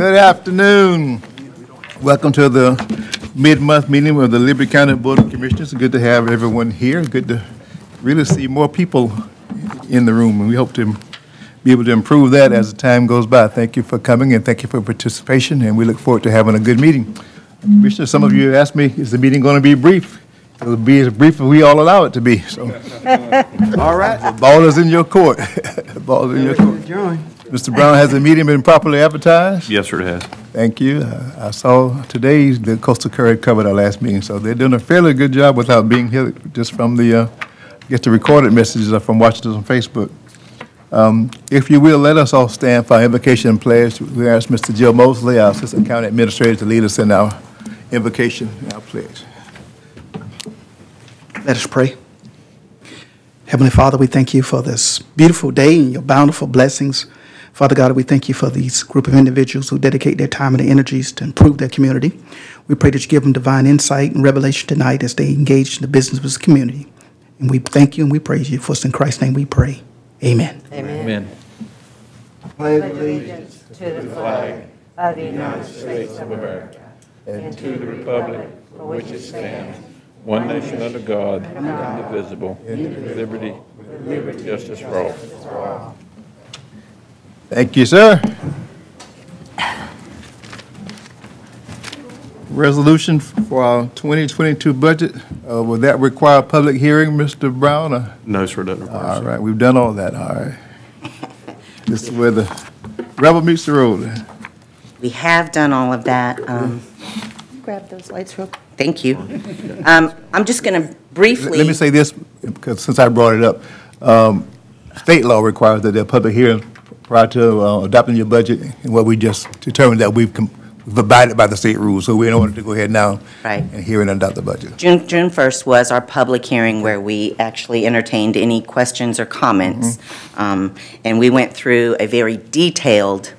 Good afternoon. Welcome to the mid-month meeting of the Liberty County Board of Commissioners. Good to have everyone here. Good to really see more people in the room, and we hope to be able to improve that as the time goes by. Thank you for coming, and thank you for participation, and we look forward to having a good meeting. Commissioner, some of you asked me, is the meeting going to be brief? It'll be as brief as we all allow it to be, so. All right. The ball is in your court. The ball is in your court. Adjourn. Mr. Brown, has the meeting been properly advertised? Yes, sir, it has. Thank you. Uh, I saw today the Coastal Courier covered our last meeting, so they're doing a fairly good job without being here, just from the, uh, I guess the recorded messages are from watching us on Facebook. Um, If you will, let us all stand for our invocation and pledge. We ask Mr. Jill Mosley, our Assistant County Administrator, to lead us in our invocation and our pledge. Let us pray. Heavenly Father, we thank you for this beautiful day and your bountiful blessings. Father God, we thank you for these group of individuals who dedicate their time and their energies to improve their community. We pray that you give them divine insight and revelation tonight as they engage in the business of this community. And we thank you and we praise you. For us in Christ's name we pray. Amen. Amen. allegiance to the flag of the United States of America and to the republic for which it stands, One nation under God, indivisible, with liberty, with justice for all. Thank you, sir. Resolution for our 2022 budget, uh, will that require a public hearing, Mr. Brown? or- No, sir, doesn't require. All right, we've done all that, all right. This is where the rubber meets the road. We have done all of that. Um, Grab those lights real, thank you. Um, I'm just going to briefly. Let me say this, because since I brought it up, um, state law requires that there are public hearings prior to uh, adopting your budget, and what we just determined that we've com- we've abided by the state rules, so we're in order to go ahead now Right. and hear and adopt the budget. June, June 1st was our public hearing where we actually entertained any questions or comments. Um, And we went through a very detailed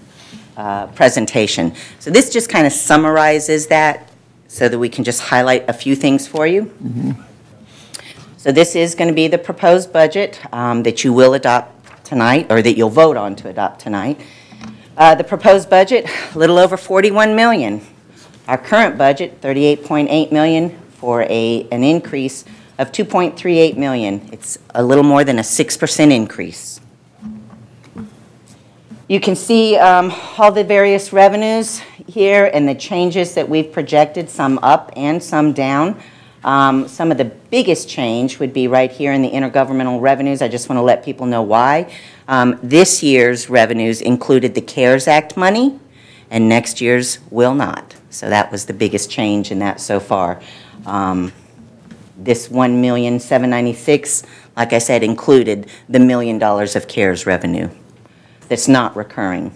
uh, presentation. So this just kind of summarizes that so that we can just highlight a few things for you. So this is going to be the proposed budget um, that you will adopt tonight, or that you'll vote on to adopt tonight. Uh, The proposed budget, a little over 41 million. Our current budget, 38.8 million, for a, an increase of 2.38 million. It's a little more than a 6% increase. You can see um, all the various revenues here and the changes that we've projected, some up and some down. Um, Some of the biggest change would be right here in the intergovernmental revenues. I just want to let people know why. Um, This year's revenues included the CARES Act money, and next year's will not. So that was the biggest change in that so far. Um, This 1,796, like I said, included the million dollars of CARES revenue that's not recurring.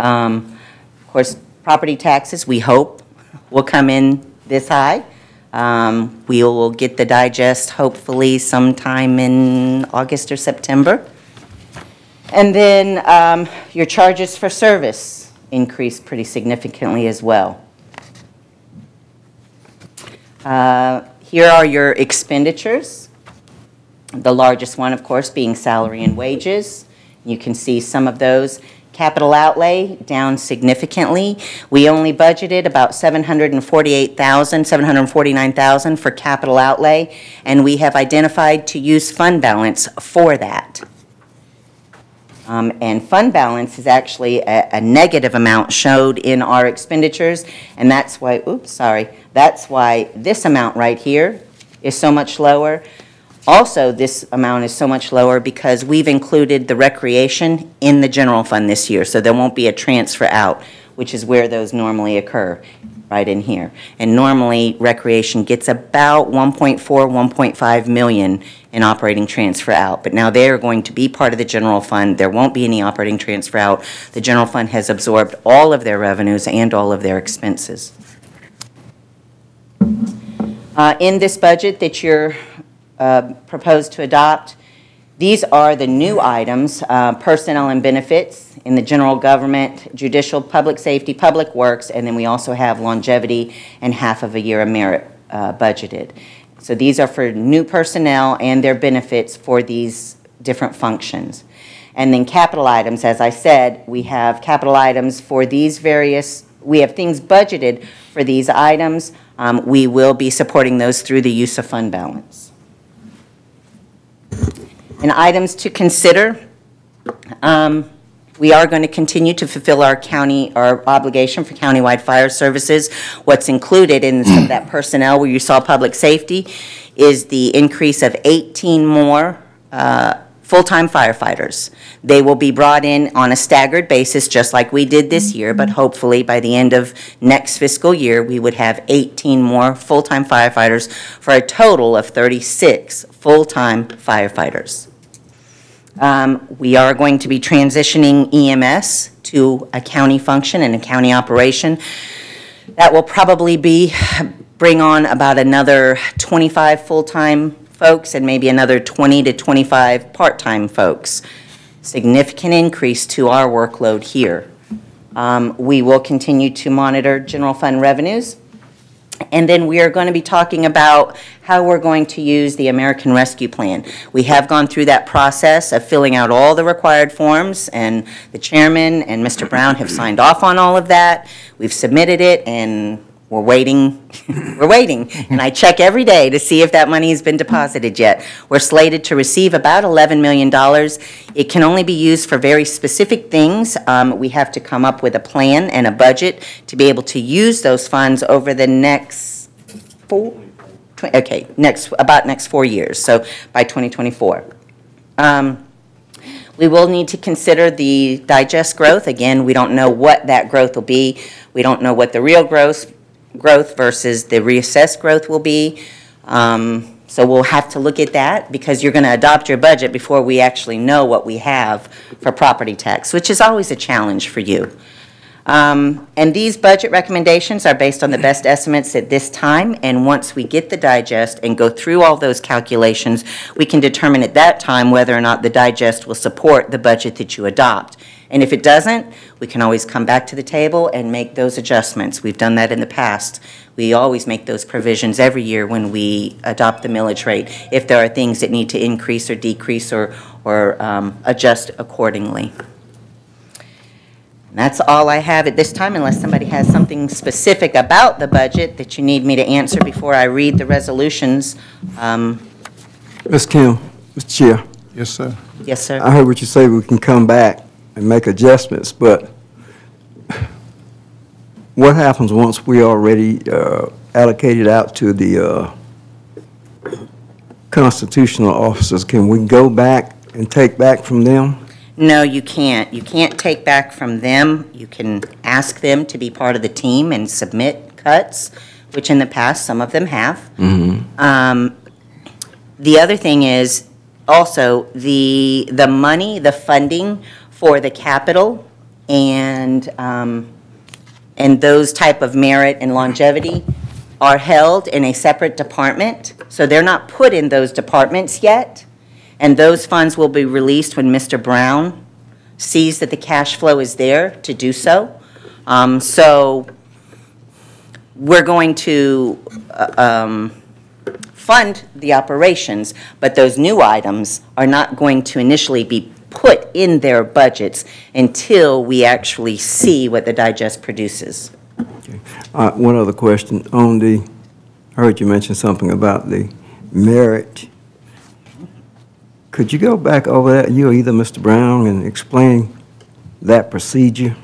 Um, Of course, property taxes, we hope, will come in this high. Um, We will get the digest hopefully sometime in August or September. And then um, your charges for service increase pretty significantly as well. Uh, Here are your expenditures. The largest one, of course, being salary and wages. You can see some of those. Capital outlay down significantly. We only budgeted about 748,000, 749,000 for capital outlay, and we have identified to use fund balance for that. Um, And fund balance is actually a a negative amount showed in our expenditures, and that's why, oops, sorry, that's why this amount right here is so much lower. Also, this amount is so much lower because we've included the recreation in the general fund this year, so there won't be a transfer out, which is where those normally occur, right in here. And normally, recreation gets about 1.4, 1.5 million in operating transfer out, but now they're going to be part of the general fund. There won't be any operating transfer out. The general fund has absorbed all of their revenues and all of their expenses. Uh, In this budget that you're uh, proposed to adopt, these are the new items, uh, personnel and benefits in the general government, judicial, public safety, public works, and then we also have longevity and half of a year of merit uh, budgeted. So these are for new personnel and their benefits for these different functions. And then capital items, as I said, we have capital items for these various, we have things budgeted for these items. Um, We will be supporting those through the use of fund balance. And items to consider, um, we are going to continue to fulfill our county, our obligation for countywide fire services. What's included in some of that personnel where you saw public safety is the increase of 18 more uh, full-time firefighters. They will be brought in on a staggered basis, just like we did this year, but hopefully by the end of next fiscal year, we would have 18 more full-time firefighters for a total of 36 full-time firefighters. Um, We are going to be transitioning EMS to a county function and a county operation. That will probably be, bring on about another 25 full-time folks and maybe another 20 to 25 part-time folks. Significant increase to our workload here. Um, We will continue to monitor general fund revenues. And then we are going to be talking about how we're going to use the American Rescue Plan. We have gone through that process of filling out all the required forms, and the chairman and Mr. Brown have signed off on all of that. We've submitted it, and we're waiting, we're waiting. And I check every day to see if that money has been deposited yet. We're slated to receive about $11 million. It can only be used for very specific things. Um, We have to come up with a plan and a budget to be able to use those funds over the next four, tw- okay, next, about next four years, so by 2024. Um, We will need to consider the digest growth. Again, we don't know what that growth will be. We don't know what the real growth, growth versus the reassessed growth will be. Um, So we'll have to look at that, because you're going to adopt your budget before we actually know what we have for property tax, which is always a challenge for you. Um, And these budget recommendations are based on the best estimates at this time, and once we get the digest and go through all those calculations, we can determine at that time whether or not the digest will support the budget that you adopt. And if it doesn't, we can always come back to the table and make those adjustments. We've done that in the past. We always make those provisions every year when we adopt the millage rate, if there are things that need to increase or decrease or, or um, adjust accordingly. And That's all I have at this time, unless somebody has something specific about the budget that you need me to answer before I read the resolutions. Um, Ms. Kim, Mr. Chair, Yes, sir. Yes, sir. I heard what you say, we can come back and make adjustments, but what happens once we already uh, allocated out to the uh, constitutional officers? Can we go back and take back from them? No, you can't. You can't take back from them. You can ask them to be part of the team and submit cuts, which in the past, some of them have. Um, The other thing is, also, the, the money, the funding for the capital and, um, and those type of merit and longevity are held in a separate department, so they're not put in those departments yet. And those funds will be released when Mr. Brown sees that the cash flow is there to do so. Um, So we're going to uh, um, fund the operations, but those new items are not going to initially be put in their budgets until we actually see what the digest produces. Uh, One other question, on the, I heard you mention something about the merit. Could you go back over that, you or either Mr. Brown, and explain that procedure?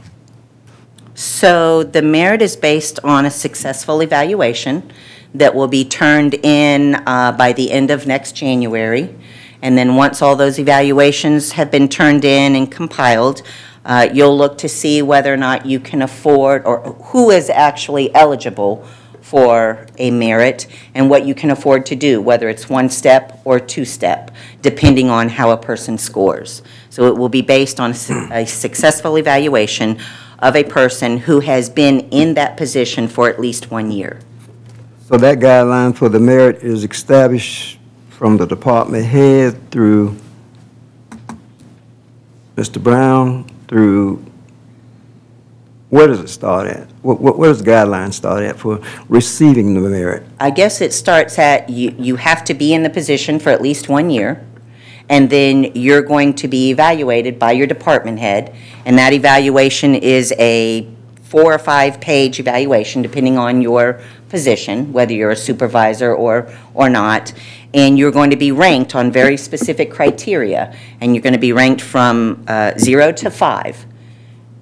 So the merit is based on a successful evaluation that will be turned in uh, by the end of next January. And then once all those evaluations have been turned in and compiled, uh, you'll look to see whether or not you can afford, or who is actually eligible for a merit and what you can afford to do, whether it's one-step or two-step, depending on how a person scores. So it will be based on a a successful evaluation of a person who has been in that position for at least one year. So that guideline for the merit is established from the department head through Mr. Brown, through, where does it start at? What, where does the guideline start at for receiving the merit? I guess it starts at, you, you have to be in the position for at least one year, and then you're going to be evaluated by your department head, and that evaluation is a four or five-page evaluation, depending on your position, whether you're a supervisor or, or not, and you're going to be ranked on very specific criteria, and you're going to be ranked from uh, zero to five.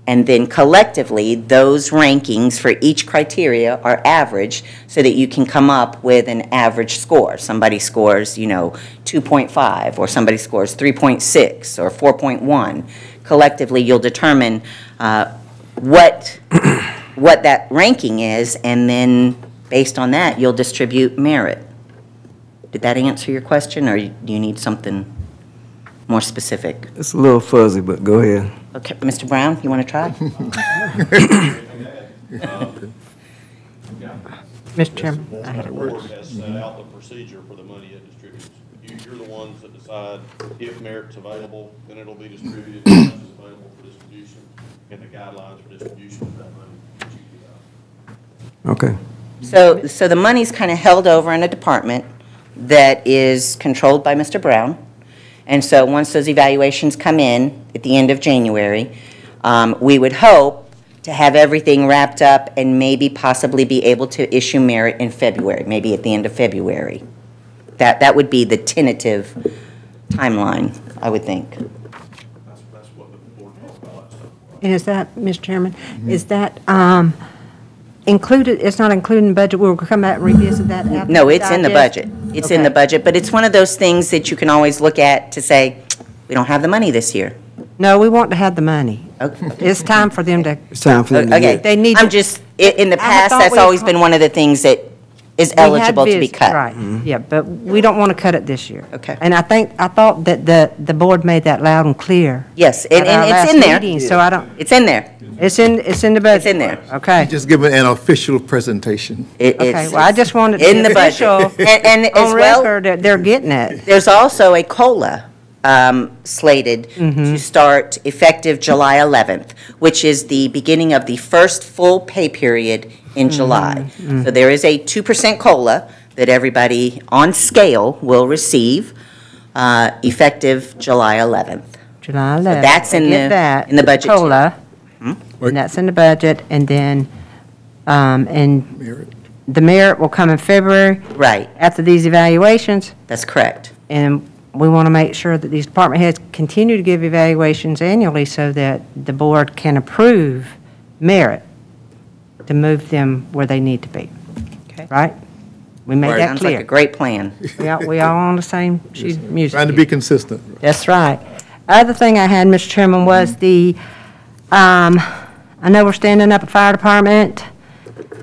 And then collectively, those rankings for each criteria are averaged so that you can come up with an average score. Somebody scores, you know, 2.5, or somebody scores 3.6, or 4.1. Collectively, you'll determine uh, what, what that ranking is, and then, based on that, you'll distribute merit. Did that answer your question, or do you need something more specific? It's a little fuzzy, but go ahead. Okay, Mr. Brown, you want to try? Mr. Chairman, I had The a board word. has set out the procedure for the money it distributes. You, you're the ones that decide if merit's available, then it'll be distributed, if it's available for distribution, and the guidelines for distribution of that money that you give out. Okay. So, so the money's kind of held over in a department that is controlled by Mr. Brown. And so, once those evaluations come in at the end of January, um, we would hope to have everything wrapped up and maybe possibly be able to issue merit in February, maybe at the end of February. That, that would be the tentative timeline, I would think. That's, that's what the board talked about last time. And is that, Mr. Chairman, is that um, included, it's not included in the budget, we'll come back and revisit that after? No, it's in the digest? budget. It's in the Okay. budget, but it's one of those things that you can always look at to say, we don't have the money this year. No, we want to have the money. Okay. It's time for them to, It's time for them to Okay, get. They need I'm to- just, i- in the I past, thought that's we- always been one of the things that is We had eligible to be vis- cut. Right, yeah, but we don't want to cut it this year. Okay. And I think, I thought that the, the board made that loud and clear. Yes, and, at our and it's in last there. So I don't, It's in there. it's in, it's in the budget. It's in there. Okay. Just give it an official presentation. It- Okay, it's- well, I just wanted In the the budget. official, And, and as on well, record, that they're getting it. there's also a COLA um, slated Mm-hmm. to start effective July 11th, which is the beginning of the first full pay period Mm-hmm. In July. So there is a 2% COLA that everybody on scale will receive uh, effective July 11th. July 11th. that's in I the- that, in the budget, too. COLA, Right. and that's in the budget, and then, um, and Merit. the merit will come in February Right, after these evaluations, that's correct. and we want to make sure that these department heads continue to give evaluations annually so that the board can approve merit to move them where they need to be. Okay. Right? We made that Sounds like a clear. great plan. We all, we all on the same sheet of music. Trying to be consistent. That's right. Other thing I had, Mr. Chairman, was the, um, I know we're standing up a fire department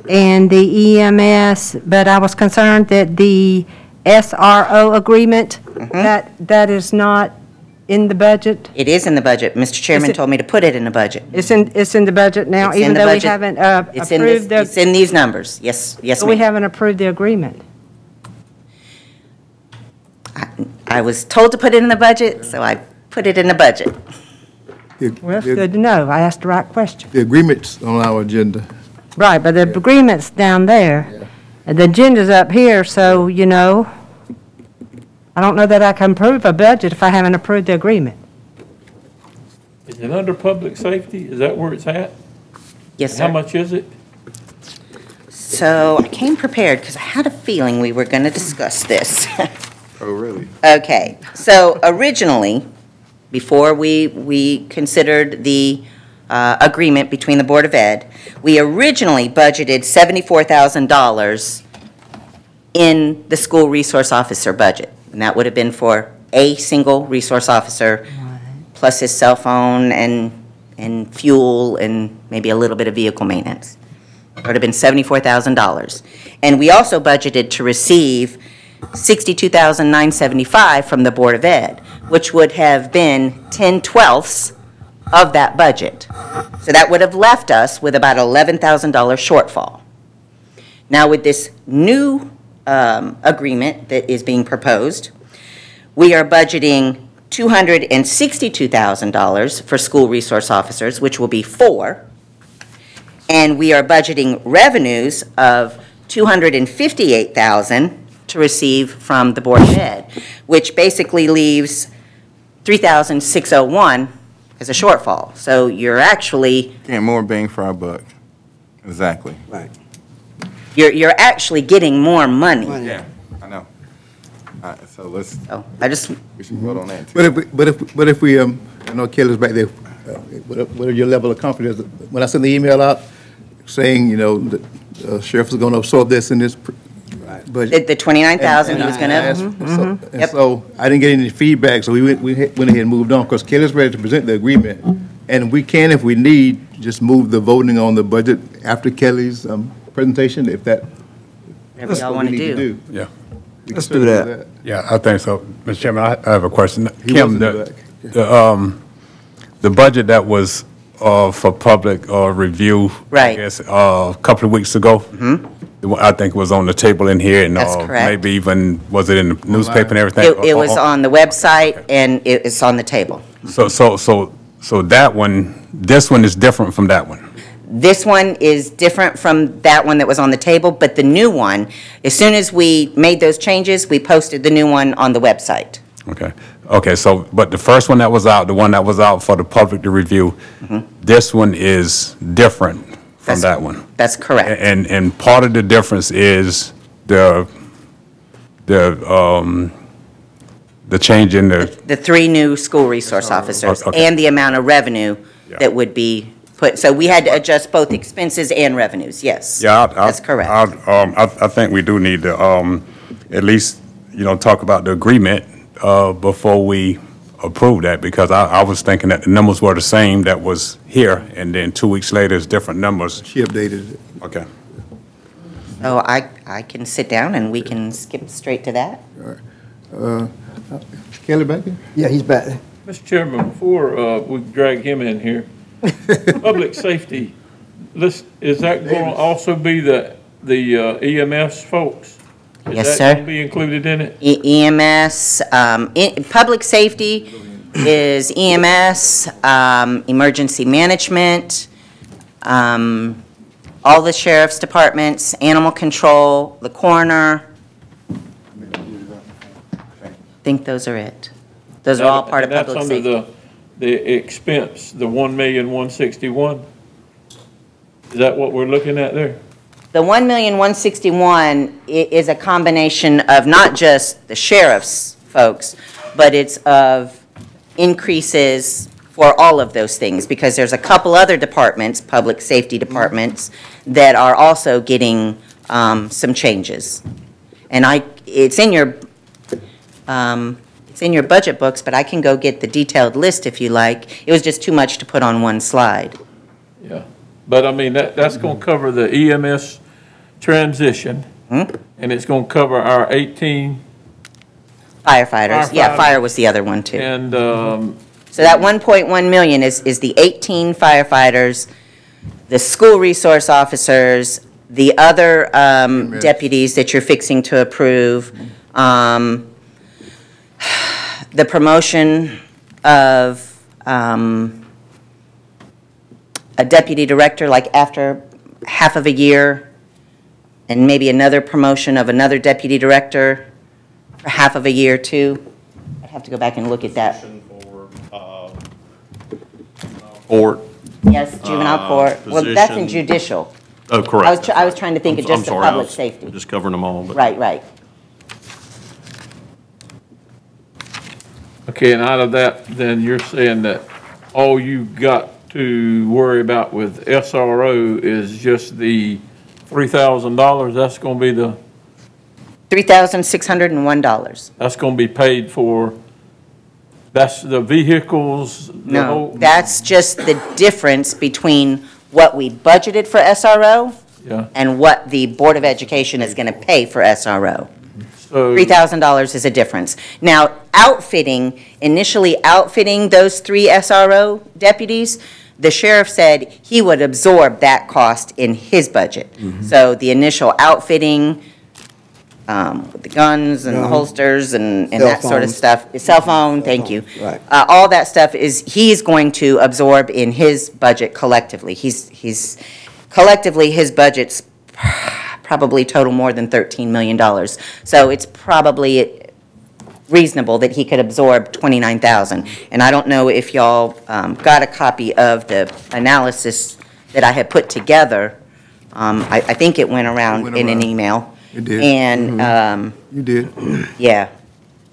and the EMS, but I was concerned that the SRO agreement, that, that is not in the budget. It is in the budget. Mr. Chairman it- told me to put it in the budget. It's in, it's in the budget now, It's in even the though we budget. haven't uh, It's in this, approved the, it's in these numbers. Yes, yes, we ma'am. haven't approved the agreement. I was told to put it in the budget, so I put it in the budget. The- Well, that's the- good to know. I asked the right question. The agreement's on our agenda. Right, but the agreement's down there. and The agenda's up here, so, you know, I don't know that I can approve a budget if I haven't approved the agreement. Is it under public safety? Is that where it's at? Yes, How sir. much is it? So I came prepared because I had a feeling we were going to discuss this. Oh, really? Okay, so originally, before we, we considered the uh, agreement between the Board of Ed, we originally budgeted $74,000 in the school resource officer budget. And that would have been for a single resource officer, plus his cell phone and, and fuel and maybe a little bit of vehicle maintenance. It would have been $74,000. And we also budgeted to receive 62,975 from the Board of Ed, which would have been 10 twelfths of that budget. So that would have left us with about $11,000 shortfall. Now, with this new um, agreement that is being proposed, we are budgeting $262,000 for school resource officers, which will be four. And we are budgeting revenues of 258,000 to receive from the Board of Ed, which basically leaves 3,601 as a shortfall. So you're actually, Getting more bang for our buck. Exactly. Right. You're, you're actually getting more money. Yeah, I know. All right, so let's, So I just, we should vote on that too. But if, we- but if, but if we, um, I know Kelly's back there, uh, what are- what are your level of confidence? When I sent the email out saying, you know, that uh, sheriff is gonna absorb this in this pr- the budget. the 29,000 he was And gonna, so- mhm, And yep. so, I didn't get any feedback, so we went, we had- went ahead and moved on, because Kelly's ready to present the agreement. And we can, if we need, just move the voting on the budget after Kelly's, um, presentation, if that. whatever that's y'all what we want to need do. Yeah, We can Let's do certainly that. yeah, I think so. Mr. Chairman, I I have a question. He Kim, wasn't the, back. the, um, the budget that was, uh, for public, uh, review. Right. I guess, uh, a couple of weeks ago. Mm-hmm. I think it was on the table in here and, That's uh, correct. maybe even, was it in the newspaper and everything? It, it was Uh, uh, on the website and it- it's on the table. So, so, so, so that one, this one is different from that one? This one is different from that one that was on the table, but the new one, as soon as we made those changes, we posted the new one on the website. Okay, okay, so, but the first one that was out, the one that was out for the public to review, this one is different from Mm-hmm. That's- that one? That's correct. And, and part of the difference is the, the, um, the change in the, The three new school resource officers okay. and the amount of revenue that would be put, so we had to adjust both expenses and revenues, yes. yeah, I, I. That's correct. I, um, I, I think we do need to, um, at least, you know, talk about the agreement, uh, before we approve that, because I, I was thinking that the numbers were the same that was here, and then two weeks later, it's different numbers. She updated it. Okay. So I, I can sit down and we can skip straight to that. Kelly back there? Yeah, he's back. Mr. Chairman, before uh, we drag him in here, public safety, this, is that going to also be the, the uh, EMS folks? Yes, Is sir. that going to be included in it? E- EMS, um, i- public safety is EMS, um, emergency management, um, all the sheriff's departments, animal control, the coroner. Think those are it. Those are all part of And public That's safety. under the, the expense, the one million, one sixty-one? Is that what we're looking at there? The one million, one sixty-one is a combination of not just the sheriff's folks, but it's of increases for all of those things, because there's a couple other departments, public safety departments, that are also getting, um, some changes. And I, it's in your, um, it's in your budget books, but I can go get the detailed list if you like. It was just too much to put on one slide. Yeah, but I mean, that, that's gonna cover the EMS transition, Hmm? and it's gonna cover our eighteen, Firefighters, yeah, Firefighters. fire was the other one too. and, um, So that 1.1 million is, is the 18 firefighters, the school resource officers, the other um, deputies that you're fixing to approve, um, the promotion of um, a deputy director, like after half of a year, and maybe another promotion of another deputy director for half of a year, too. I'd have to go back and look at that. For, uh, Court, Yes, juvenile Uh, court. Well, that's in position- judicial. oh, correct. I was, tr- I was trying to think of I'm- I'm just the sorry, I public was safety. Just covering them all, but. Right, right. Okay, and out of that, then you're saying that all you've got to worry about with SRO is just the three thousand dollars, that's gonna be the, $3,601. that's gonna be paid for, that's the vehicles, the No, whole. that's just the difference between what we budgeted for SRO Yeah, and what the Board of Education is going to pay for SRO. So. $3,000 is a difference. Now, outfitting, initially outfitting those three SRO deputies, the sheriff said he would absorb that cost in his budget. So the initial outfitting, um, with the guns and the holsters and, and Cell that sort of phones. stuff, cell phone, thank you. right. Uh, all that stuff is, he's going to absorb in his budget collectively. He's, he's, collectively, his budget's probably total more than $13 million. So it's probably reasonable that he could absorb 29,000. And I don't know if y'all um, got a copy of the analysis that I had put together. Um, I I think it went around went in an around. email. It did. And, um, You did. yeah.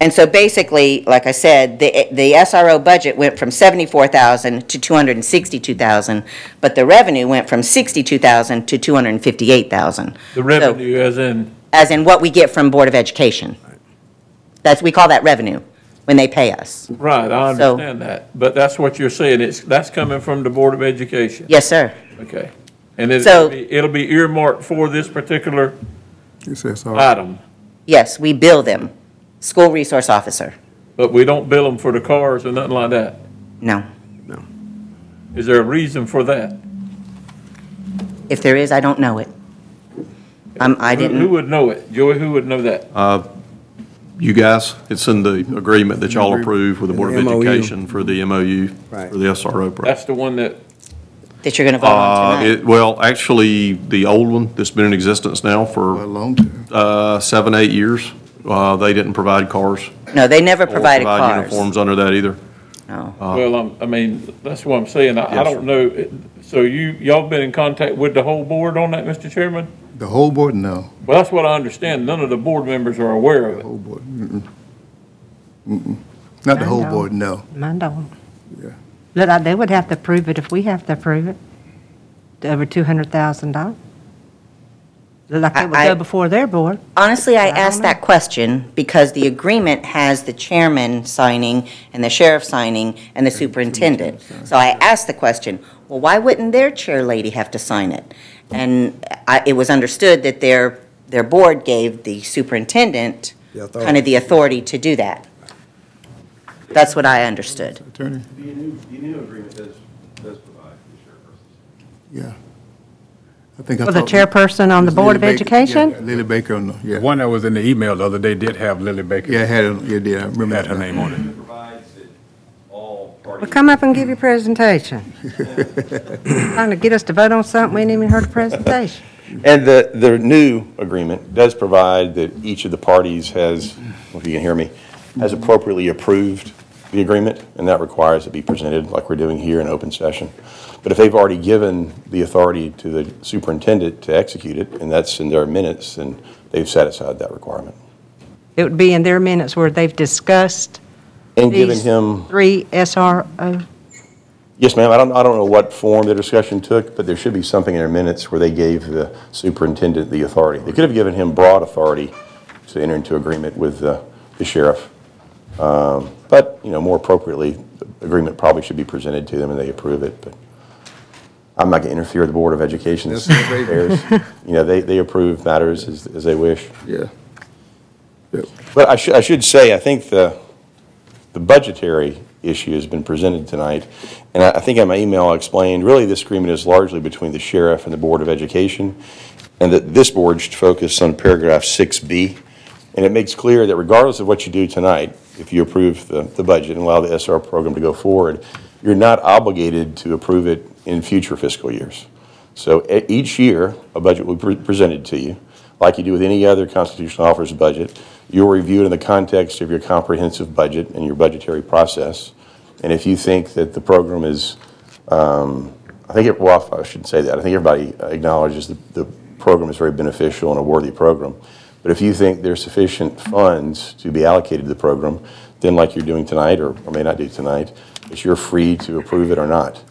And so basically, like I said, the, the SRO budget went from 74,000 to 262,000, but the revenue went from 62,000 to 258,000. The So- revenue as in, As in what we get from Board of Education. That's, we call that revenue, when they pay us. right, I So- understand that, but that's what you're saying, it's, that's coming from the Board of Education? Yes, sir. Okay. And it'll be, it'll be earmarked for this particular It says, all right. item, Yes, we bill them. School resource officer. but we don't bill them for the cars or nothing like that? No. Is there a reason for that? If there is, I don't know it. Um, I Who- Who didn't, who would know it? Joey, who would know that? You guys, it's in the agreement that y'all approved with the Board of The MOU. Education for the MOU, Right. for the SRO program. That's the one that, that you're going to vote on Uh, tonight. it, well, actually, the old one that's been in existence now For a for, long time. uh, seven, eight years, uh, they didn't provide cars. No, they never or provided provide cars. uniforms under that either. No. well, I'm- I mean, that's what I'm saying, I I Yes, don't know. So you, y'all been in contact with the whole board on that, Mr. Chairman? The whole board, no. Well, that's what I understand, none of the board members are aware of The it. whole board, mm-mm. Mm-mm. Not the I whole know. board, no. Mine don't. Yeah. Look, like they would have to prove it if we have to prove it, over $200,000. Look like it would I- I- go before their board. Honestly, I I asked that question because the agreement has the chairman signing and the sheriff signing and the superintendent. So I asked the question, well, why wouldn't their chair lady have to sign it? And I, it was understood that their, their board gave the superintendent The authority. kind of the authority to do that. That's what I understood. Attorney? The new, the new agreement does, does provide for chairpersons. Yeah. I think I For the thought- chairperson on the It's Board of Lily Baker- Education? yeah, Lily Baker, no, The yeah. one that was in the email the other day did have Lily Baker. Yeah, I had it, yeah, yeah, I remember Had her name on it. It provides that all Well, parties. come up and give your presentation. Trying to get us to vote on something, we ain't even heard a presentation. And the, the new agreement does provide that each of the parties has, if you can hear me, has appropriately approved the agreement, and that requires it be presented like we're doing here in open session. But if they've already given the authority to the superintendent to execute it, and that's in their minutes, then they've satisfied that requirement. It would be in their minutes where they've discussed And given these him three SRO. Yes, ma'am. I don't, I don't know what form the discussion took, but there should be something in their minutes where they gave the superintendent the authority. They could have given him broad authority to enter into agreement with uh, the sheriff. Um, But, you know, more appropriately, the agreement probably should be presented to them and they approve it, but I'm not going to interfere with the Board of Education's That's their baby. affairs. You know, they, they approve matters as, as they wish. Yeah. But I should, I should say, I think the, the budgetary issue has been presented tonight. And I, I think in my email I explained, really this agreement is largely between the sheriff and the Board of Education. And that this board should focus on paragraph 6B. And it makes clear that regardless of what you do tonight, if you approve the, the budget and allow the SR program to go forward, you're not obligated to approve it in future fiscal years. So each year, a budget will be pre- presented to you, like you do with any other constitutional officer's budget. You'll review it in the context of your comprehensive budget and your budgetary process. And if you think that the program is, um, I think, it- well, I shouldn't say that. I think everybody acknowledges that the program is very beneficial and a worthy program. But if you think there's sufficient funds to be allocated to the program, then like you're doing tonight, or or may not do tonight, it's you're free to approve it or not.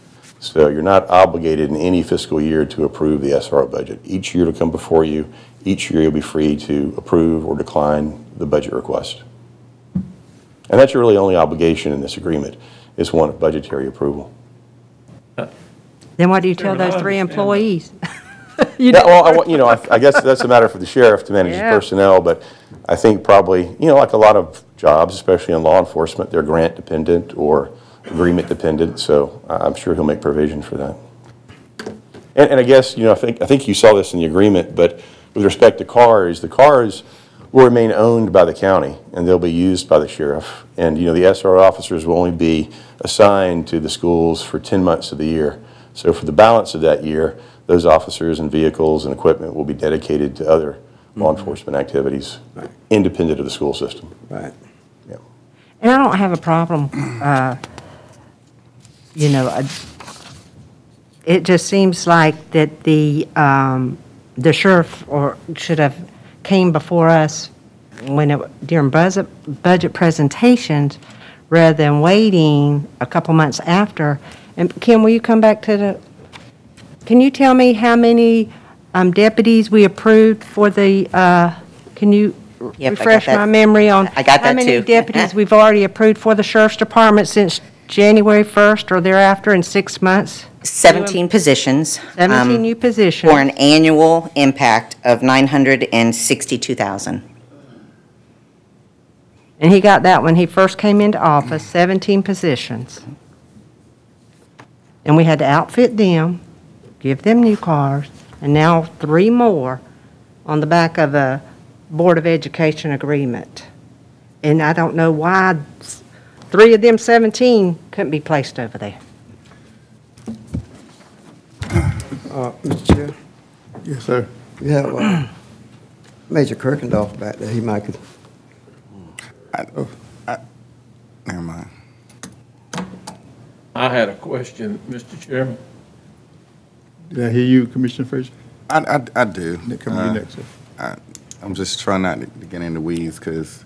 So you're not obligated in any fiscal year to approve the SRO budget. Each year to come before you, each year you'll be free to approve or decline the budget request. And that's your really only obligation in this agreement, is one of budgetary approval. Then why do you tell those three understand that. employees? Yeah, well, I, want- you know, I I guess that's a matter for the sheriff to manage his Yeah. personnel, but I think probably, you know, like a lot of jobs, especially in law enforcement, they're grant dependent or agreement dependent, so I- I'm sure he'll make provision for that. And, and I guess, you know, I think, I think you saw this in the agreement, but with respect to cars, the cars will remain owned by the county, and they'll be used by the sheriff. And, you know, the SRO officers will only be assigned to the schools for 10 months of the year. So for the balance of that year, those officers and vehicles and equipment will be dedicated to other law enforcement activities, independent of the school system. Right. Yep. And I don't have a problem, uh, you know, I- it just seems like that the, um, the sheriff or should have came before us when it, during budget, budget presentations, rather than waiting a couple months after. And Kim, will you come back to the, can you tell me how many um, deputies we approved for the, uh, can you Yep, I got refresh that. my memory on? I got How that many too. deputies we've already approved for the sheriff's department since January 1st or thereafter in six months? 17 positions. 17 um, new positions. For an annual impact of 962,000. And he got that when he first came into office, 17 positions. And we had to outfit them, give them new cars, and now three more on the back of a Board of Education agreement. And I don't know why s- three of them 17 couldn't be placed over there. Uh, Mr. Chair, Yes, sir. we have uh, Major Kirkendall back there. He might could Never mind. I had a question, Mr. Chairman. Did I hear you, Commissioner Frazier? I, I, I do. Come to Uh, you next, sir. I, I'm just trying not to to get in the weeds because,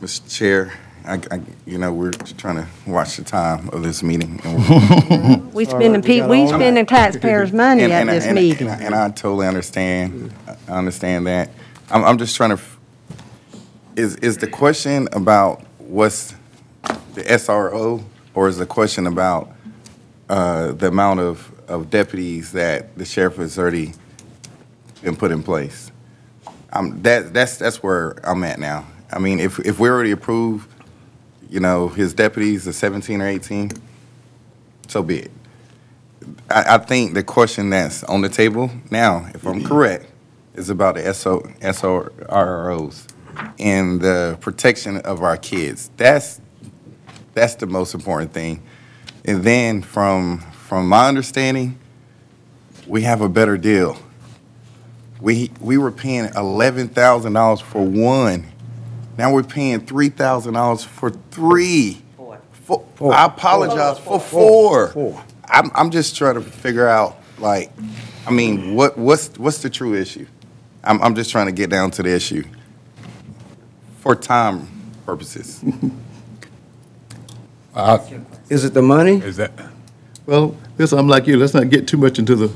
Mr. Chair, I, I, you know, we're trying to watch the time of this meeting. and we're- We spending, right, we pe- got we all- spending taxpayers' money and- at and I- this and I- meeting. And I- and I totally understand, I understand that. I'm, I'm just trying to, f- is, is the question about what's the SRO? Or is the question about, uh, the amount of, of deputies that the sheriff has already been put in place? Um, that, that's, that's where I'm at now. I mean, if, if we already approve, you know, his deputies, the 17 or 18, so be it. I, I think the question that's on the table now, if I'm mm-hmm. correct, is about the SO, and the protection of our kids. That's, that's the most important thing. And then from, from my understanding, we have a better deal. We, we were paying eleven thousand dollars for one. Now we're paying three thousand dollars for three. Four. I apologize, for four. Four. I'm, I'm just trying to figure out, like, I mean, what, what's, what's the true issue? I'm, I'm just trying to get down to the issue for time purposes. Uh, is it the money? Is that, Well, listen, I'm like you, let's not get too much into the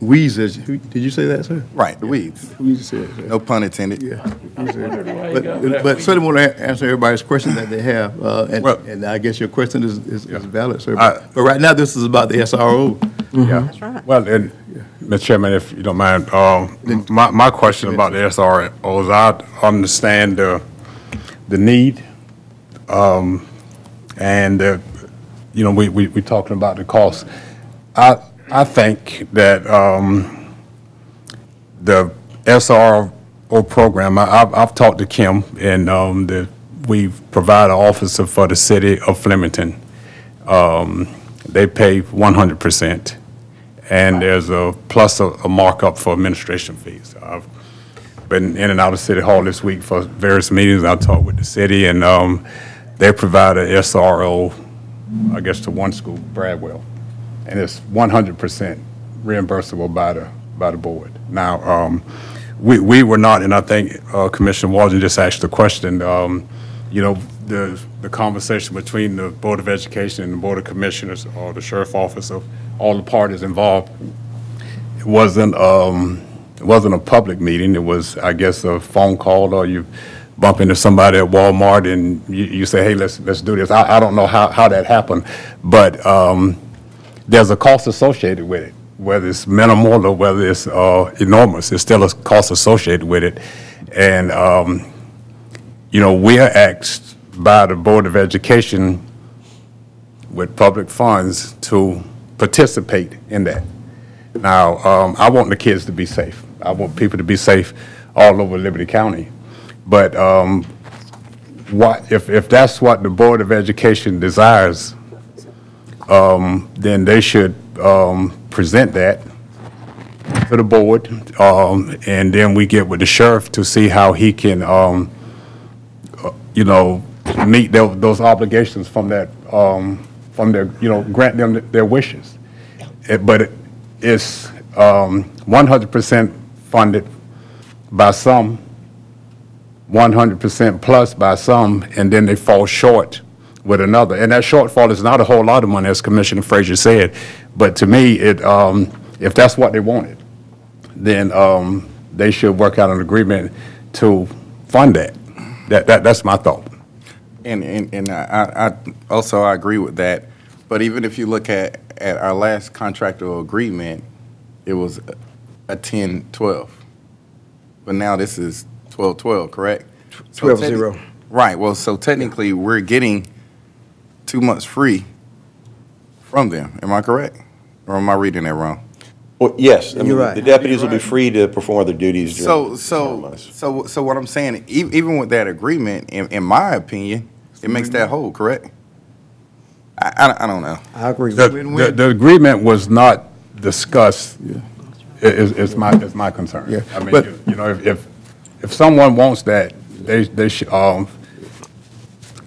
weeds, as, who- did you say that, sir? Right, the weeds. Who you said, sir? No pun intended. Yeah. wondered why But, but weed. certainly want to answer everybody's question that they have, uh, and, Well- and I guess your question is, is is valid, sir. I- But but right now, this is about the SRO. yeah. That's right. Well, and, Mr. Chairman, if you don't mind, um, my, my question about the SROs, I understand the, the need, um, and, uh, you know, we, we, we talking about the cost. I, I think that, um, the SRO program, I, I've, I've talked to Kim, and, um, the, we provide an officer for the city of Flemington. Um, they pay one hundred percent, and there's a plus a, a markup for administration fees. I've been in and out of City Hall this week for various meetings, I talked with the city, and, um, they provide a SRO, I guess, to one school, Bradwell, and it's one hundred percent reimbursable by the, by the board. Now, um, we, we were not, and I think, uh, Commissioner Walden just asked the question, um, you know, the, the conversation between the Board of Education and the Board of Commissioners, or the sheriff office, of all the parties involved, wasn't, um, it wasn't a public meeting, it was, I guess, a phone call, or you bump into somebody at Walmart and you, you say, hey, let's, let's do this. I, I don't know how, how that happened, but, um, there's a cost associated with it, whether it's minimal or whether it's, uh, enormous, there's still a cost associated with it. And, um, you know, we are asked by the Board of Education with public funds to participate in that. Now, um, I want the kids to be safe. I want people to be safe all over Liberty County. But, um, what, if, if that's what the Board of Education desires, um, then they should, um, present that to the board, um, and then we get with the sheriff to see how he can, um, uh, you know, meet tho- those obligations from that, um, from their, you know, grant them their wishes. It- But it- it's um, 100% funded by some, 100% plus by some, and then they fall short with another. And that shortfall is not a whole lot of money, as Commissioner Frazier said, but to me, it, um, if that's what they wanted, then um, they should work out an agreement to fund that. That, that, that's my thought. And, and, and I, I, also I agree with that, but even if you look at, at our last contractual agreement, it was a ten, twelve. But now this is twelve, twelve, correct? So 12-0. Right, well, so technically, we're getting two months free from them, am I correct? Or am I reading that wrong? Well, yes, I You're right. the deputies will be free to perform other duties during So, the so, ceremonies. so, so what I'm saying, e- even with that agreement, in, in my opinion, it makes that whole, correct? I, I, I don't know. I agree. The, the, the agreement was not discussed, i- is, is my, is my concern. Yeah, I mean, but- you- you know, if, if, if someone wants that, they, they should, um,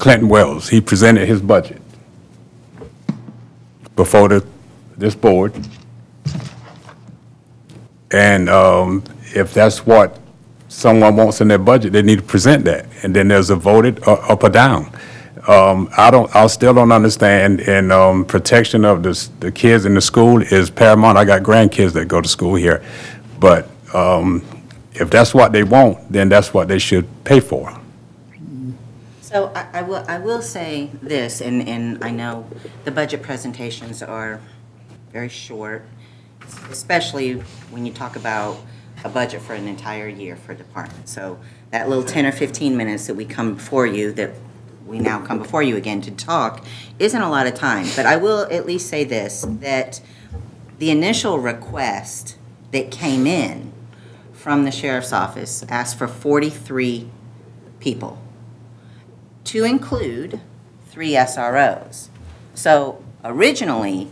Clinton Wells, he presented his budget before the, this board. And, um, if that's what someone wants in their budget, they need to present that. And then there's a voted uh, up or down. Um, I don't, I still don't understand, and, um, protection of the, the kids in the school is paramount. I got grandkids that go to school here. But, um, if that's what they want, then that's what they should pay for. So I, I will, I will say this, and, and I know the budget presentations are very short, especially when you talk about a budget for an entire year for a department. So that little 10 or 15 minutes that we come before you, that we now come before you again to talk, isn't a lot of time. But I will at least say this, that the initial request that came in from the sheriff's office asked for 43 people to include three SROs. So originally,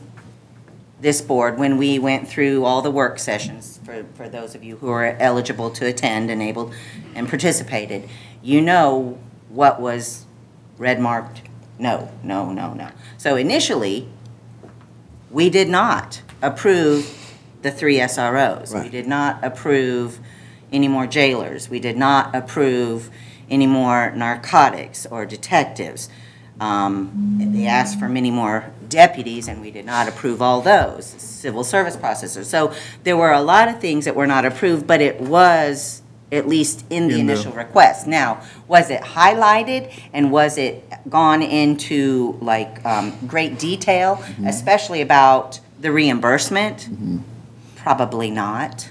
this board, when we went through all the work sessions, for, for those of you who are eligible to attend and able, and participated, you know what was red marked, no, no, no, no. So initially, we did not approve the three SROs. We Right. did not approve any more jailers. We did not approve any more narcotics or detectives. Um, They asked for many more deputies, and we did not approve all those, civil service processors. So there were a lot of things that were not approved, but it was at least in the In the- initial request. Now, was it highlighted, and was it gone into like um, great detail, especially about the reimbursement? Probably not.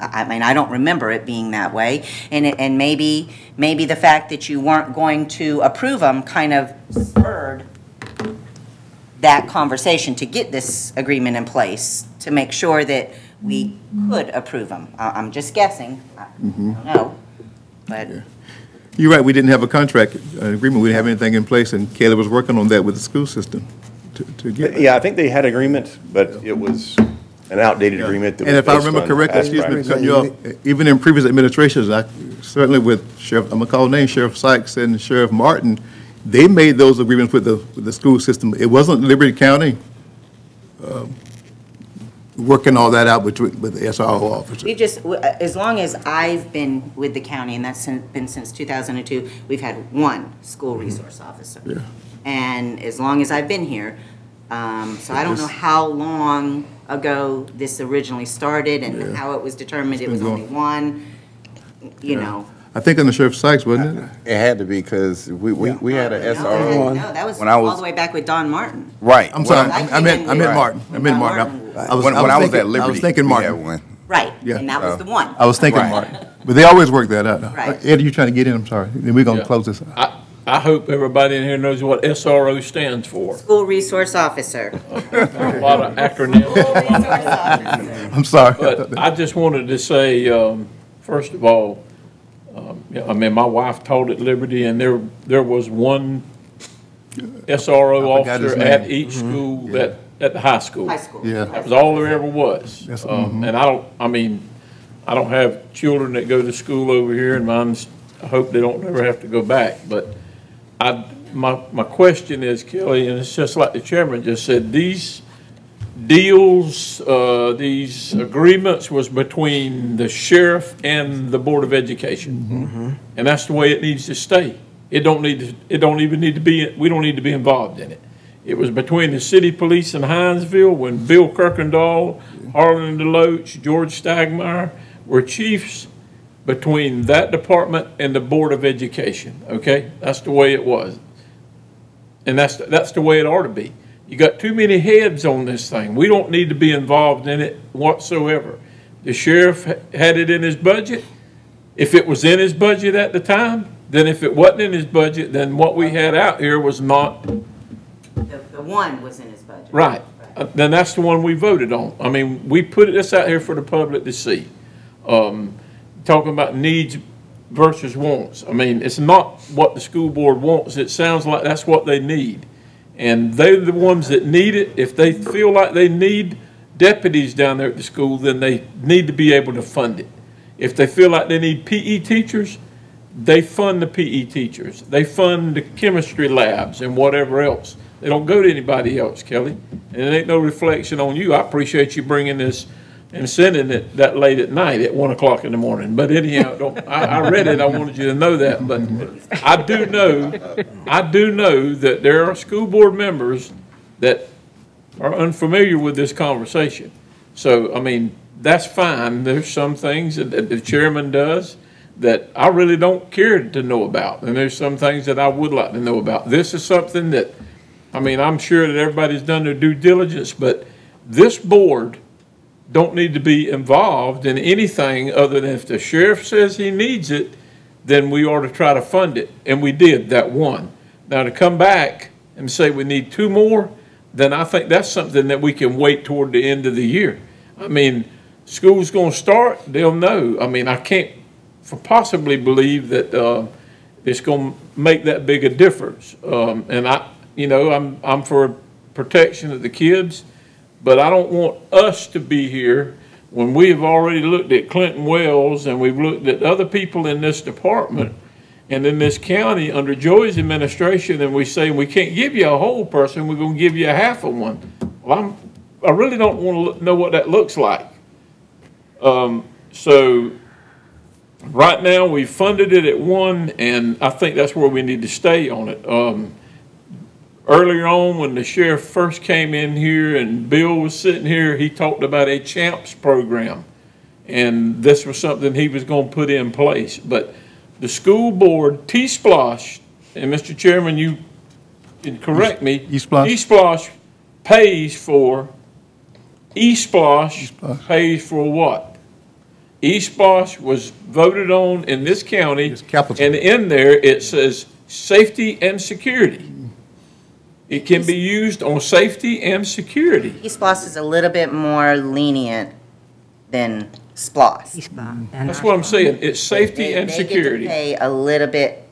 I I mean, I don't remember it being that way. And, it- and maybe, maybe the fact that you weren't going to approve them kind of spurred that conversation to get this agreement in place, to make sure that we could approve them. I- I'm just guessing. I don't know. But You're right, we didn't have a contract, uh, agreement, we didn't have anything in place, and Caleb was working on that with the school system to, to get. Yeah, I think they had agreement, but it was an outdated agreement that was And if I based remember on correctly, past excuse me, practice. cutting you off, even in previous administrations, I, certainly with Sheriff, I'm gonna call names, Sheriff Sykes and Sheriff Martin, they made those agreements with the, with the school system. It wasn't Liberty County, um, working all that out between, with the SRO officer. we've just, w- as long as I've been with the county, and that's sin- been since 2002, we've had one school resource officer. Yeah. And as long as I've been here, um, so I don't know how long ago this originally started Yeah. and how it was determined it been was only one, you know. I think under Sheriff Sykes, wasn't it? It had to be, because we, we, we had a No, that- SRO. No, that was When I all was- the way back with Don Martin. Right. I'm sorry, I I meant, in I meant with- Martin, I meant Don Martin. Martin. I was- When, when I was thinking- at Liberty. I was thinking we Martin. had one. Right, Yeah. and that was the one. I was thinking Right. Martin. But they always work that out. Right. Ed, you trying to get in? I'm sorry. Then we're gonna Yeah. close this. I, I hope everybody in here knows what SRO stands for. School resource officer. A lot of acronyms. I'm sorry. But I just wanted to say, um, first of all, um, yeah, I mean, my wife taught at Liberty, and there, there was one SRO I forgot his officer at name. each school, at, at the high school. High school. Yeah. That was all there ever was. Yes, Um, And I don't, I mean, I don't have children that go to school over here, and mine's, I hope they don't ever have to go back, but I, my, my question is, Kelly, and it's just like the chairman just said, these deals, uh, these agreements was between the sheriff and the Board of Education. And that's the way it needs to stay. It don't need to, it don't even need to be, we don't need to be involved in it. It was between the city police in Hinesville when Bill Kirkendall, Harlan Deloach, George Stagmeyer were chiefs between that department and the Board of Education, okay? That's the way it was. And that's, that's the way it ought to be. You got too many heads on this thing. We don't need to be involved in it whatsoever. The sheriff had it in his budget. If it was in his budget at the time, then if it wasn't in his budget, then what we had out here was not The, the one was in his budget. Right. Uh, Then that's the one we voted on. I mean, we put this out here for the public to see. Um, talking about needs versus wants. I mean, it's not what the school board wants. It sounds like that's what they need. And they're the ones that need it. If they feel like they need deputies down there at the school, then they need to be able to fund it. If they feel like they need PE teachers, they fund the PE teachers. They fund the chemistry labs and whatever else. They don't go to anybody else, Kelly. And it ain't no reflection on you. I appreciate you bringing this and sending it that late at night at one o'clock in the morning. But anyhow, don't, I, I read it. I wanted you to know that. But I do know, I do know that there are school board members that are unfamiliar with this conversation. So, I mean, that's fine. There's some things that that the chairman does that I really don't care to know about. And there's some things that I would like to know about. This is something that, I mean, I'm sure that everybody's done their due diligence, but this board don't need to be involved in anything other than if the sheriff says he needs it, then we ought to try to fund it. And we did, that one. Now, to come back and say we need two more, then I think that's something that we can wait toward the end of the year. I mean, school's gonna start, they'll know. I mean, I can't possibly believe that, uh, it's gonna make that big a difference. Um, and I, you know, I'm, I'm for protection of the kids, but I don't want us to be here when we have already looked at Clinton Wells and we've looked at other people in this department and in this county under Joey's administration, and we say, we can't give you a whole person, we're gonna give you a half of one. Well, I'm, I really don't wanna know what that looks like. Um, so, right now, we funded it at one, and I think that's where we need to stay on it. Um, earlier on, when the sheriff first came in here and Bill was sitting here, he talked about a CHAMPS program. And this was something he was gonna put in place, but the school board, T-SPLOST, and Mr. Chairman, you can correct me. E-SPLOST? E-SPLOST pays for, E-SPLOST E-SPLOST. pays for what? E-SPLOST was voted on in this county. It's capital. And in there, it says safety and security. It can be used on safety and security. E-SPLOST is a little bit more lenient than SPLOST. That's what I'm saying. It's safety They- and They get security. to pay a little bit,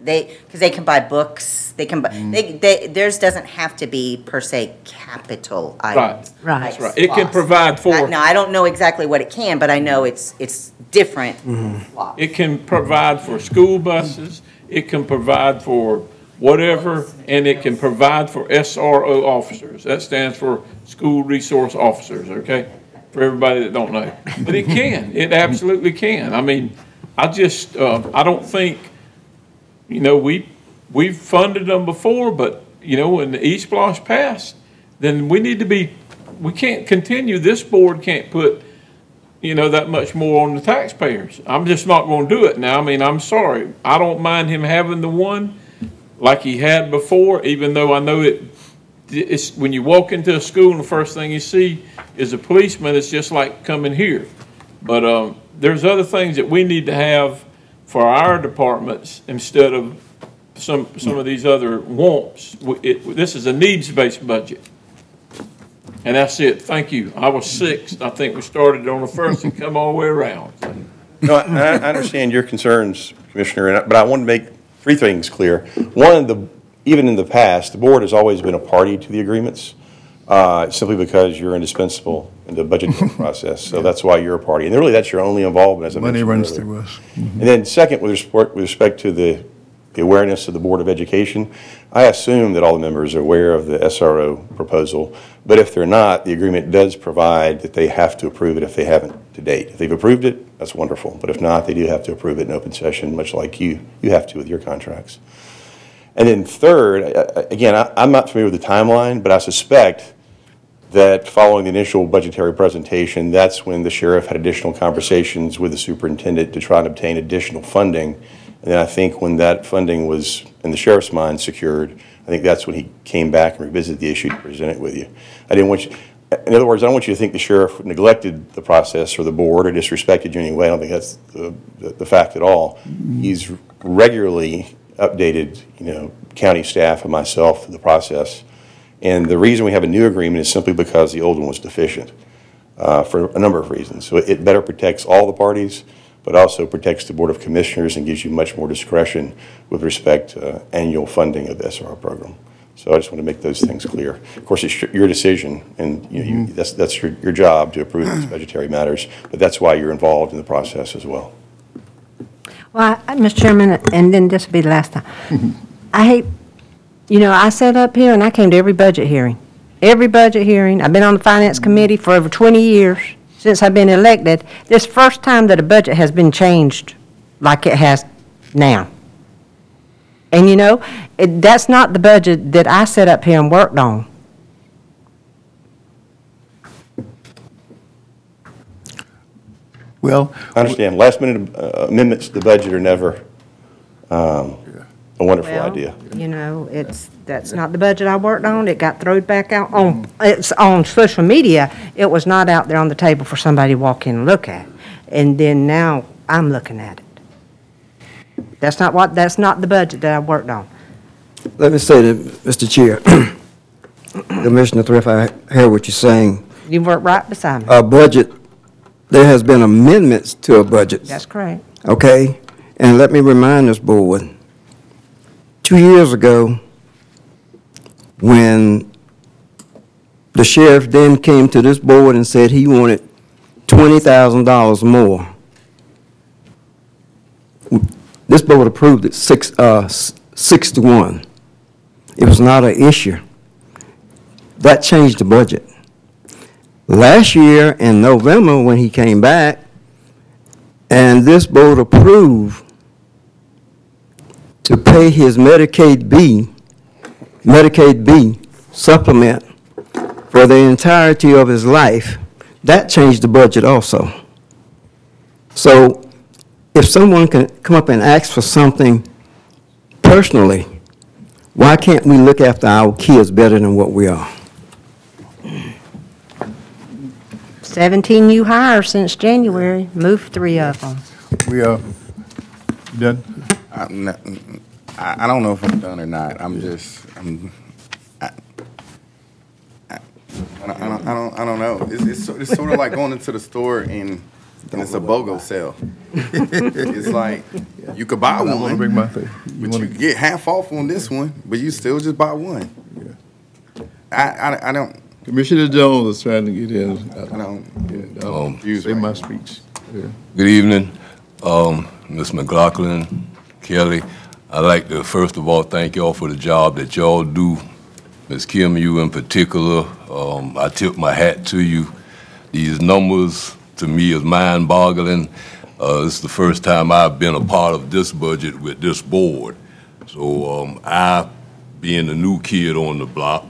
they, because they can buy books, they can buy, Mm. they, they, theirs doesn't have to be per se capital items. Right. like That's right. It can SPLOST. provide for, Now, I don't know exactly what it can, but I know it's, it's different. than SPLOST. it can provide for school buses, it can provide for whatever, and it can provide for SRO officers. That stands for School Resource Officers, okay? For everybody that don't know. But it can, it absolutely can. I mean, I just, uh, I don't think, you know, we, we've funded them before, but, you know, when the ESPLOST passed, then we need to be, we can't continue, this board can't put, you know, that much more on the taxpayers. I'm just not gonna do it now. I mean, I'm sorry. I don't mind him having the one like he had before, even though I know it, it's, when you walk into a school and the first thing you see is a policeman, it's just like coming here. But, um, there's other things that we need to have for our departments instead of some, some of these other wants. It, this is a needs-based budget. And that's it. Thank you. I was six. I think we started on the first and come all the way around. No, I, I understand your concerns, Commissioner, but I want to make three things clear. One, the, even in the past, the board has always been a party to the agreements, uh, simply because you're indispensable in the budget process. So that's why you're a party. And really, that's your only involvement, as I Money mentioned runs earlier. through us. And then second, with respect, with respect to the the awareness of the Board of Education. I assume that all the members are aware of the SRO proposal, but if they're not, the agreement does provide that they have to approve it if they haven't to date. If they've approved it, that's wonderful, but if not, they do have to approve it in open session, much like you, you have to with your contracts. And then third, again, I- I'm not familiar with the timeline, but I suspect that following the initial budgetary presentation, that's when the sheriff had additional conversations with the superintendent to try and obtain additional funding. And then I think when that funding was, in the sheriff's mind, secured, I think that's when he came back and revisited the issue to present it with you. I didn't want you, in other words, I don't want you to think the sheriff neglected the process or the board or disrespected you in any way. I don't think that's the, the the fact at all. He's regularly updated, you know, county staff and myself the process. And the reason we have a new agreement is simply because the old one was deficient, uh, for a number of reasons. So it better protects all the parties, but also protects the Board of Commissioners and gives you much more discretion with respect to uh, annual funding of the SRO program. So I just want to make those things clear. Of course, it's your your decision, and you know, you- mm-hmm. that's, that's your, your job to approve these budgetary matters, but that's why you're involved in the process as well. Well, I- Mr. Chairman, and then this will be the last time. Mm-hmm. I hate, you know, I sat up here and I came to every budget hearing. Every budget hearing. I've been on the Finance Committee for over 20 years, since I've been elected. This first time that a budget has been changed like it has now. And you know, it- that's not the budget that I set up here and worked on. Well, I understand, last-minute uh, amendments to the budget are never um, a wonderful Well, idea. You know, it's, that's not the budget I worked on. It got thrown back out on, it's on social media. It was not out there on the table for somebody to walk in and look at. And then now I'm looking at it. That's not what, that's not the budget that I worked on. Let me say that, Mr. Chair, Commissioner Thrift, I hear what you're saying. You worked right beside me. A budget, there has been amendments to a budget. That's correct. okay? And let me remind this board, two years ago, when the sheriff then came to this board and said he wanted $20,000 more, this board approved it six, uh, six to one. It was not an issue. That changed the budget. Last year in November, when he came back, and this board approved to pay his Medicaid B, Medicaid B supplement for the entirety of his life, that changed the budget also. So if someone can come up and ask for something personally, why can't we look after our kids better than what we are? 17 new hires since January, moved three of them. we are done. I'm not- I, I don't know if I'm done or not. I'm just, I'm, I, I, I don't, I don't, I don't, know. It's, it's, so- it's sort of like going into the store and, and it's a BOGO sale. It's like, you could buy I want to one, bring my thing. You but you wanna- get half off on this one, but you still just buy one. I, I, I don't, Commissioner Jones is trying to get in. I don't, Yeah, I'll Um, Say my speech. Yeah. Good evening, um, Ms. McLaughlin, Kelly. I'd like to, first of all, thank y'all for the job that y'all do. Ms. Kim, you in particular, um, I tip my hat to you. These numbers, to me, is mind-boggling. Uh, This is the first time I've been a part of this budget with this board. So um, I, being the new kid on the block,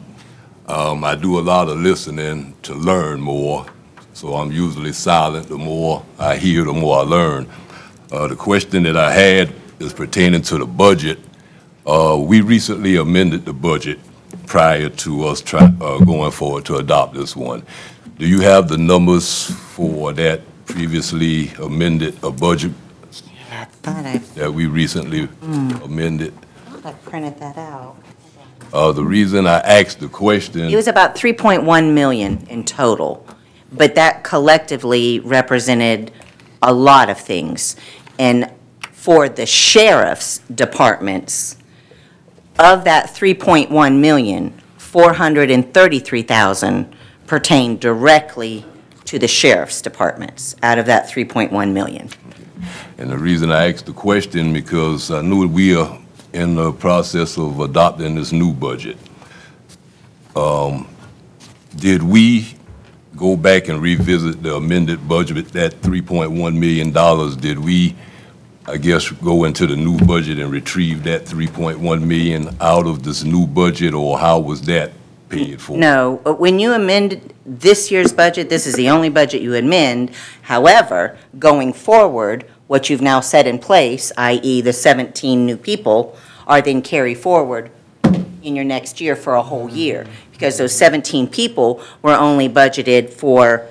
um, I do a lot of listening to learn more. So I'm usually silent. The more I hear, the more I learn. Uh, the question that I had is pertaining to the budget. Uh, we recently amended the budget prior to us try, uh, going forward to adopt this one. Do you have the numbers for that previously amended uh, budget I thought I, that we recently amended? thought I printed that out. Uh, the reason I asked the question. It was about 3.1 million in total, but that collectively represented a lot of things. And for the sheriff's departments, of that 3.1 million, 433,000 pertain directly to the sheriff's departments out of that 3.1 million. And the reason I asked the question, because I knew we are in the process of adopting this new budget, um, did we go back and revisit the amended budget, that $3.1 million? Did we, I guess, go into the new budget and retrieve that 3.1 million out of this new budget, or how was that paid for? No, when you amend this year's budget, this is the only budget you amend. However, going forward, what you've now set in place, i.e. the 17 new people, are then carry forward in your next year for a whole year. Because those 17 people were only budgeted for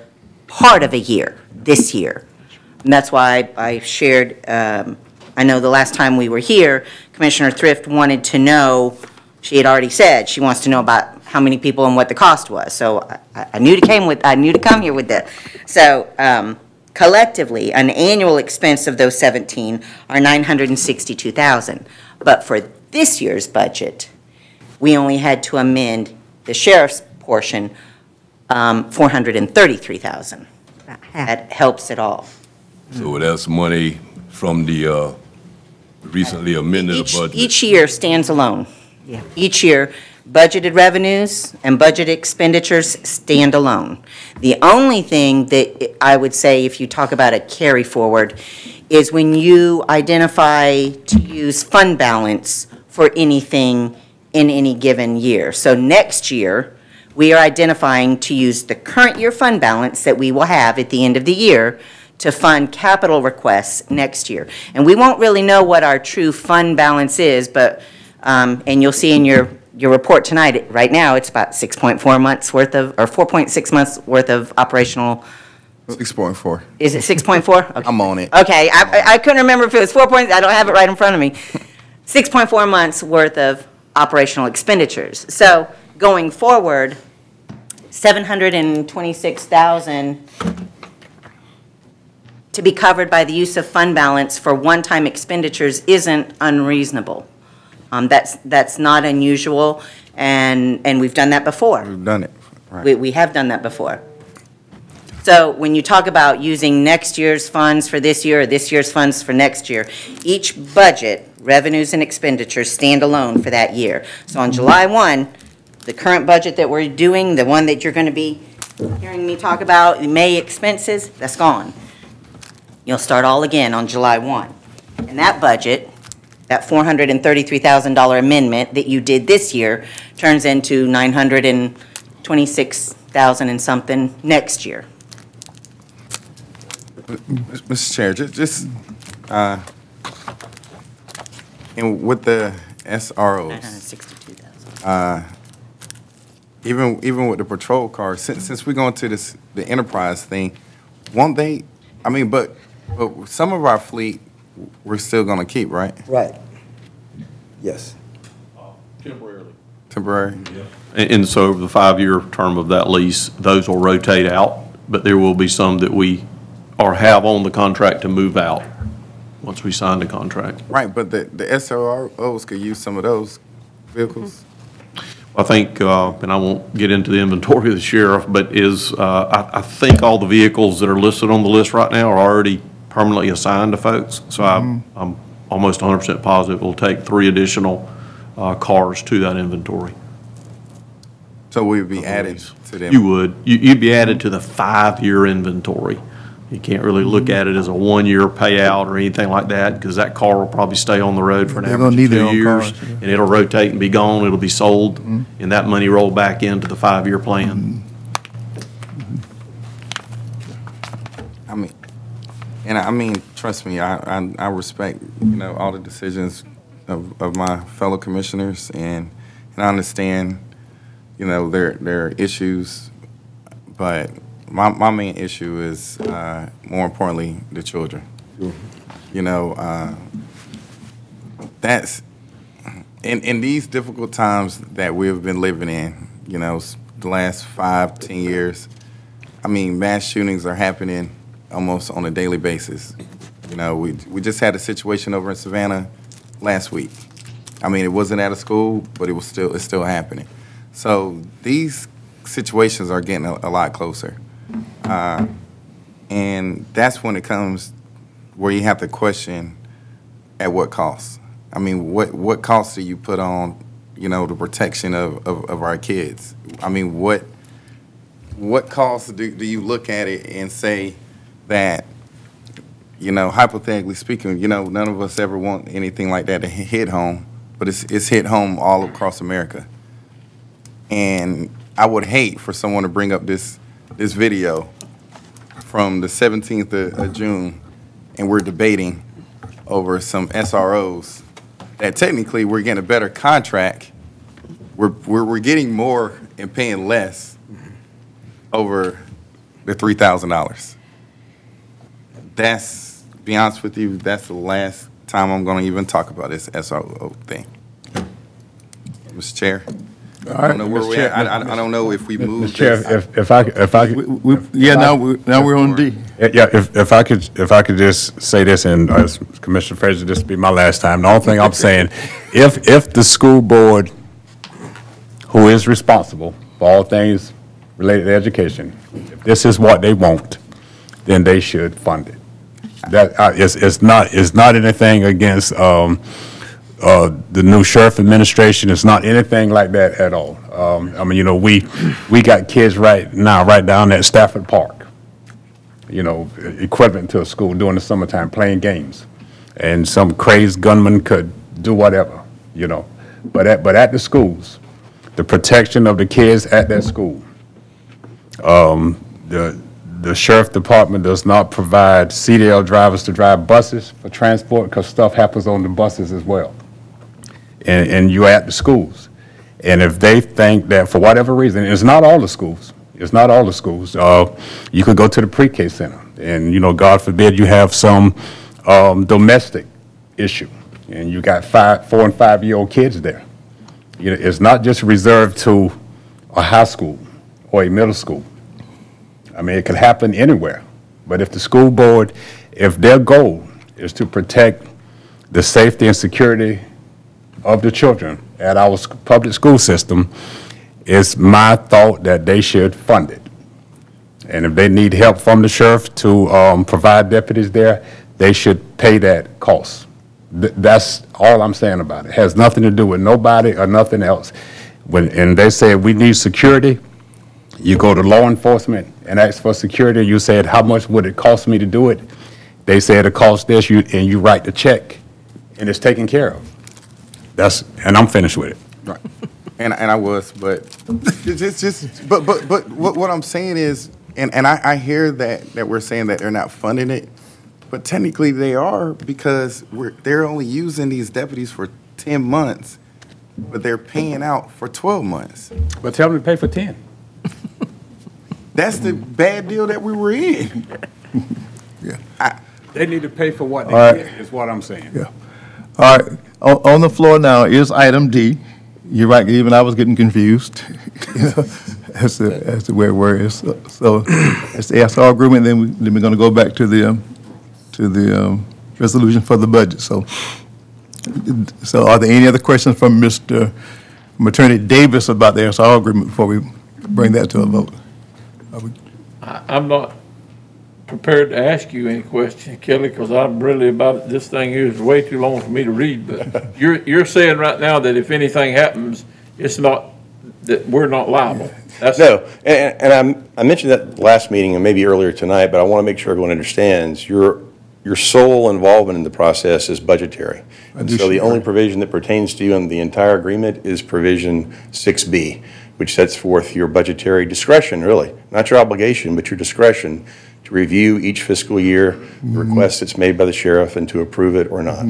part of a year, this year. And that's why I shared, um, I know the last time we were here, Commissioner Thrift wanted to know, she had already said, she wants to know about how many people and what the cost was. So I- I knew to came with, I knew to come here with that. So um, collectively, an annual expense of those 17 are 962,000. But for this year's budget, we only had to amend the sheriff's portion, um, 433,000. That helps at all. So that's money from the uh, recently amended Each, budget? each year stands alone. Yeah. Each year, budgeted revenues and budget expenditures stand alone. The only thing that I would say, if you talk about a carry forward, is when you identify to use fund balance for anything in any given year. So next year, we are identifying to use the current year fund balance that we will have at the end of the year to fund capital requests next year. And we won't really know what our true fund balance is, but, um, and you'll see in your, your report tonight, right now, it's about 6.4 months worth of, or 4.6 months worth of operational, 6.4. is it 6.4? Okay. I'm on it. Okay, I, I- I couldn't remember if it was four points, I don't have it right in front of me. 6.4 months worth of operational expenditures. So going forward, 726,000 to be covered by the use of fund balance for one-time expenditures isn't unreasonable. Um, That's, that's not unusual, and, and we've done that before. We've done it. We, Right. we have done that before. So when you talk about using next year's funds for this year, or this year's funds for next year, each budget, revenues and expenditures stand alone for that year. So on July 1, the current budget that we're doing, the one that you're going to be hearing me talk about, the May expenses, that's gone. You'll start all again on July 1. And that budget, that $433,000 amendment that you did this year turns into 926,000 and something next year. Mr. Chair, just, just, uh, and with the SROs, 962,000. uh, even, even with the patrol cars, since, since we're going to this, the enterprise thing, won't they, I mean, but, but some of our fleet, we're still gonna keep, right? Right. Yes. Temporarily. Temporary? And, and so over the five-year term of that lease, those will rotate out, but there will be some that we, or have on the contract to move out, once we sign the contract. Right, but the, the SROs could use some of those vehicles? I think, uh, and I won't get into the inventory of the sheriff, but is, uh, I, I think all the vehicles that are listed on the list right now are already permanently assigned to folks. So I'm, mm-hmm. I'm almost 100% positive it'll take three additional uh, cars to that inventory. So we'd be added to them? You would, You- you'd be added to the five-year inventory. You can't really look mm-hmm. at it as a one-year payout or anything like that, because that car will probably stay on the road for an They're gonna average need of their two own years. cars, yeah. And it'll rotate and be gone, it'll be sold, mm-hmm. and that money roll back into the five-year plan. And I mean, trust me, I, I, I respect, you know, all the decisions of, of my fellow commissioners and, and I understand, you know, their, their issues, but my, my main issue is, uh, more importantly, the children. You know, uh, that's, in, in these difficult times that we've been living in, you know, s- the last five, ten years, I mean, mass shootings are happening almost on a daily basis. You know, we, we just had a situation over in Savannah last week. I mean, it wasn't at a school, but it was still, it's still happening. So these situations are getting a, a lot closer. Uh, and that's when it comes where you have to question at what cost. I mean, what, what costs do you put on, you know, the protection of, of, of our kids? I mean, what, what costs do, do you look at it and say that, you know, hypothetically speaking, you know, none of us ever want anything like that to hi- hit home, but it's, it's hit home all across America. And I would hate for someone to bring up this, this video from the 17th of, of June, and we're debating over some SROs that technically we're getting a better contract. We're, we're, we're getting more and paying less over the $3,000. That's, be honest with you, that's the last time I'm gonna even talk about this SRO thing. Mr. Chair? I don't know where we're at. I, I I don't know if we Mr. moved Chair, this. if, if I, if I. We- we- Yeah, now, we- now we're on D. Yeah, if, if I could, if I could just say this, and uh, Commissioner Frazier, this will be my last time. The only thing I'm saying, if, if the school board, who is responsible for all things related to education, if this is what they want, then they should fund it. That, uh, it's, it's not, it's not anything against, um, uh, the new sheriff administration, it's not anything like that at all. Um, I mean, you know, we, we got kids right now, right down at Stafford Park you know, equivalent to a school during the summertime, playing games. And some crazed gunman could do whatever, you know. But at, but at the schools, the protection of the kids at that school, um, the, the sheriff department does not provide CDL drivers to drive buses for transport because stuff happens on the buses as well. And, and you're at the schools. And if they think that for whatever reason, it's not all the schools, it's not all the schools. Uh, you could go to the pre-K center, and, you know, God forbid you have some um, domestic issue, and you got five, four and five-year-old kids there. You know, it's not just reserved to a high school or a middle school. I mean, it could happen anywhere. But if the school board, if their goal is to protect the safety and security of the children at our public school system, it's my thought that they should fund it. And if they need help from the sheriff to um, provide deputies there, they should pay that cost. Th- That's all I'm saying about it. Has nothing to do with nobody or nothing else. When, and they say, we need security, you go to law enforcement and ask for security, you said, how much would it cost me to do it? They said it costs this, you, and you write the check, and it's taken care of. That's, and I'm finished with it. Right. And, and I was, but it's just, just, but, but, but what, what I'm saying is, and, and I, I hear that, that we're saying that they're not funding it, but technically they are because we're, they're only using these deputies for ten months, but they're paying out for twelve months. But tell them to pay for 10. That's the bad deal that we were in. Yeah, They need to pay for what they All right. get, is what I'm saying. Yeah. All right, on, on the floor now is item D. You're right, even I was getting confused, you know, as to, as to where, where is. So it's the SR agreement, then we, then we're gonna go back to the, um, to the, um, resolution for the budget, so. So are there any other questions from Mr., from Attorney Davis about the SR agreement before we bring that to a vote? Are we- I, I'm not prepared to ask you any questions, Kelly, because I'm really about, this thing here is way too long for me to read, but you're, you're saying right now that if anything happens, it's not, that we're not liable. That's- No, and, and I'm, I mentioned that last meeting and maybe earlier tonight, but I want to make sure everyone understands, your, your sole involvement in the process is budgetary. And so the only provision that pertains to you in the entire agreement is provision 6B, which sets forth your budgetary discretion, really, not your obligation, but your discretion to review each fiscal year, the request that's made by the sheriff, and to approve it or not.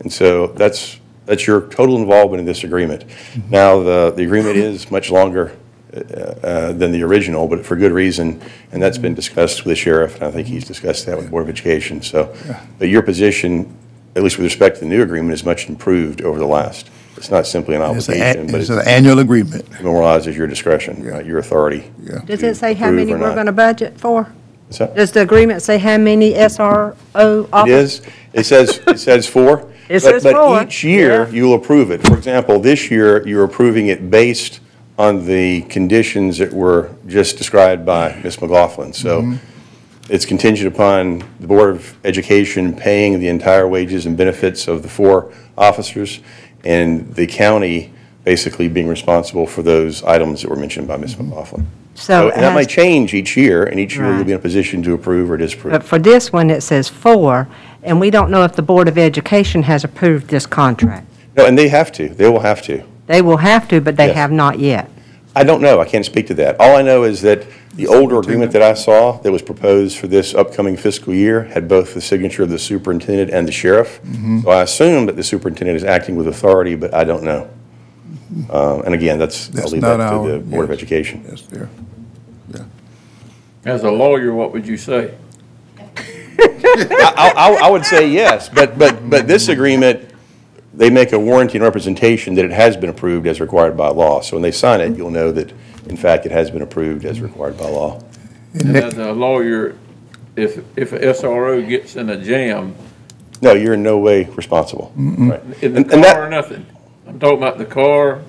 And so that's, that's your total involvement in this agreement. Now, the, the agreement is much longer uh, uh, than the original, but for good reason, and that's been discussed with the sheriff, and I think he's discussed that with Board of Education, so. But your position, at least with respect to the new agreement, is much improved over the last. It's not simply an It's an, obligation, but it's it an annual agreement, memorializes your discretion, uh, your authority. yeah. Does it say how approve many or we're not. going to budget for? What's that? Does the agreement say how many SRO It officers? is, it says, it says four. It but- says four, But each year, yeah. you'll approve it. For example, this year, you're approving it based on the conditions that were just described by Ms. McLaughlin. So It's contingent upon the Board of Education paying the entire wages and benefits of the four officers, and the county basically being responsible for those items that were mentioned by Ms. Mm-hmm. McLaughlin. So And that might change each year, and each year you'll be in a position to approve or disapprove. But for this one, it says four, and we don't know if the Board of Education has approved this contract. No, and they have to, they will have to. They will have to, but they Yes. have not yet. I don't know, I can't speak to that. All I know is that the older agreement that I saw that was proposed for this upcoming fiscal year had both the signature of the superintendent and the sheriff. So I assume that the superintendent is acting with authority, but I don't know. Uh, And again, that's, I'll That's leave not that to our- the Board of yes. Education. Yes, there. As a lawyer, what would you say? I, I, I would say yes, but, but, but this agreement, they make a warranty and representation that it has been approved as required by law. So when they sign it, you'll know that, in fact, it has been approved as required by law. And as a lawyer, if, if a SRO gets in a jam, No, you're in no way responsible. Right. in And- the and that- car or nothing, I'm talking about the car,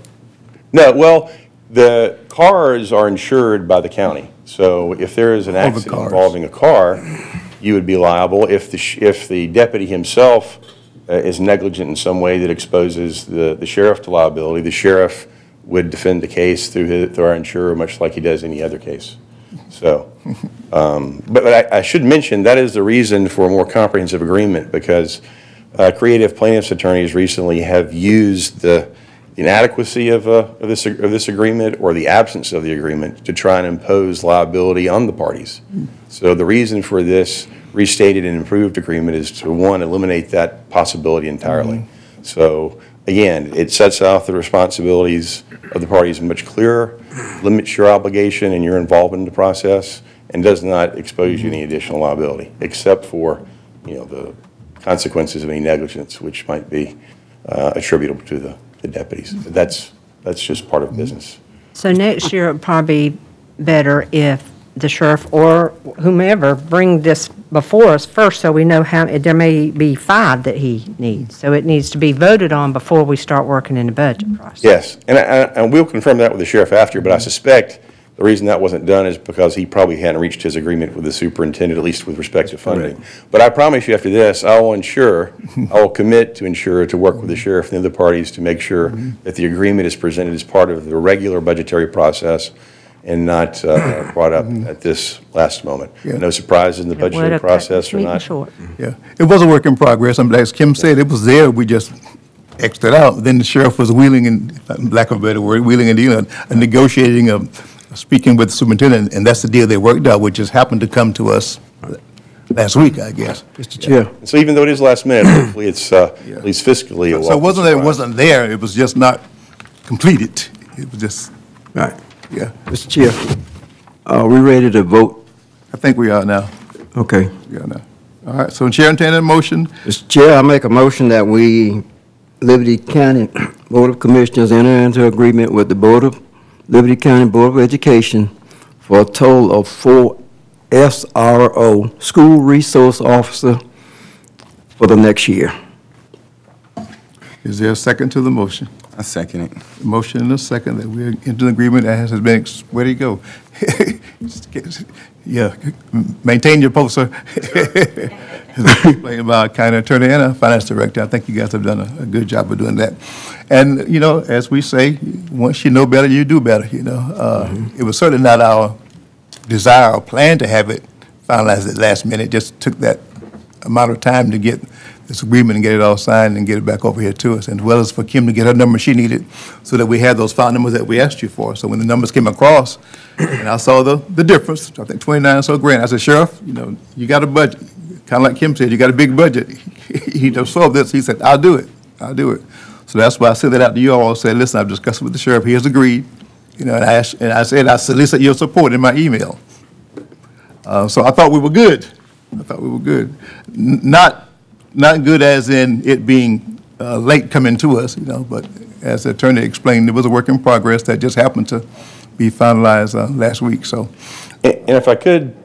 No, well, the cars are insured by the county. So if there is an the accident cars. involving a car, you would be liable. If the, sh- if the deputy himself uh, is negligent in some way that exposes the the sheriff to liability, the sheriff would defend the case through his, through our insurer, much like he does any other case. So, um, but, but I, I should mention, that is the reason for a more comprehensive agreement, because uh, creative plaintiffs' attorneys recently have used the inadequacy of, uh, of this, of this agreement or the absence of the agreement to try and impose liability on the parties. So the reason for this restated and improved agreement is to, one, eliminate that possibility entirely. So, again, it sets out the responsibilities of the parties much clearer, limits your obligation and your involvement in the process, and does not expose you to any additional liability, except for, you know, the consequences of any negligence, which might be uh, attributable to the the deputies. That's, that's just part of business. So next year, it'd probably be better if the sheriff or whomever bring this before us first, so we know how, there may be five that he needs. So it needs to be voted on before we start working in the budget process. Yes, and, I- and we'll confirm that with the sheriff after, but I suspect the reason that wasn't done is because he probably hadn't reached his agreement with the superintendent, at least with respect to funding. But I promise you, after this, I will ensure, I will commit to ensure to work with the sheriff and the other parties to make sure mm-hmm. that the agreement is presented as part of the regular budgetary process and not uh, brought up at this last moment. Yeah. No surprise in the It would budgetary have cut process this or meeting not. short. Yeah, it was a work in progress, and as Kim said, it was there, we just Xed it out. Then the sheriff was wheeling and, lack of a better word, wheeling and dealing, uh, negotiating, uh, speaking with the superintendent, and that's the deal they worked out, which just happened to come to us last week, I guess. Mr. Chair, So even though it is last minute, hopefully it's uh, at least fiscally a So it welcome wasn't that it surprise. wasn't there, it was just not completed. It was just, right. Yeah, Mr. Chair, are we ready to vote? I think we are now, Okay. we are now. All right, so Chair, entertain a motion, Mr. Chair, I make a motion that we, Liberty County Board of Commissioners, enter into agreement with the Board of, Liberty County Board of Education for a total of four SRO, School Resource Officer, for the next year. Is there a second to the motion? I second it. Motion and a second that we're into an agreement as has been, ex- where do you go? Yeah, maintain your post, sir. Explained by county attorney and our finance director. I think you guys have done a, a good job of doing that. And, you know, as we say, once you know better, you do better, you know. Uh, It was certainly not our desire or plan to have it finalized at last minute. Just took that amount of time to get this agreement and get it all signed and get it back over here to us, as well as for Kim to get her number she needed, so that we had those file numbers that we asked you for. So when the numbers came across, and I saw the, the difference, I think twenty-nine so grand, I said, Sheriff, you know, you got a budget, kind of like Kim said, you got a big budget. He absorbed this, he said, I'll do it, I'll do it. So that's why I sent that out to you all, said, listen, I've discussed it with the sheriff, he has agreed, you know, and I asked, and I said, I solicit your support in my email. Uh, so I thought we were good. I thought we were good. N- Not, not good as in it being uh, late coming to us, you know, but as the attorney explained, it was a work in progress that just happened to be finalized uh, last week, so. And and if I could,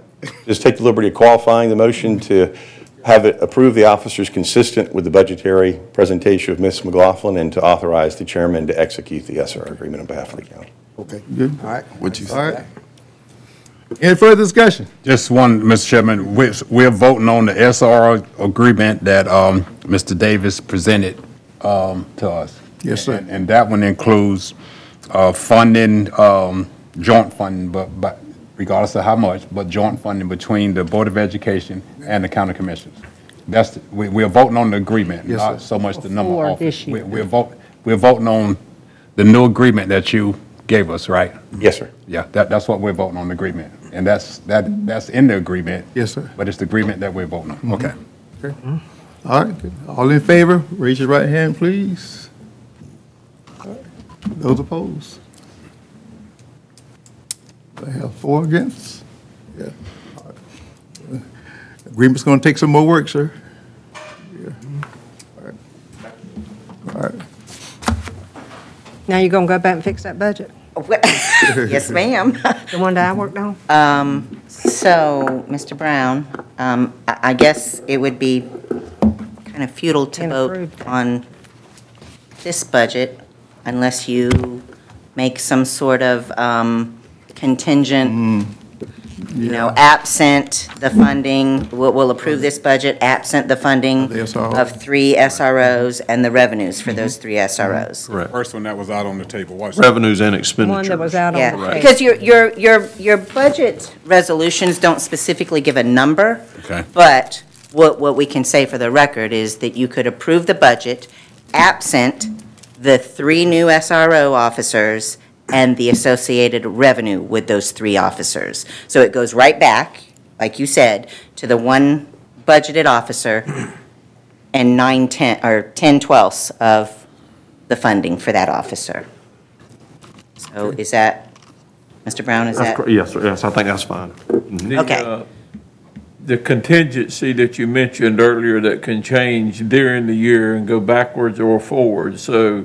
just take the liberty of qualifying the motion to have it approve the officers consistent with the budgetary presentation of Ms. McLaughlin and to authorize the chairman to execute the SR agreement on behalf of the county. Okay. Good. All right. What you All right. Any further discussion? Just one, Mr. Chairman, we're, we're voting on the SR agreement that, um, Mr. Davis presented, um, to us. Yes, sir. And- And that one includes, uh, funding, um, joint funding, but, but regardless of how much, but joint funding between the Board of Education and the county commissions. That's, the- we, we're voting on the agreement, Yes, not sir. so much the number For of. this year. We're, vote, we're voting on the new agreement that you gave us, right? Yes, sir. Yeah, that, that's what we're voting on, the agreement. And that's, that, that's in the agreement. Yes, sir. But it's the agreement that we're voting on. Mm-hmm. Okay. Mm-hmm. All right, all in favor, raise your right hand, please. Those opposed? I have four against? Yeah. All right. Agreement's gonna take some more work, sir. Yeah. All right. All right. Now you're gonna go back and fix that budget? Yes, ma'am. The one that I worked on? Um, So, Mr. Brown, um, I I guess it would be kind of futile to Can't vote approve on this budget unless you make some sort of um, contingent, you know, absent the funding, we'll we'll approve this budget absent the funding The SRO. of three SROs and the revenues for those three mm-hmm. SROs. Correct. First one that was out on the table was. Revenues and expenditures. One that was out on the Yeah, table. because your, your, your, your budget resolutions don't specifically give a number. Okay. But what, what we can say for the record is that you could approve the budget absent the three new SRO officers and the associated revenue with those three officers. So it goes right back, like you said, to the one budgeted officer and nine, ten, or ten twelfths of the funding for that officer. So is that, Mr. Brown, is That's that? cor- Yes, sir, yes, I think that's fine. The, Okay. uh, The contingency that you mentioned earlier that can change during the year and go backwards or forward. So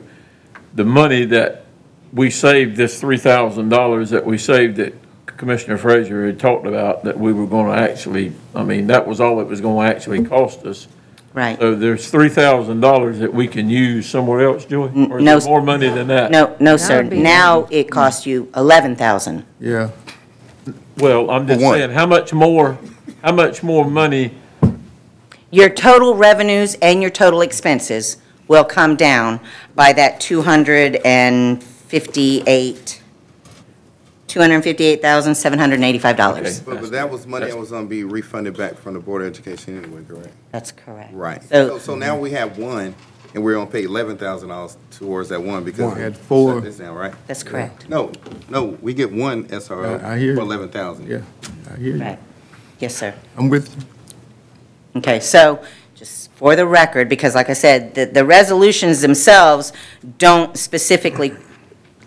the money that we saved, this three thousand dollars that we saved that Commissioner Frazier had talked about, that we were gonna actually, I mean, that was all it was gonna actually cost us. Right. So there's three thousand dollars that we can use somewhere else, Joey? Mm, or is no, there more money than that? No, no, sir. would be- Now it costs you eleven thousand. Yeah. Well, I'm just For what? saying, how much more, how much more money Your total revenues and your total expenses will come down by that two hundred and fifty-eight, two hundred and fifty-eight thousand, seven hundred and eighty-five dollars. But, but that was money that was gonna be refunded back from the Board of Education anyway, correct? That's correct. Right. So- So, so now we have one, and we're gonna pay eleven thousand dollars towards that one because. We had four. Shut this down, right? That's correct. No, no, we get one SRO I- I hear for you. eleven thousand. Yeah, I hear you. Right. Yes, sir. I'm with you. Okay, so, just for the record, because like I said, the, the resolutions themselves don't specifically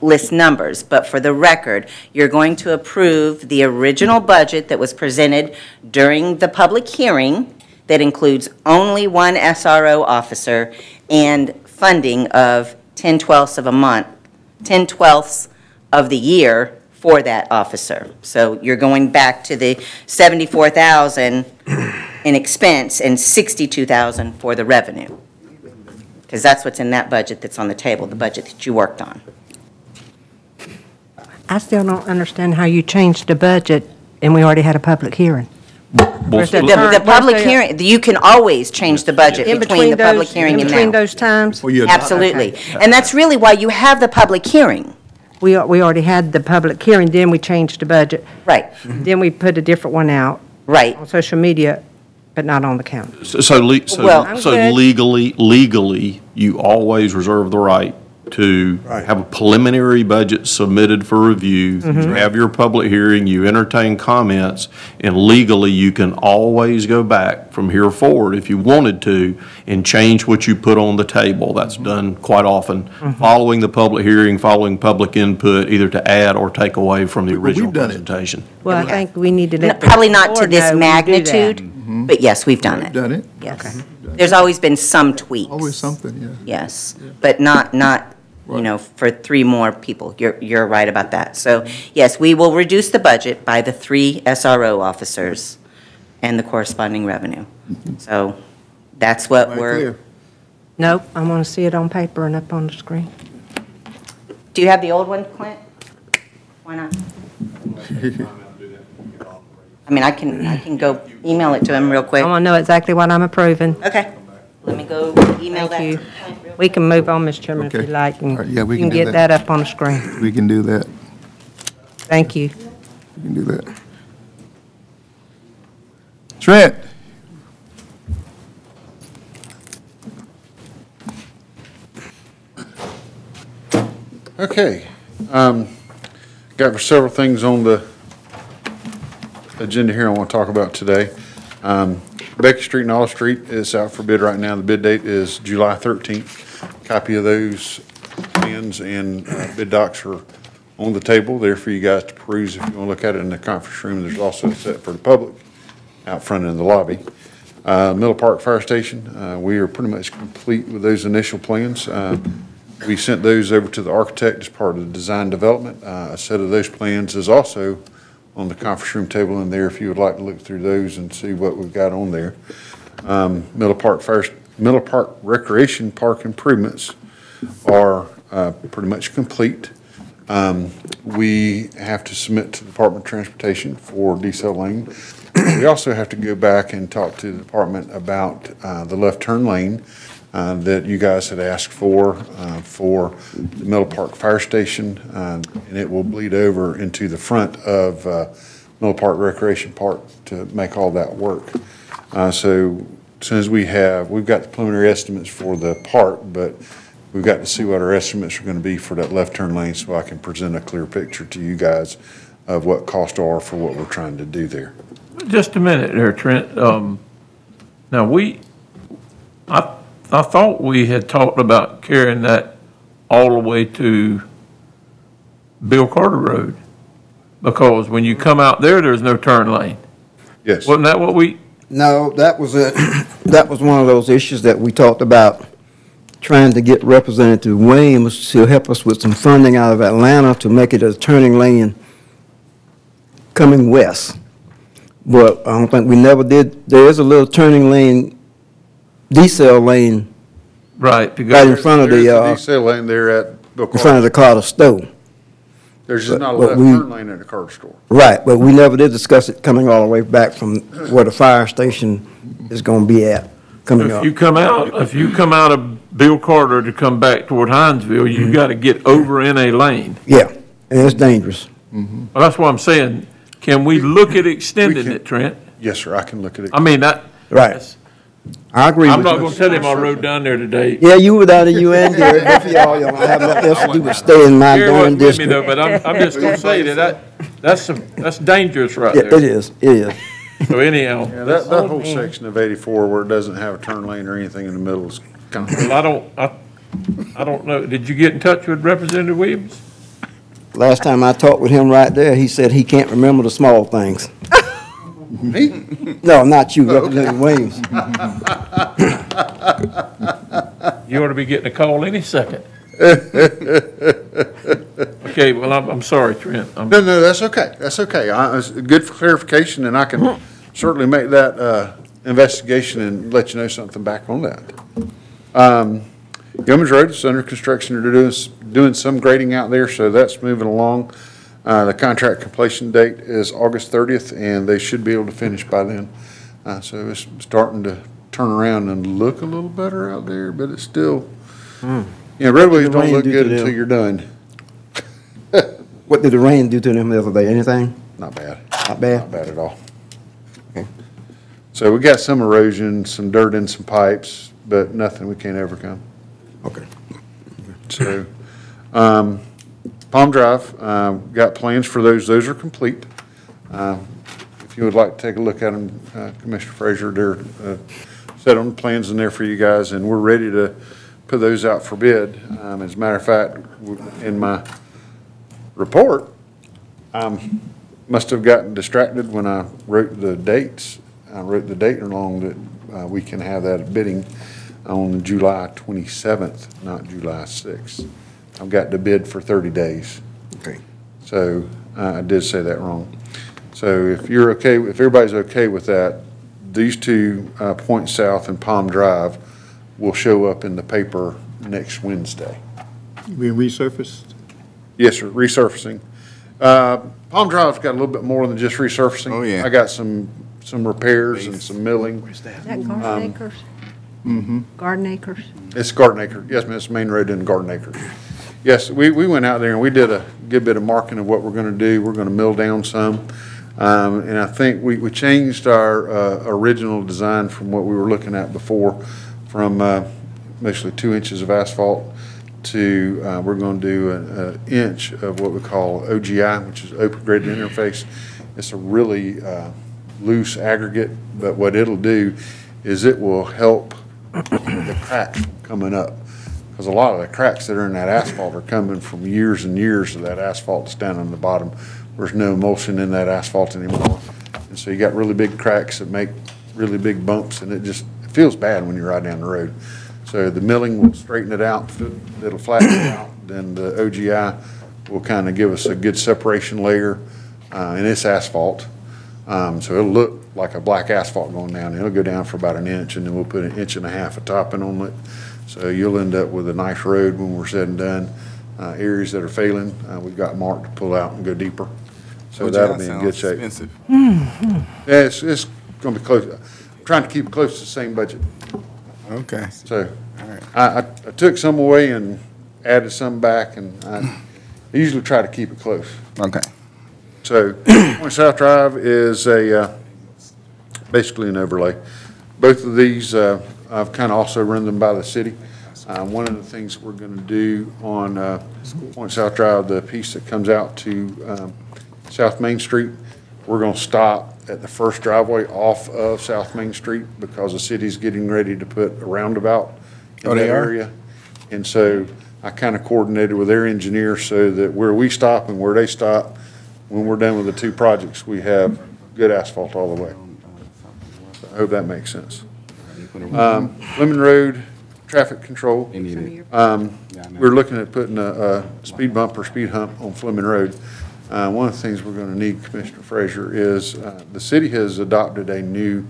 list numbers, but for the record, you're going to approve the original budget that was presented during the public hearing that includes only one SRO officer and funding of 10 twelfths of a month, 10 twelfths of the year for that officer. So you're going back to the 74,000 in expense and 62,000 for the revenue. Because that's what's in that budget that's on the table, the budget that you worked on. I still don't understand how you changed the budget and we already had a public hearing. Where's The, the current- public where's uh, hearing, you can always change the budget In between the public those- hearing In and between now. those times? Well, you adopt- Absolutely. And that's really why you have the public hearing. We, al- we already had the public hearing, then we changed the budget. Right, mm-hmm. Then we put a different one out right. on social media, but not on the counter. So, so le- Well- so, I'm so good. legally, legally, you always reserve the right to have a preliminary budget submitted for review. Mm-hmm. You have your public hearing, you entertain comments, and legally, you can always go back from here forward if you wanted to and change what you put on the table. That's Mm-hmm. done quite often, following the public hearing, following public input, either to add or take away from the But we've original done it. presentation. Well, I think we need to No, let the Probably not to board this know we do that. magnitude, but yes, we've done it. Done it? Yes. There's always been some tweaks. Always something, yeah. Yes, but not, not, you know, for three more people. You're, you're right about that. So, yes, we will reduce the budget by the three SRO officers and the corresponding revenue. Mm-hmm. So that's what Right we're, clear. Nope, I want to see it on paper and up on the screen. do you have the old one, Clint? Why not? I mean, I can, I can go email it to him real quick. I want to know exactly what I'm approving. Okay, let me go email that. Thank you. We can move on, Mr. Chairman, if Okay. you like, and All right, yeah, we you can can do get that. that up on the screen. We can do that. Thank you. We can do that. Trent? Okay. um, Got several things on the agenda here I want to talk about today. Um, Becky Street and Olive Street is out for bid right now. The bid date is July 13th. Copy of those plans and uh, bid docs are on the table there for you guys to peruse if you want to look at it in the conference room. There's also a set for the public out front in the lobby. Uh, Miller Park Fire Station, uh, we are pretty much complete with those initial plans. We sent those over to the architect as part of the design development. A set of those plans is also on the conference room table in there if you would like to look through those and see what we've got on there. Um, Miller Park Fire, Miller Park Recreation Park improvements are uh, pretty much complete. Um, We have to submit to the Department of Transportation for decel lane. We also have to go back and talk to the department about uh, the left turn lane uh, that you guys had asked for, uh, for the Miller Park Fire Station, uh, and it will bleed over into the front of uh, Miller Park Recreation Park to make all that work. Uh, So as soon as we have, we've got the preliminary estimates for the park, but we've got to see what our estimates are going to be for that left turn lane so I can present a clear picture to you guys of what costs are for what we're trying to do there. Just a minute there, Trent. Um, now, we, I, I thought we had talked about carrying that all the way to Bill Carter Road. Because when you come out there, there's no turn lane. Yes. Wasn't that what we, No, that was a, that was one of those issues that we talked about, trying to get Representative Williams to help us with some funding out of Atlanta to make it a turning lane coming west. But I don't think we never did, there is a little turning lane, decel lane right, to right in front of There's the, a uh, decel lane there at Bill in front of the Carter store. There's just not a but left we- turn lane at the Carter store. Right, but we never did discuss it coming all the way back from where the fire station is gonna be at, coming if up. you come out, if you come out of Bill Carter to come back toward Hinesville, Mm-hmm. you gotta get over in a lane. Yeah, and it's dangerous. Well, that's what I'm saying. Can we look at extending can- it, Trent? Yes, sir, I can look at it. I mean, that. Right. that's- I agree I'm with not gonna tell him I rode down there today. Yeah, you were down there, you and Gary, both of y'all, y'all have nothing else to do but stay in my Gary darn wasn't with me though, but I'm, I'm just gonna say that that, that's some, that's dangerous right Yeah, it there. is, it is. So anyhow, Yeah, that, that whole section of 84 where it doesn't have a turn lane or anything in the middle is kind of, well, I don't, I, I don't know. Did you get in touch with Representative Williams? Last time I talked with him right there, he said he can't remember the small things. Me? No, not you, Representative Williams. You ought to be getting a call any second. Okay, well, I'm, I'm sorry, Trent. I'm- No, no, that's okay, that's okay. I, it's good for clarification and I can certainly make that, uh, investigation and let you know something back on that. Um, Gilman's Road is under construction. They're doing, s- doing some grading out there, so that's moving along. Uh, the contract completion date is August thirtieth, and they should be able to finish by then. Uh, so it's starting to turn around and look a little better out there, but it's still, you know, roadways the don't rain look do good them? until you're done. What did the rain do to them the other day? Anything? Not bad. Not bad? Not bad? bad at all. Okay. So we got some erosion, some dirt in some pipes, but nothing we can't overcome. Okay. So, um, Palm Drive, um, got plans for those, those are complete. Um, If you would like to take a look at them, uh, Commissioner Frazier, they're, uh, set on plans in there for you guys, and we're ready to put those out for bid. Um, as a matter of fact, in my report, um, must have gotten distracted when I wrote the dates. I wrote the date along that, uh, we can have that bidding on July twenty-seventh, not July sixth. I've got to bid for thirty days. Okay. So, uh, I did say that wrong. So if you're okay, if everybody's okay with that, these two, uh, Point South and Palm Drive will show up in the paper next Wednesday. We resurfaced? Yes, sir, resurfacing. Palm Drive's got a little bit more than just resurfacing. Oh, yeah. I got some, some repairs and some milling. Is that Garden Acres? Mm-hmm. Garden Acres? It's Garden Acre. Yes, ma'am, it's main road in Garden Acre. Yes, we, we went out there and we did a good bit of marking of what we're gonna do. We're gonna mill down some. Um, and I think we, we changed our, uh, original design from what we were looking at before, from, uh, basically two inches of asphalt to, uh, we're gonna do an, an inch of what we call OGI, which is open graded interface. It's a really, uh, loose aggregate, but what it'll do is it will help the crack coming up. Because a lot of the cracks that are in that asphalt are coming from years and years of that asphalt that's down on the bottom. There's no emulsion in that asphalt anymore. And so you got really big cracks that make really big bumps, and it just, it feels bad when you ride down the road. So the milling will straighten it out, it'll flatten it out, then the OGI will kind of give us a good separation layer, uh, and it's asphalt. Um, so it'll look like a black asphalt going down. It'll go down for about an inch, and then we'll put an inch and a half of topping on it. So you'll end up with a nice road when we're said and done. Uh, areas that are failing, uh, we've got marked to pull out and go deeper. So that'll be in good sounds shape. expensive. Yeah, it's, it's gonna be close. I'm trying to keep it close to the same budget. Okay. So I, I, I took some away and added some back, and I usually try to keep it close. Okay. So, Point South Drive is a, uh, basically an overlay. Both of these, uh, I've kind of also run them by the city. Uh, One of the things that we're going to do on uh, Point South Drive, the piece that comes out to um, South Main Street, we're going to stop at the first driveway off of South Main Street because the city's getting ready to put a roundabout Oh, in they that are? area. And so I kind of coordinated with their engineer so that where we stop and where they stop, when we're done with the two projects, we have good asphalt all the way. I hope that makes sense. Um, Lemon Road, traffic control. Um, we're looking at putting a, a speed bump or speed hump on Fleming Road. Uh, one of the things we're gonna need, Commissioner Frazier, is, uh, the city has adopted a new,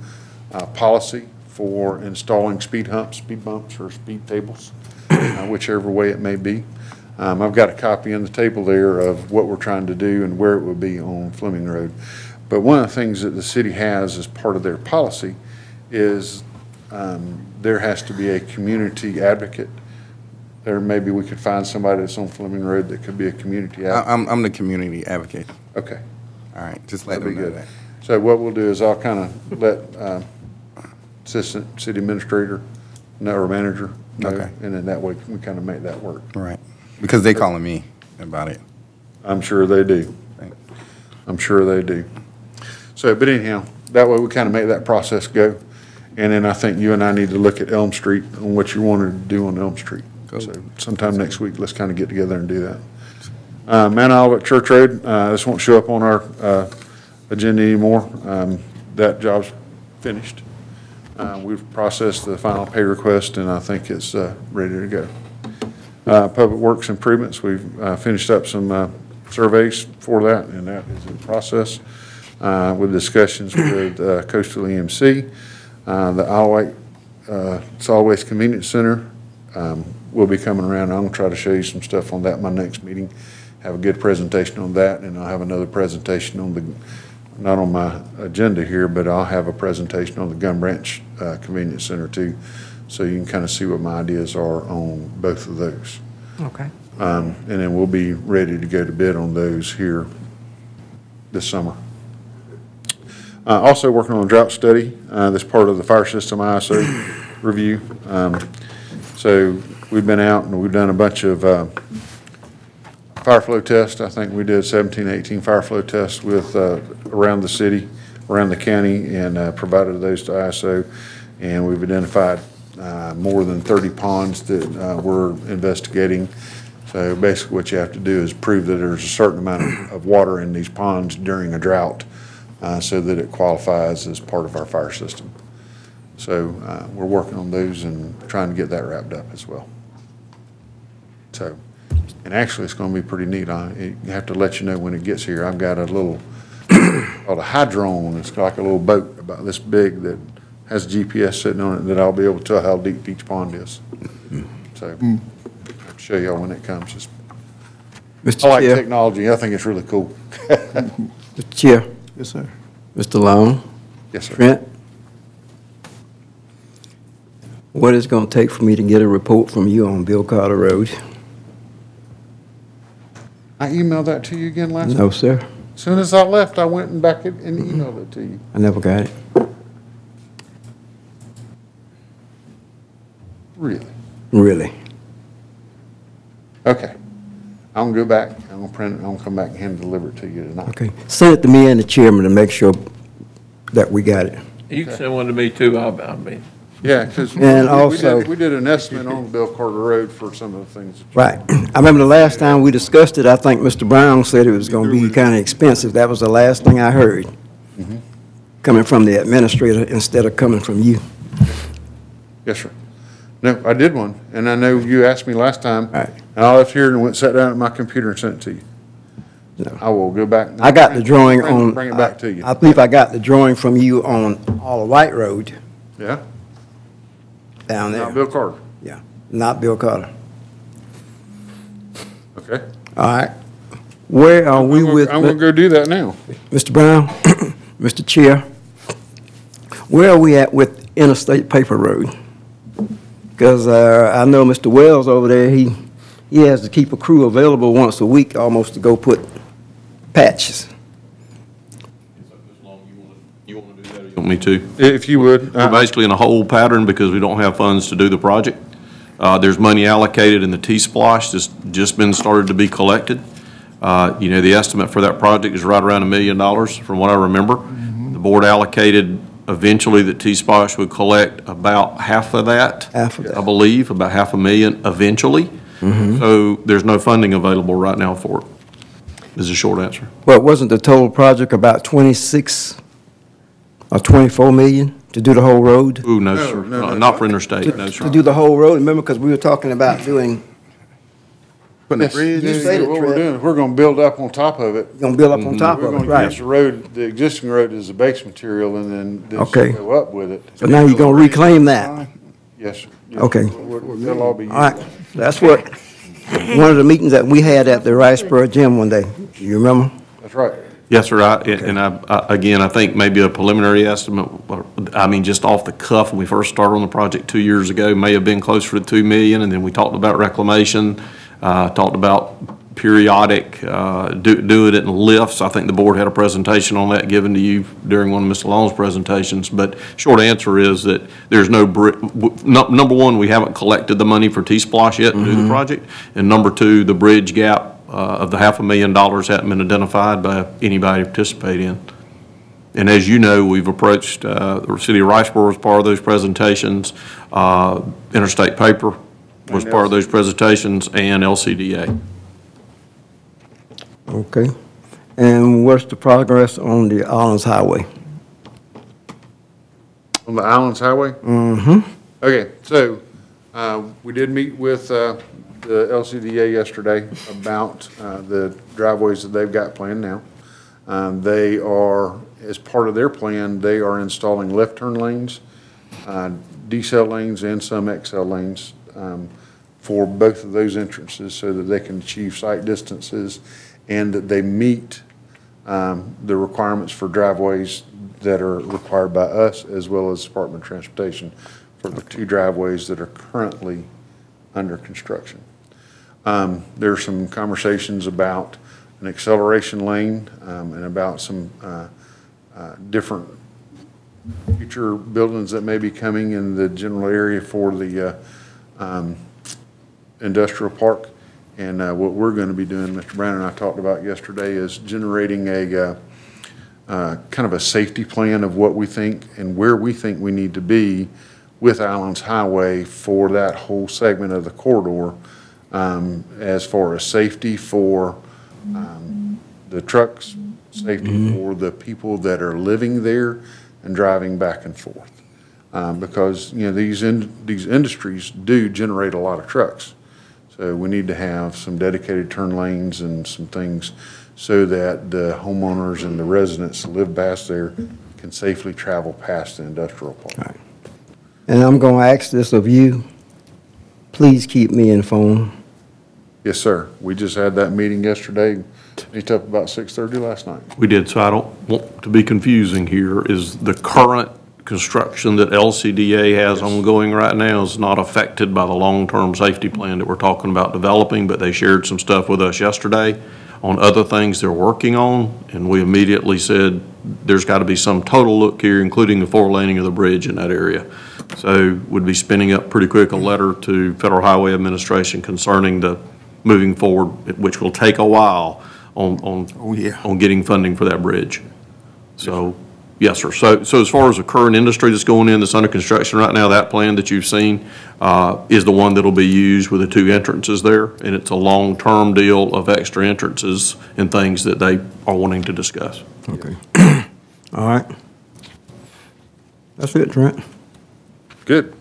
uh, policy for installing speed humps, speed bumps, or speed tables, uh, whichever way it may be. Um, I've got a copy in the table there of what we're trying to do and where it would be on Fleming Road. But one of the things that the city has as part of their policy is, um, there has to be a community advocate. There, maybe we could find somebody that's on Fleming Road that could be a community I- advocate. I'm, I'm the community advocate. Okay, All right, just let that'd be them know good. that. So what we'll do is I'll kind of let, um, Assistant City Administrator, know, or Manager know, Okay. and then that way we kind of make that work. All right. Because they calling me about it. I'm sure they do. Thank- I'm sure they do. So, but anyhow, that way we kind of make that process go. And then I think you and I need to look at Elm Street and what you wanted to do on Elm Street. Cool. So sometime next week, let's kind of get together and do that. Uh, Mount Olivet Church Road, uh, this won't show up on our, uh, agenda anymore. Um, that job's finished. Uh, we've processed the final pay request and I think it's, uh, ready to go. Uh, Public Works improvements, we've uh, finished up some uh, surveys for that, and that is in process uh, with discussions with uh, Coastal EMC. Uh, The White uh, Solid Waste Convenience Center um, will be coming around. I'm going to try to show you some stuff on that in my next meeting. Have a good presentation on that, and I'll have another presentation on the, not on my agenda here, but I'll have a presentation on the Gum Branch uh, Convenience Center too, so you can kind of see what my ideas are on both of those. Okay. Um, And then we'll be ready to go to bid on those here this summer. Uh, Also working on a drought study, uh, that's part of the fire system ISO review. Um, So we've been out and we've done a bunch of uh, fire flow tests. I think we did 17, 18 fire flow tests with, uh, around the city, around the county, and uh, provided those to ISO. And we've identified uh, more than 30 ponds that uh, we're investigating. So basically what you have to do is prove that there's a certain amount of- of water in these ponds during a drought uh, so that it qualifies as part of our fire system. So uh, we're working on those and trying to get that wrapped up as well. So, and actually, it's going to be pretty neat. I I have to let you know when it gets here. I've got a little, called a hydrone. It's like a little boat about this big that has GPS sitting on it that I'll be able to tell how deep each pond is. So I'll show y'all when it comes. It's Mr. I like Chair, technology. I think it's really cool. Mr. Chair, Yes, sir. Mr. Long, Yes, sir. Trent, what is it going to take for me to get a report from you on Bill Carter Road? I emailed that to you again last, No, sir, as soon as I left, I went and back it- and emailed it to you. I never got it. Really? Really? Okay. I'm gonna go back, I'm gonna print it, I'm gonna come back and hand deliver it to you tonight. Okay. Send it to me and the chairman to make sure that we got it. You can send one to me too, I, I mean. Yeah, because. And also- We did an estimate on Bill Carter Road for some of the things. that you- Right. I remember the last time we discussed it, I think Mr. Brown said it was going to be kind of expensive. That was the last thing I heard, mm-hmm. coming from the administrator instead of coming from you. Yes, sir. No, I did one, and I know you asked me last time. Right. And I left here and went, sat down at my computer and sent it to you. No. I will go back. I got the drawing Bring- on. Bring it back to you. I believe I got the drawing from you on All the White Road Yeah? down there. Not there. Bill Carter. Yeah, not Bill Carter. Okay. All right. Where are we I'm gonna- with, I'm gonna go do that now. Mr. Brown, Mr. Chair? Where are we at with Interstate Paper Road? Because uh, I know Mr. Wells over there, he, he has to keep a crew available once a week almost to go put patches. You want to do that or you want me to? If you would. We're uh, basically in a hold pattern because we don't have funds to do the project. Uh, There's money allocated in the T-SPLOST that's just been started to be collected. Uh, You know, the estimate for that project is right around a million dollars, from what I remember. The board allocated eventually that T-SPLOST would collect about half of that. Half of that. I believe, about half a million eventually. Mm-hmm. So there's no funding available right now for it, is the short answer. Well, wasn't the total project about 26 or 24 million to do the whole road? Ooh, no, No, sir. no, Uh, no. Not for interstate, no, sir. To do the whole road, remember, because we were talking about doing, Putting a Yes, bridge you in. say- What we're doing, is we're gonna build up on top of it. gonna build up on mm-hmm. top We're of it, gonna right? the road, the existing road as the base material and then this Okay. go up with it. So now you're gonna reclaim that? Yes, sir. Yes, Okay. we're- we're- They'll all be. All right, that's what, one of the meetings that we had at the Riceboro Gym one day, you remember? That's right. Yes, sir, I- and I, I- again, I think maybe a preliminary estimate, or- I mean, just off the cuff, when we first started on the project two years ago, may have been closer to 2 million, and then we talked about reclamation, uh, talked about periodic, uh, do do it in lifts. I think the board had a presentation on that given to you during one of Mr. Long's presentations, but short answer is that there's no, bri- w- nu- number one, we haven't collected the money for T-SPLOST yet to do the project, and number two, the bridge gap uh, of the half a million dollars hadn't been identified by anybody to participate in. And as you know, we've approached uh, the city of Riceboro as part of those presentations, uh, Interstate Paper was part of those presentations, and LCDA. Okay. And what's the progress on the Islands Highway? On the Islands Highway? Mm-hmm. Okay, so, uh, we did meet with, uh, the LCDA yesterday about, uh, the driveways that they've got planned now. Um, they are, as part of their plan, they are installing left turn lanes, uh, decel lanes and some accel lanes, um, for both of those entrances so that they can achieve sight distances and that they meet, um, the requirements for driveways that are required by us as well as Department of Transportation for the two driveways that are currently under construction. Um, There are some conversations about an acceleration lane um, and about some uh, uh, different future buildings that may be coming in the general area for the uh, um, industrial park. And uh, what we're going to be doing, Mr. Brown and I talked about yesterday, is generating a, uh, uh, kind of a safety plan of what we think and where we think we need to be with Islands Highway for that whole segment of the corridor, um, as far as safety for um, the trucks, safety for the people that are living there and driving back and forth. Um, Because, you know, these, in- these industries do generate a lot of trucks. So we need to have some dedicated turn lanes and some things so that the homeowners and the residents that live past there can safely travel past the industrial park. And I'm gonna ask this of you, please keep me informed Yes, sir. We just had that meeting yesterday. Finished up about 6:30 last night. We did, so I don't want to be confusing here, is the current construction that LCDA has ongoing right now is not affected by the long-term safety plan that we're talking about developing, but they shared some stuff with us yesterday on other things they're working on, and we immediately said, there's got to be some total look here, including the four-laning of the bridge in that area. So we'd be spinning up pretty quick a letter to Federal Highway Administration concerning the moving forward, which will take a while on, on, Oh, yeah. on getting funding for that bridge. So, yes, sir. So, so as far as the current industry that's going in, that's under construction right now, that plan that you've seen uh, is the one that'll be used with the two entrances there, and it's a long-term deal of extra entrances and things that they are wanting to discuss. Okay. All right. That's it, Trent. Good.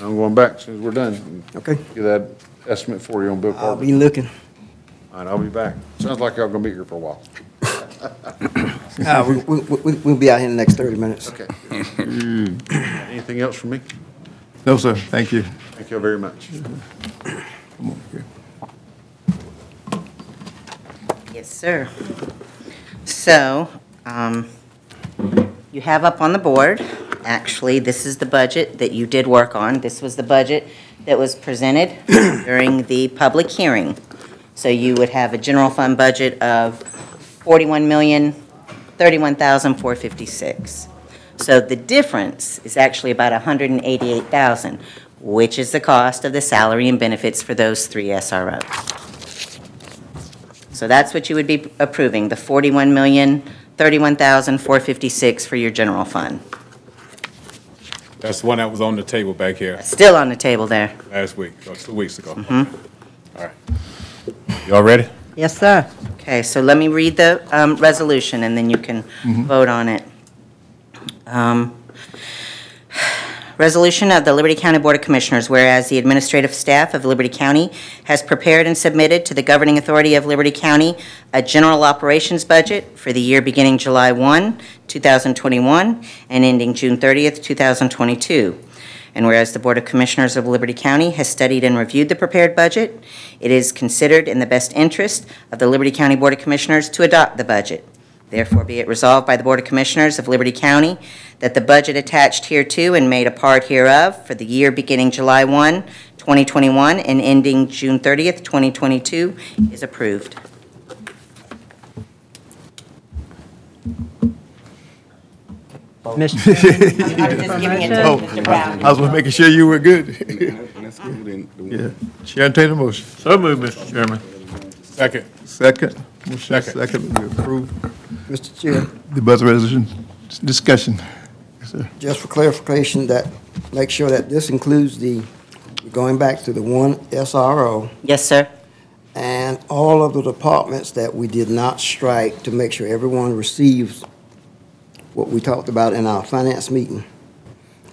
I'm going back as soon as we're done. Okay. Get that estimate for you on Bill I'll Carter. be looking. All right, I'll be back. Sounds like y'all gonna be here for a while. Uh, we, we, we- we'll be out here in the next 30 minutes. Okay. Anything else from me? No, sir, thank you. Thank you very much. Yes, sir. So, um, you have up on the board, actually, this is the budget that you did work on. This was the budget that was presented during the public hearing. So you would have a general fund budget of forty-one million, thirty-one thousand, four fifty-six. So the difference is actually about hundred and eighty-eight thousand, which is the cost of the salary and benefits for those three SROs. So that's what you would be approving, the forty-one million, thirty-one thousand, four fifty-six for your general fund. That's the one that was on the table back here Still on the table there. last week, or two weeks ago. Mm-hmm. All right. Y'all ready? Yes, sir. Okay, so let me read the um, resolution, and then you can vote on it. Um, Resolution of the Liberty County Board of Commissioners, whereas the administrative staff of Liberty County has prepared and submitted to the governing authority of Liberty County a general operations budget for the year beginning July 1, 2021, and ending June 30th, 2022. And whereas the Board of Commissioners of Liberty County has studied and reviewed the prepared budget, it is considered in the best interest of the Liberty County Board of Commissioners to adopt the budget. Therefore, be it resolved by the Board of Commissioners of Liberty County that the budget attached hereto and made a part hereof for the year beginning July 1, 2021, and ending June 30th, 2022, is approved. Mr. I'm just giving it to Oh, Mr. Brown. I was making sure you were good. Let's go then. Yeah. Chair, entertain a motion. So moved, Mr. Chairman. Second. Second. Motion Second. second, we approve Mr. Chair, the budget resolution. Discussion. Yes, sir. just for clarification, that, make sure that this includes the, going back to the one SRO Yes, sir. and all of the departments that we did not strike to make sure everyone receives what we talked about in our finance meeting.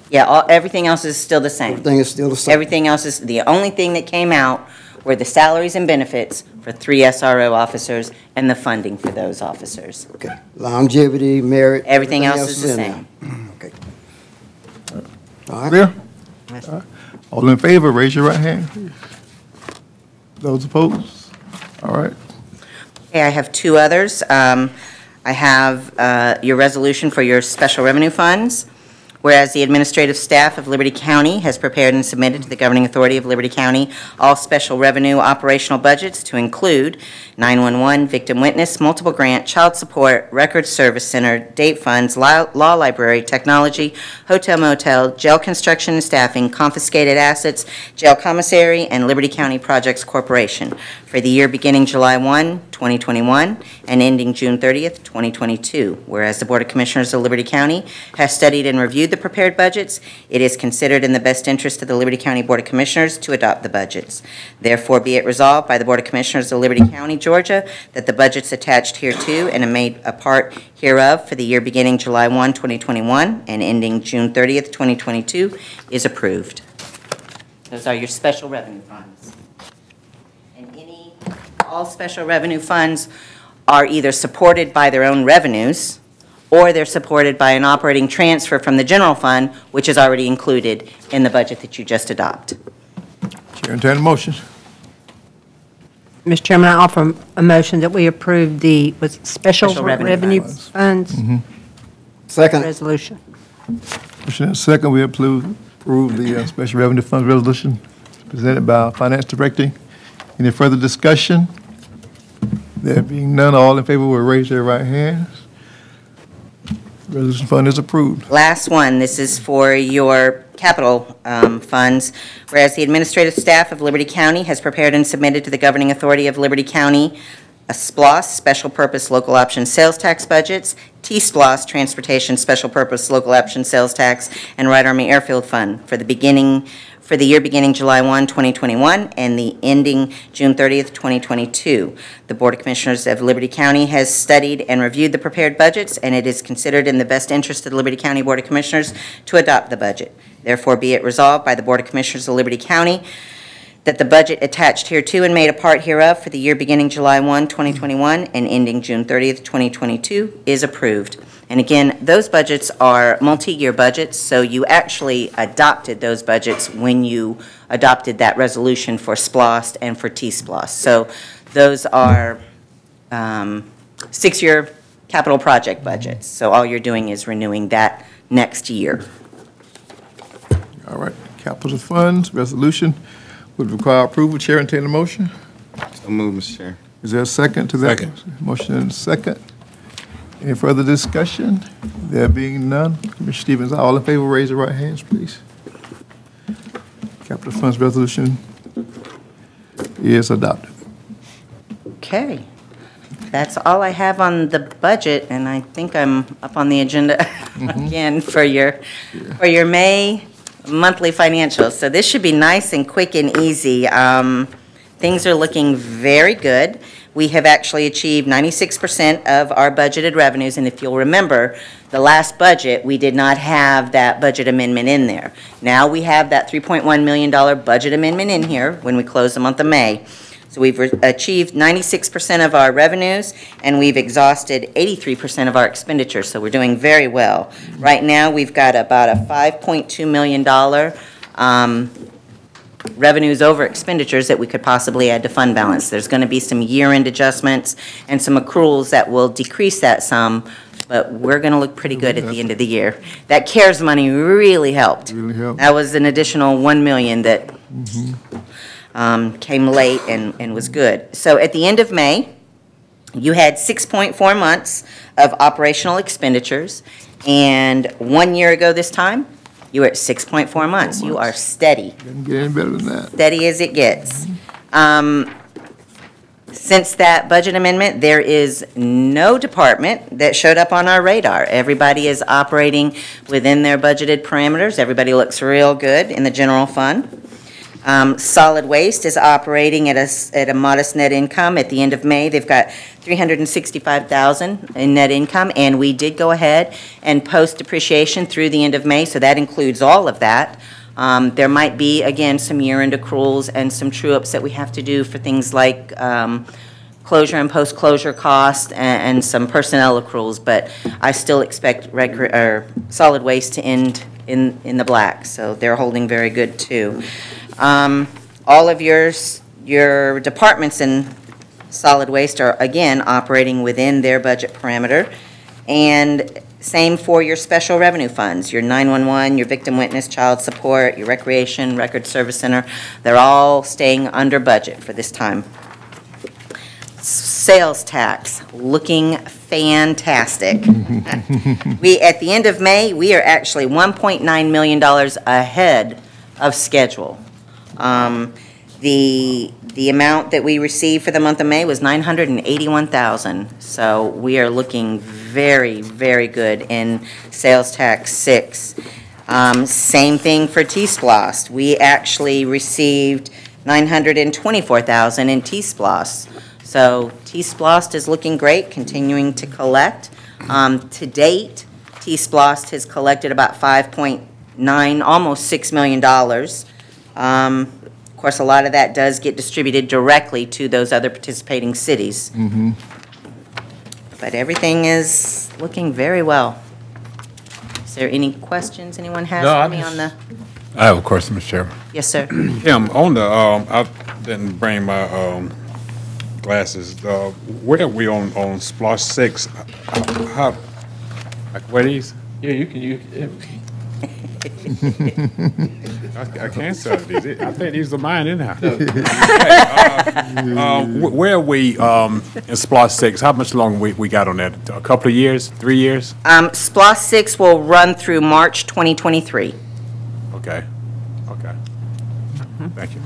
Yeah, all- everything else is still the same. Everything is still the same. Everything else is, the only thing that came out were the salaries and benefits for three SRO officers and the funding for those officers. Okay. Longevity, merit. Everything else is the in same. there. Okay. All right. Clear? All right. All in favor, raise your right hand. Those opposed? All right. Okay, I have two others. Um, I have uh, your resolution for your special revenue funds. Whereas the administrative staff of Liberty County has prepared and submitted to the governing authority of Liberty County all special revenue operational budgets to include 911, victim witness, multiple grant, child support, record service center, date funds, law law library, technology, hotel motel, jail construction and staffing, confiscated assets, jail commissary, and Liberty County Projects Corporation for the year beginning July 1, 2021, and ending June 30th, 2022. Whereas the Board of Commissioners of Liberty County has studied and reviewed the prepared budgets, it is considered in the best interest of the Liberty County Board of Commissioners to adopt the budgets. Therefore, be it resolved by the Board of Commissioners of Liberty County, Georgia, that the budgets attached hereto and made a part hereof for the year beginning July 1, 2021, and ending June 30th, 2022, is approved. Those are your special revenue funds. And any, all special revenue funds are either supported by their own revenues, or they're supported by an operating transfer from the general fund, which is already included in the budget that you just adopt. Chair, entertain a motion. Mr. Chairman, I offer a motion that we approve the, was it special Special revenue revenue funds. funds Second. resolution. Motion and second, we approve, approve the uh, special revenue funds resolution presented by our finance director. Any further discussion? There being none, all in favor will raise their right hands. Resolution fund is approved. Last one, this is for your capital um, funds. Whereas the administrative staff of Liberty County has prepared and submitted to the governing authority of Liberty County a SPLOST, Special Purpose Local Option Sales Tax Budgets, T-SPLOST, Transportation Special Purpose Local Option Sales Tax, and Wright Army Airfield Fund for the beginning, for the year beginning July 1, 2021, and the ending June 30th, 2022. The Board of Commissioners of Liberty County has studied and reviewed the prepared budgets, and it is considered in the best interest of the Liberty County Board of Commissioners to adopt the budget. Therefore, be it resolved by the Board of Commissioners of Liberty County that the budget attached hereto and made a part hereof for the year beginning July 1, 2021, and ending June 30th, 2022, is approved. And again, those budgets are multi-year budgets, so you actually adopted those budgets when you adopted that resolution for SPLOST and for T-SPLOST. So those are um, six-year capital project budgets. So all you're doing is renewing that next year. All right, capital funds, resolution would require approval. Chair, entertain a motion. So move, Mr. Chair. Is there a second to that? Second. Motion and second. Any further discussion? There being none, Commissioner Stevens, all in favor, raise your right hands, please. Capital funds resolution is adopted. Okay. That's all I have on the budget, and I think I'm up on the agenda again for your, for your May monthly financials. So this should be nice and quick and easy. Um, Things are looking very good. We have actually achieved 96% of our budgeted revenues, and if you'll remember, the last budget, we did not have that budget amendment in there. Now we have that $3.1 million budget amendment in here when we close the month of May. So we've re- achieved 96% of our revenues, and we've exhausted 83% of our expenditures, so we're doing very well. Right now, we've got about a $5.2 million um, revenues over expenditures that we could possibly add to fund balance. There's going to be some year-end adjustments and some accruals that will decrease that sum, but we're going to look pretty good at the end of the year. That CARES money really helped. Really helped. That was an additional 1 million that um, came late and, and was good. So at the end of May, you had 6.4 months of operational expenditures, and one year ago this time, you were at 6.4 months. You are steady Doesn't get any better than that. steady as it gets. Um, Since that budget amendment, there is no department that showed up on our radar. Everybody is operating within their budgeted parameters. Everybody looks real good in the general fund. Um, Solid Waste is operating at at a modest net income. At the end of May, they've got 365,000 in net income, and we did go ahead and post depreciation through the end of May, so that includes all of that. Um, There might be, again, some year-end accruals and some true-ups that we have to do for things like um, closure and post-closure costs and some personnel accruals, but I still expect or solid waste to end in, in the black, so they're holding very good, too. Um, All of yours, your departments in solid waste are, again, operating within their budget parameter. And same for your special revenue funds, your 911, your victim witness, child support, your recreation, record service center. They're all staying under budget for this time. Sales tax, looking fantastic. We, at the end of May, we are actually $1.9 million ahead of schedule. Um, The, the amount that we received for the month of May was 981,000. So we are looking very, very good in sales tax six. Um, Same thing for T-Splost. We actually received 924,000 in T-Splost. So T-Splost is looking great, continuing to collect. Um, To date, T-Splost has collected about 5.9, almost $6 million. Um, Of course, a lot of that does get distributed directly to those other participating cities. But everything is looking very well. Is there any questions anyone has No, I for me just- on the, I have a question, Mr. Chairman. yes, sir? Yeah, on the, um, I didn't bring my, um, glasses. Uh, Where are we on, on SPLOST six? How, like, where these? Yeah, you can, you, I I can't sell these. I think these are mine anyhow. Uh, uh, wh- Where are we um, in SPLOST six? How much longer we, we got on that? A couple of years, three years? Um, SPLOST 6 will run through March 2023. Okay, okay. Thank you.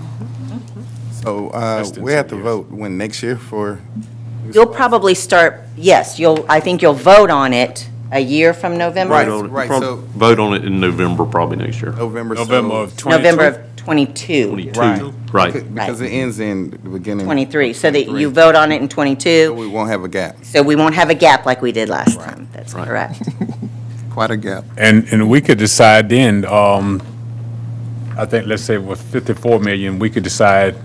So, uh, Less we have to vote when, next year for? You'll probably start, yes, you'll, I think you'll vote on it a year from November. Right. Vote on it- right, prob- so- Vote on it in November, probably next year. November. so- November of twenty-two? November of '22, Twenty-two, right. Because it ends in the beginning. '23, so that you 23. vote on it in So '22, we won't have a gap. so we won't have a gap like we did last time. That's Right. correct. Quite a gap. And, and we could decide then, um, I think, let's say with fifty-four million, we could decide,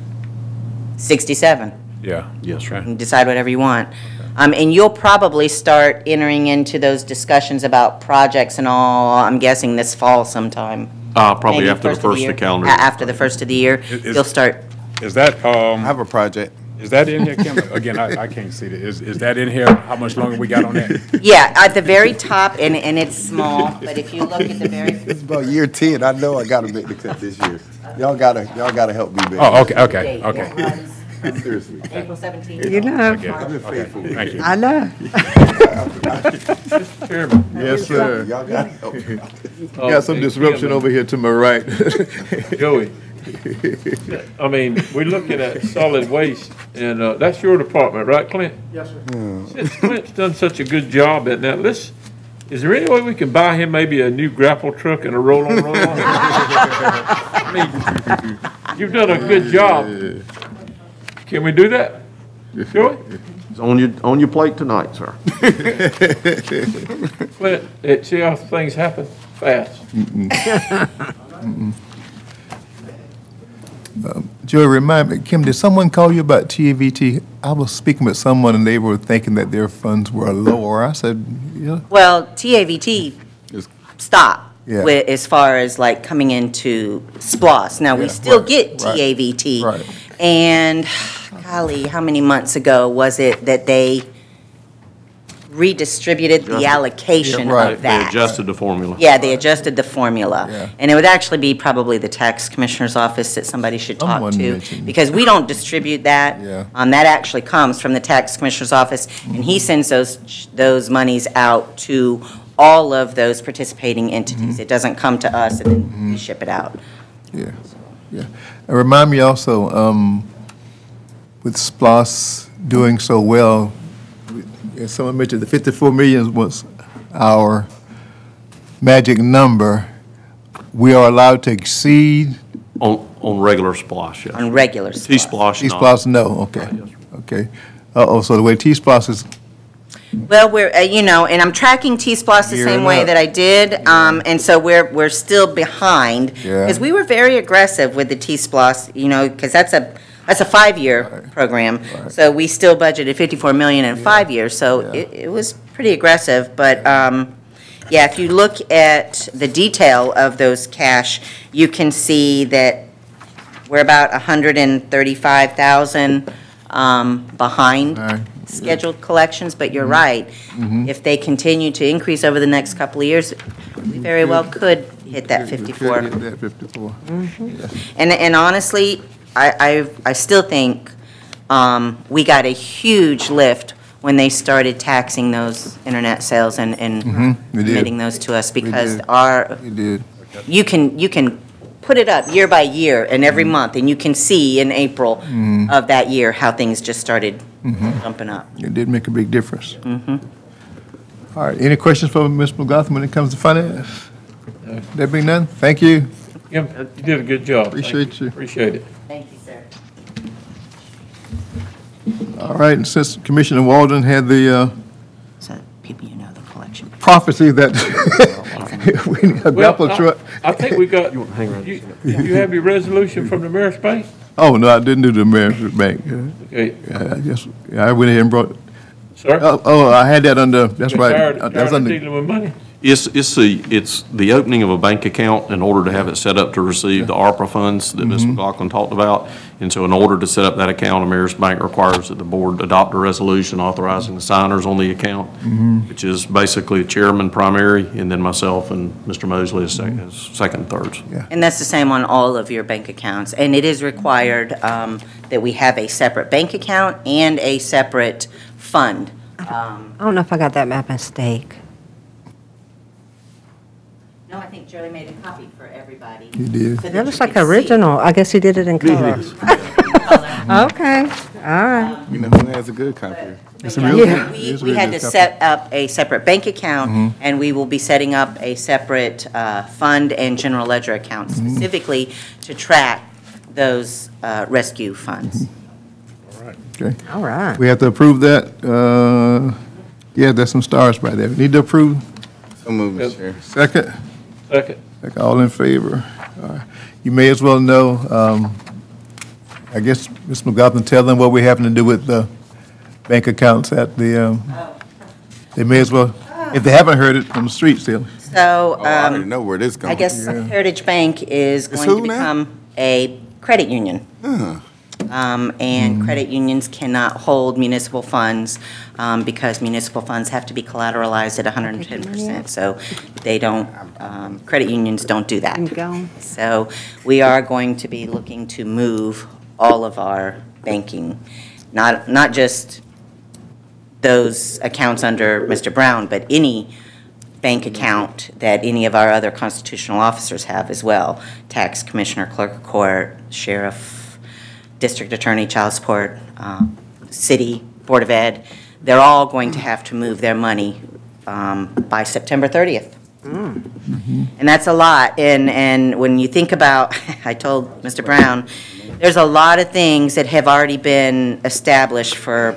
67. yeah. Yes, right. You decide whatever you want. Um, And you'll probably start entering into those discussions about projects and all, I'm guessing this fall sometime. Uh, probably Maybe after the first of year. the calendar. A- After the first of the year, Is- you'll start, Is that, I um, have a project. Is that in here, Kim? Again, I, I can't see it. Is, is that in here? How much longer we got on that? yeah, at the very top, and, and it's small, but if you look at the very, It's about year ten. I know I gotta make the cut this year. Y'all gotta, y'all gotta help me, baby. Oh, okay, okay, date, okay. runs Seriously. April 17th. You know, Okay, okay, thank you. I know. Chairman. Yes, sir. Y'all gotta help me. uh, Got some disruption over here to my right. Joey, I mean, we're looking at solid waste, and uh, that's your department, right, Clint? Yes, sir. Since Clint's done such a good job at that, let's, is there any way we can buy him maybe a new grapple truck and a roll-on, roll-on? I mean, You've done a good job. Can we do that? Joey? It's on your, on your plate tonight, sir. Clint, eh, see how things happen fast. Uh, Joey, remind me, Kim, did someone call you about TAVT? I was speaking with someone and they were thinking that their funds were lower. I said, yeah. Well, TAVT Just- stopped Yeah. with, as far as like coming into SPLOST. Now, we Yeah, still right, get right, TAVT. right. And golly, how many months ago was it that they redistributed the Adjusted. allocation Yeah, right. of They that? adjusted the formula. Yeah, they adjusted the formula. Yeah. And it would actually be probably the tax commissioner's office that somebody should talk Someone to. mentioned- Because we don't distribute that. Yeah. Um, that actually comes from the tax commissioner's office, and he sends those, those monies out to all of those participating entities. It doesn't come to us and then we ship it out. Yeah, yeah. And remind me also, um, with SPLOST doing so well, as someone mentioned, the 54 million was our magic number. We are allowed to exceed On, on regular SPLOST, yes. On regular SPLOST. T-SPLOST, not. T-SPLOST, no, okay, okay. Uh-oh, so the way T-SPLOST is, Well, we're, uh, you know, and I'm tracking T-SPLOST the same Gearing way up. that I did, um, and so we're, we're still behind. Yeah. Because we were very aggressive with the T-SPLOST, you know, because that's a, that's a five-year program. So we still budgeted 54 million in five years, so Yeah. it, it was pretty aggressive. But, um, yeah, if you look at the detail of those cash, you can see that we're about 135,000 um, behind All right. scheduled collections, but you're right. If they continue to increase over the next couple of years, we very well could hit that we could 54. hit that 54. And, and honestly, I, I, I still think um, we got a huge lift when they started taxing those internet sales and, and we did. committing those to us, because did. our, You did. you can, you can put it up year by year and every Mm-hmm. month, and you can see in April of that year how things just started jumping up. It did make a big difference. All right, any questions for Ms. McLaughlin when it comes to finance? There being none, thank you. Kim, you did a good job. Thank Appreciate you. Appreciate it. Thank you, sir. All right, and since Commissioner Walden had the uh, So people you know the collection. prophecy that we need a Well, grapple I- truck. I think we got, you, you have your resolution from the Ameris Bank? Oh, no, I didn't do the Ameris Bank. Okay, Yeah, I just, yeah, I went ahead and brought, sir? oh, oh, I had that under, that's Been right. Tired, That's tired of under, dealing with money? It's, it's the, it's the opening of a bank account in order to have it set up to receive the ARPA funds that Ms. McLaughlin talked about. And so in order to set up that account, Ameris Bank requires that the board adopt a resolution authorizing the signers on the account, which is basically the chairman primary, and then myself and Mr. Mosley as second, as second and thirds. And that's the same on all of your bank accounts. And it is required um, that we have a separate bank account and a separate fund. Um, I don't know if I got that by mistake. No, I think Joey made a copy for everybody. He did. so that That looks like could see. original. I guess he did it in color. Okay, all right. You know who has a good copy? It's a real we- good- We, it's a we real had good to copy. set up a separate bank account, and we will be setting up a separate uh, fund and general ledger account specifically to track those uh, rescue funds. All right, okay. All right. We have to approve that. Uh, Yeah, there's some stars right there. We Need to approve. So move, Mr. Chair. Second? Second. Like, All in favor? All right. You may as well know, um, I guess, Ms. McLaughlin, tell them what we're having to do with the bank accounts at the, um, they may as well, if they haven't heard it from the street still. So, Oh, I already um, know where this going. I guess Heritage Bank is It's going to now? become a credit union. Um, And credit unions cannot hold municipal funds um, because municipal funds have to be collateralized at 110%. So they don't, um, credit unions don't do that. Go. So we are going to be looking to move all of our banking, not, not just those accounts under Mr. Brown, but any bank account that any of our other constitutional officers have as well. Tax commissioner, clerk of court, sheriff, district attorney, child support, um, city, board of ed. They're all going to have to move their money um, by September 30th. And that's a lot. And, and when you think about, I told Mr. Brown, there's a lot of things that have already been established for,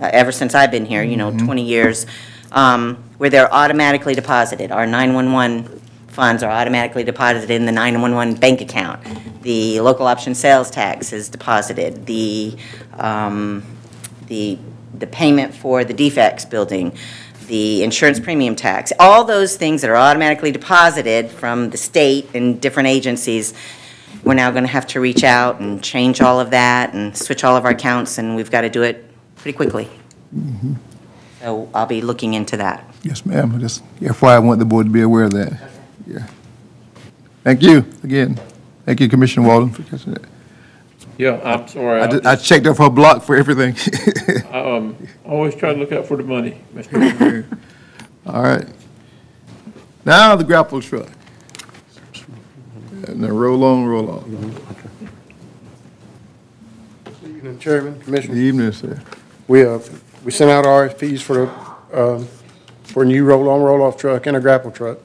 uh, ever since I've been here, you know, 20 years, um, where they're automatically deposited. Our 911 funds are automatically deposited in the 911 bank account. The local option sales tax is deposited. The, um, the, the payment for the DFCS building, the insurance premium tax, all those things that are automatically deposited from the state and different agencies, we're now going to have to reach out and change all of that and switch all of our accounts, and we've got to do it pretty quickly. So I'll be looking into that. Yes, ma'am. Just FYI, I want the board to be aware of that. Yeah. Thank you again. Thank you, Commissioner Walden, for catching that. Yeah, I'm sorry. I I did- I checked off her block for everything. I, um, always try to look out for the money, Mr. Chairman. All right. Now the grapple truck. And then roll on, roll on. Evening, Chairman, Good Commissioner. evening, sir. We, uh, we sent out RFPs for um, for a new roll-on, roll-off truck and a grapple truck.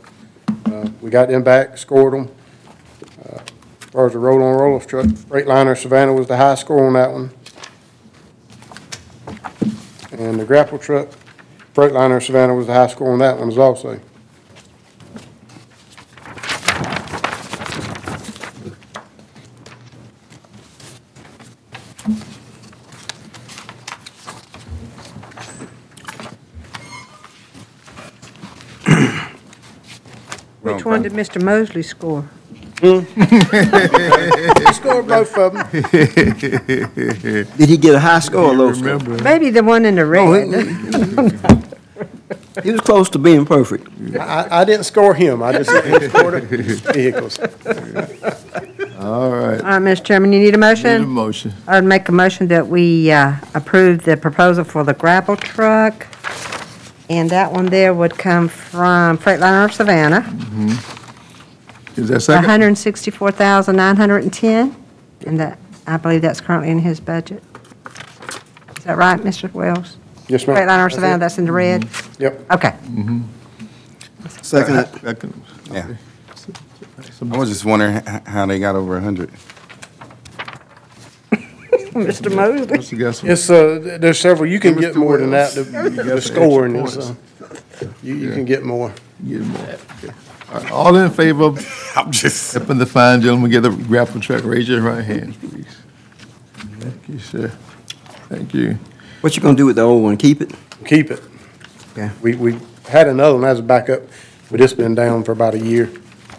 Uh, We got them back, scored them. Uh, As far as the roll-on, roll-off truck, Freightliner Savannah was the high score on that one. And the grapple truck, Freightliner Savannah was the high score on that one as also. Which one did Mr. Mosley score? He scored both of them. Did he get a high score or low score? Maybe the one in the red. He was close to being perfect. I, I didn't score him, I just scored the vehicles. all right. All right, Mr. Chairman, you need a Need a motion? motion. I would make a motion that we uh, approve the proposal for the grapple truck. And that one there would come from Freightliner of Savannah, mm-hmm. Is that second? 164,910. And that, I believe that's currently in his budget. Is that right, Mr. Wells? Yes, ma'am. Freightliner of That's it. Savannah, that's in the red? Mm-hmm. Yep. Okay. Second, Second. Yeah. I was just wondering h- how they got over a hundred. Mr. Mosley? Must have It's, uh, there's several, you can Mr. get more than that, the, Wells. You got the some scoring is, uh, you, you can get more. Get more. All right, All in favor of I'm just. helping the fine gentleman get the grapple truck, raise your right hand, please. Thank you, sir. Thank you. what you gonna do with the old one? Keep it? Keep it. Okay. We, we had another one as a backup, but it's been down for about a year.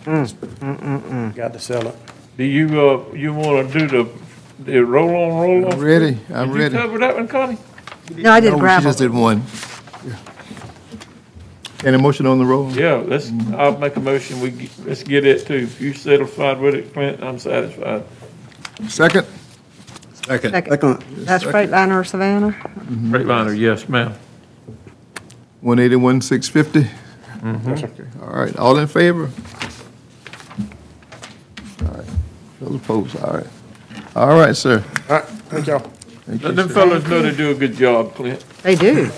Got to sell it. Do you, uh, you wanna do the, the roll-on, roll-off? I'm ready, I'm ready. Did you ready. cover that one, Connie? No, I did No, She gravel. just did one. Yeah. Any motion on the roll? Yeah, let's, I'll make a motion, we, g- let's get it too. If you satisfied with it, Clint, I'm satisfied. Second? Second. Second. That's Freightliner Savannah? Mm-hmm. Freightliner, yes, ma'am. One eighty-one, six fifty? Mm-hmm. All right, all in favor? All right, those opposed, all right. All right, sir. All right, thank y'all. Thank you, Let them sir. fellas know they do a good job, Clint. They do.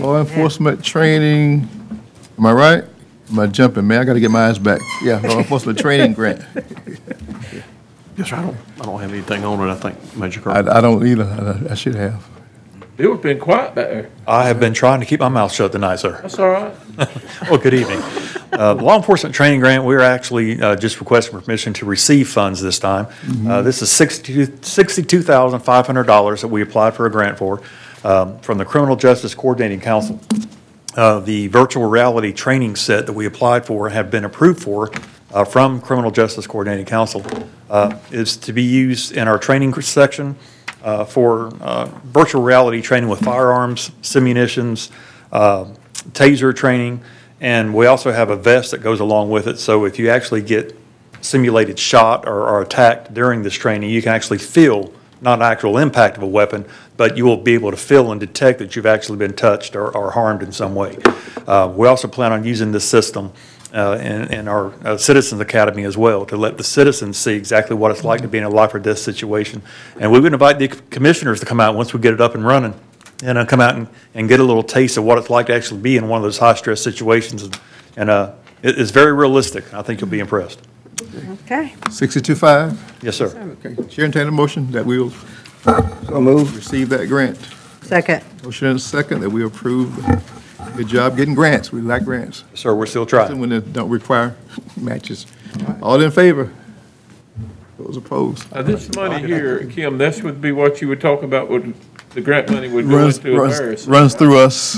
Law enforcement training, am I right? Am I jumping, man? I gotta get my eyes back. Yeah, law enforcement training grant. Yes, sir, I don't, I don't have anything on it, I think, Major I, Carter. I don't either. I- I should have. Bill's been quiet back there. I have been trying to keep my mouth shut tonight, sir. That's all right. Well, good evening. Uh, the Law enforcement training grant, we're actually uh, just requesting permission to receive funds this time. Uh, This is $62 $62,500 that we applied for a grant for um, from the Criminal Justice Coordinating Council. Uh, The virtual reality training set that we applied for have been approved for uh, from Criminal Justice Coordinating Council uh, is to be used in our training section uh, for uh, virtual reality training with firearms, simunitions, uh, taser training, and we also have a vest that goes along with it. So if you actually get simulated shot or are attacked during this training, you can actually feel, not an actual impact of a weapon, but you will be able to feel and detect that you've actually been touched or, or harmed in some way. Uh, We also plan on using this system uh, in, in our uh, Citizens Academy as well, to let the citizens see exactly what it's like to be in a life or death situation. And we would invite the commissioners to come out once we get it up and running, and uh, come out and, and get a little taste of what it's like to actually be in one of those high-stress situations. And uh, it, it's very realistic. I think you'll be impressed. Okay. Sixty-two-five? Yes, sir. Okay. Chair, entertain a motion that we will So move. receive that grant. Second. Motion and a second that we approve. Good job getting grants. We like grants. Sir, we're still trying. When they don't require matches. All in favor? Those opposed? Now, this money here, Kim, this would be what you would talk about, would, the grant money would go Runs, into runs, Ameris. runs through us.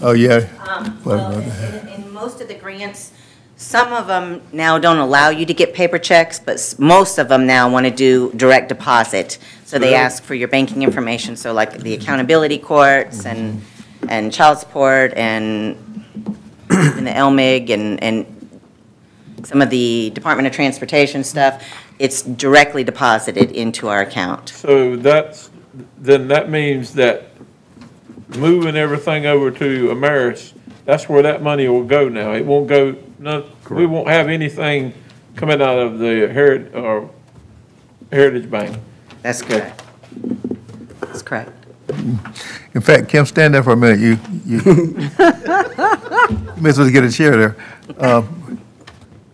Oh, yeah. Um, Well, in, in most of the grants, some of them now don't allow you to get paper checks, but s- most of them now want to do direct deposit. So they Really? ask for your banking information, so like the accountability courts and, and child support and, and the LMIG and, and some of the Department of Transportation stuff, it's directly deposited into our account. So that's, then that means that moving everything over to Ameris, that's where that money will go now. It won't go, no, we won't have anything coming out of the Heritage, or Heritage Bank. That's correct. That's correct. In fact, Kim, stand there for a minute. You, you, you may as well get a chair there. Um,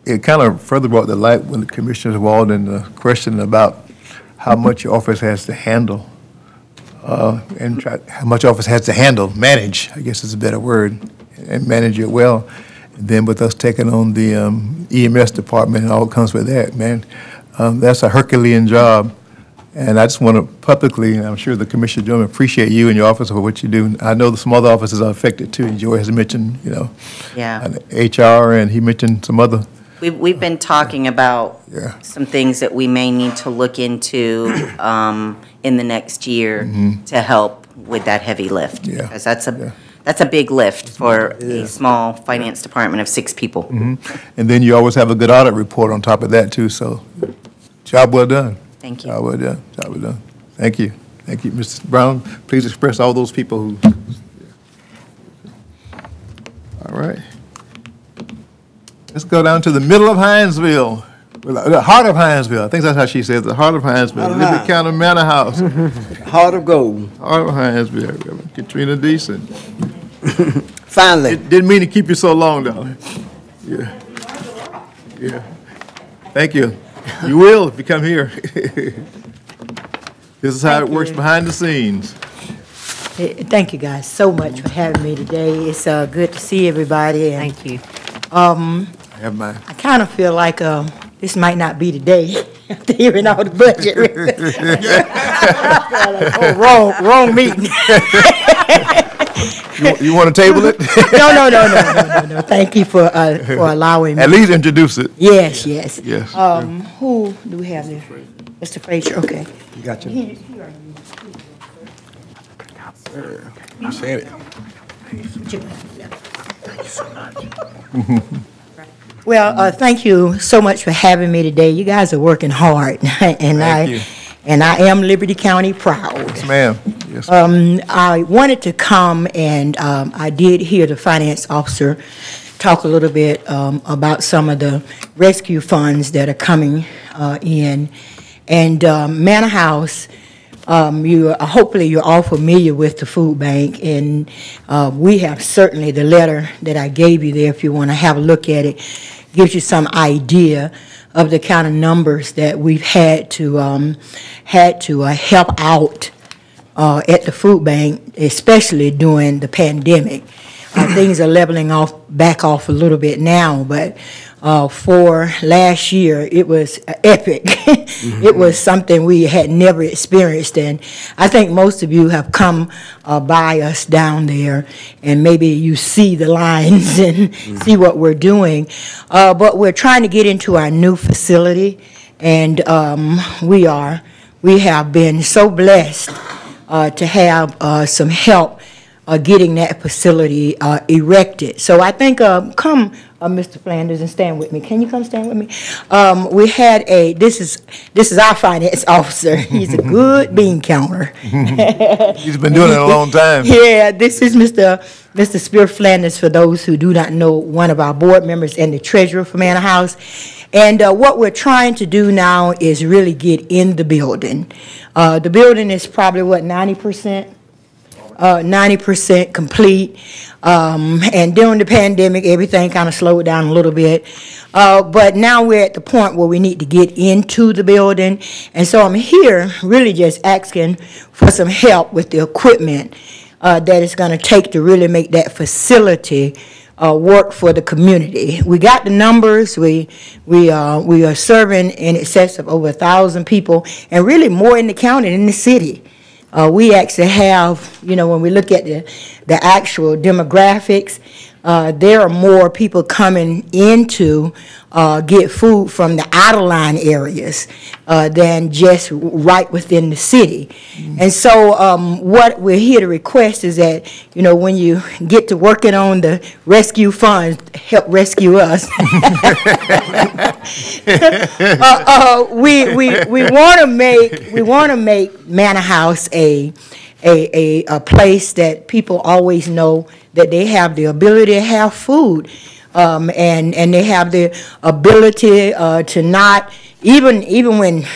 It kind of further brought to light when the Commissioner Walden, the question about how much your office has to handle, uh, and try, how much office has to handle, manage, I guess is a better word, and manage it well. Then with us taking on the um, EMS department and all that comes with that, man, um, that's a Herculean job. And I just want to publicly, and I'm sure the Commissioner Gentlemen appreciate you and your office for what you do. I know some other offices are affected too. Joy has mentioned, you know, Yeah. and HR, and he mentioned some other, We've, we've been talking about Yeah. some things that we may need to look into um, in the next year to help with that heavy lift. Mm-hmm. Yeah, Because that's yeah. a, that's a big lift for a small finance department of six people. Mm-hmm. and then you always have a good audit report on top of that too, so job well done. Thank you. Job well done, job well done. Thank you, thank you. Mr. Brown, please express all those people who. All right. Let's go down to the middle of Hinesville, well, the heart of Hinesville. I think that's how she says, it, the heart of Hinesville, Heart of Liberty County Manor House, Heart of gold. heart of Hinesville. Katrina Deason. Finally. Didn't mean to keep you so long, darling. Yeah. Yeah. Thank you. You will if you come here. This is how it works behind the scenes. Eh, Thank you guys so much for having me today. It's uh, good to see everybody. and, Thank you. Um, I have my, I kind of feel like um, this might not be the day after hearing all the budget. Oh, wrong, wrong meeting. You, you want to table it? No, no, no, no, no, no, no. Thank you for, uh, for allowing me. At least introduce it. Yes, yes. Yes. Um, who do we have there? Mr. Frazier, okay. You got your- Here- here are you. You said it. Well, uh, thank you so much for having me today. You guys are working hard, and Thank you. I, and I am Liberty County proud. Yes, ma'am. Yes. Um, I wanted to come, and um, I did hear the finance officer talk a little bit um, about some of the rescue funds that are coming uh, in. And um, Manor House, um, you, uh, hopefully you're all familiar with the food bank, and uh, we have certainly the letter that I gave you there, if you want to have a look at it, gives you some idea of the kind of numbers that we've had to, um, had to uh, help out uh, at the food bank, especially during the pandemic. Uh, Things are leveling off, back off a little bit now, but uh, for last year, it was epic. It was something we had never experienced, and I think most of you have come uh, by us down there, and maybe you see the lines and see what we're doing. Uh, But we're trying to get into our new facility, and um, we are, we have been so blessed uh, to have uh, some help uh, getting that facility uh, erected. So I think, uh, come, uh, Mr. Flanders, and stand with me. Can you come stand with me? Um, We had a, this is, this is our finance officer. He's a good bean counter. He's been doing it a long time. Yeah, this is Mr. Mr. Spear Flanders, for those who do not know, one of our board members and the treasurer for Manor House. And uh, what we're trying to do now is really get in the building. Uh, The building is probably, what, 90%? Uh, 90% complete. Um, And during the pandemic, everything kind of slowed down a little bit. Uh, But now we're at the point where we need to get into the building. And so I'm here really just asking for some help with the equipment uh, that it's going to take to really make that facility uh, work for the community. We got the numbers, we, we, uh, we are serving in excess of over a 1,000 people, and really more in the county than in the city. Uh, we actually have, you know, when we look at the, the actual demographics, uh, there are more people coming into uh, get food from the out-of-line areas uh, than just right within the city. And so um, what we're here to request is that, you know, when you get to working on the rescue funds, help rescue us. Uh, uh, we, we, we want to make, we want to make Manor House a, a, a, a place that people always know that they have the ability to have food. Um, and, and they have the ability, uh, to not, even, even when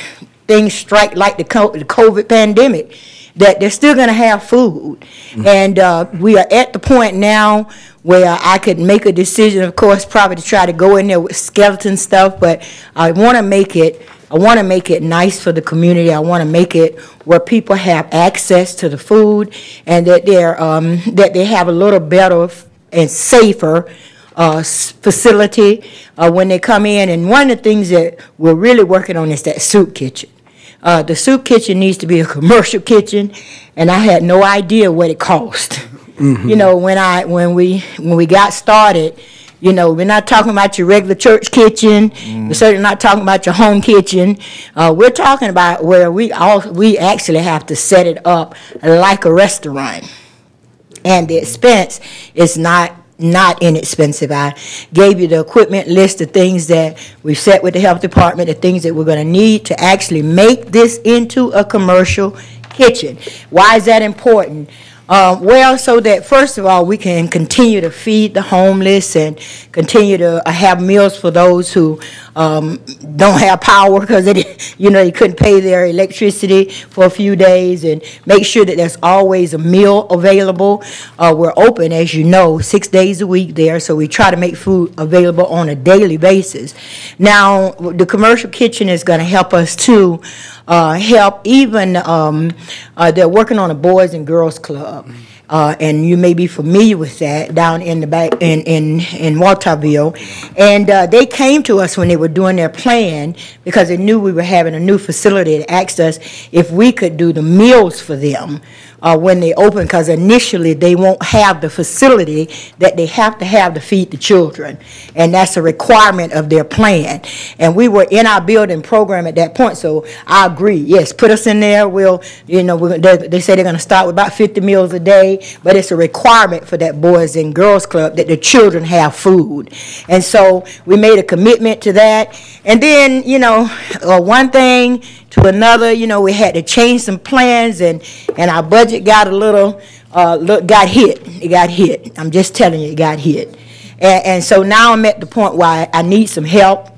things strike like the the COVID pandemic, that they're still gonna have food. And, uh, we are at the point now where I could make a decision, of course, probably to try to go in there with skeleton stuff, but I wanna make it, I wanna make it nice for the community. I wanna make it where people have access to the food and that they're, um, that they have a little better and safer, uh, facility, uh, when they come in. And one of the things that we're really working on is that soup kitchen. Uh, the soup kitchen needs to be a commercial kitchen, and I had no idea what it cost. You know, when I, when we, when we got started, you know, we're not talking about your regular church kitchen. We're certainly not talking about your home kitchen. Uh, we're talking about where we all, we actually have to set it up like a restaurant and the expense is not, not inexpensive. I gave you the equipment list of things that we've set with the health department, the things that we're gonna need to actually make this into a commercial kitchen. Why is that important? Uh, well, so that, first of all, we can continue to feed the homeless and continue to uh, have meals for those who um, don't have power because you know, they couldn't pay their electricity for a few days, and make sure that there's always a meal available. Uh, We're open, as you know, six days a week there, so we try to make food available on a daily basis. Now, the commercial kitchen is going to help us to uh, help even, um, uh, they're working on a Boys and Girls Club. uh, and you may be familiar with that, down in the back, in, in, in Walthourville. And uh, they came to us when they were doing their plan, because they knew we were having a new facility, and asked us if we could do the meals for them uh, when they open, because initially, they won't have the facility that they have to have to feed the children. And that's a requirement of their plan. And we were in our building program at that point, so I agree, yes, put us in there, we'll, you know, we're- they, they say they're gonna start with about fifty meals a day, but it's a requirement for that Boys and Girls Club that the children have food. And so, we made a commitment to that. And then, you know, uh, one thing to another, you know, we had to change some plans and, and our budget got a little, uh, look, got hit. It got hit. I'm just telling you, it got hit. And, and so now I'm at the point where I, I need some help.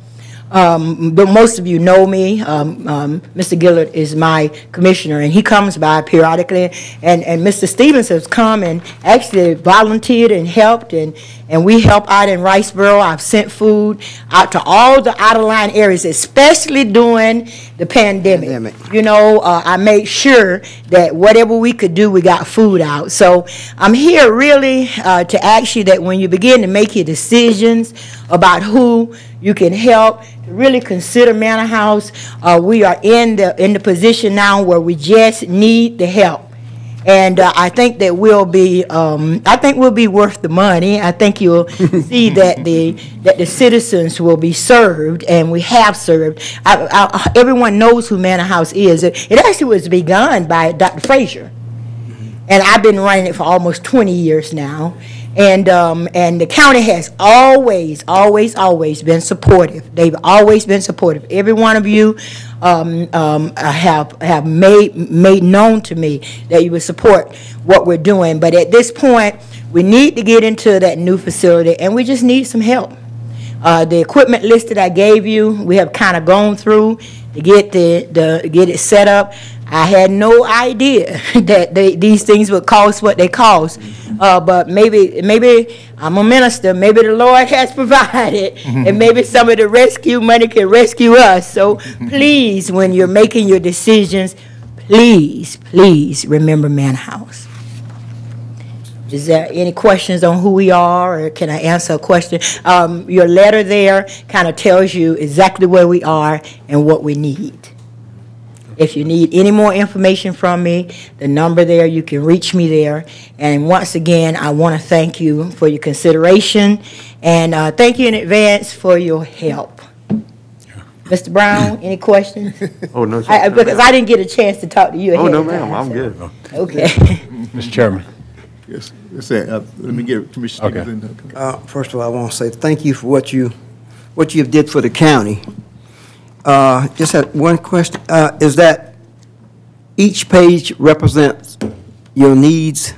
Um, but most of you know me. Um, um, Mr. Gilliard is my commissioner, and he comes by periodically. And, and Mr. Stevens has come and actually volunteered and helped, and, and we help out in Riceboro. I've sent food out to all the out-of-line areas, especially during the pandemic. You know, uh, I made sure that whatever we could do, we got food out. So I'm here really uh, to ask you that when you begin to make your decisions about who you can help, to really consider Manor House. Uh, we are in the, in the position now where we just need the help. And uh, I think that we'll be, um, I think we'll be worth the money. I think you'll see that the, that the citizens will be served, and we have served. I, I, everyone knows who Manor House is. It it actually was begun by Dr. Frazier. And I've been running it for almost 20 years now. And, um, and the county has always, always, always been supportive. They've always been supportive. Every one of you, um, um, have, have made, made known to me that you would support what we're doing. But at this point, we need to get into that new facility, and we just need some help. Uh, the equipment list that I gave you, we have kind of gone through to get the, the, get it set up. I had no idea that they, these things would cost what they cost. Uh, but maybe, maybe, I'm a minister, maybe the Lord has provided, and maybe some of the rescue money can rescue us. So please, when you're making your decisions, please, please remember Manor House. Is there any questions on who we are, or can I answer a question? Um, your letter there kind of tells you exactly where we are and what we need. If you need any more information from me, the number there, you can reach me there. And once again, I want to thank you for your consideration, and uh, thank you in advance for your help. Mr. Brown, any questions? Oh, no, I- I- Because I didn't get a chance to talk to you Oh, ahead no, of ma'am, time, I'm so- good. Okay. Mr. Chairman. Yes, yes, sir. Uh, let me get Commissioner Okay. Stevens in. Uh, First of all, I want to say thank you for what you, what you have did for the county. Uh, Just had one question. Uh, Is that each page represents your needs?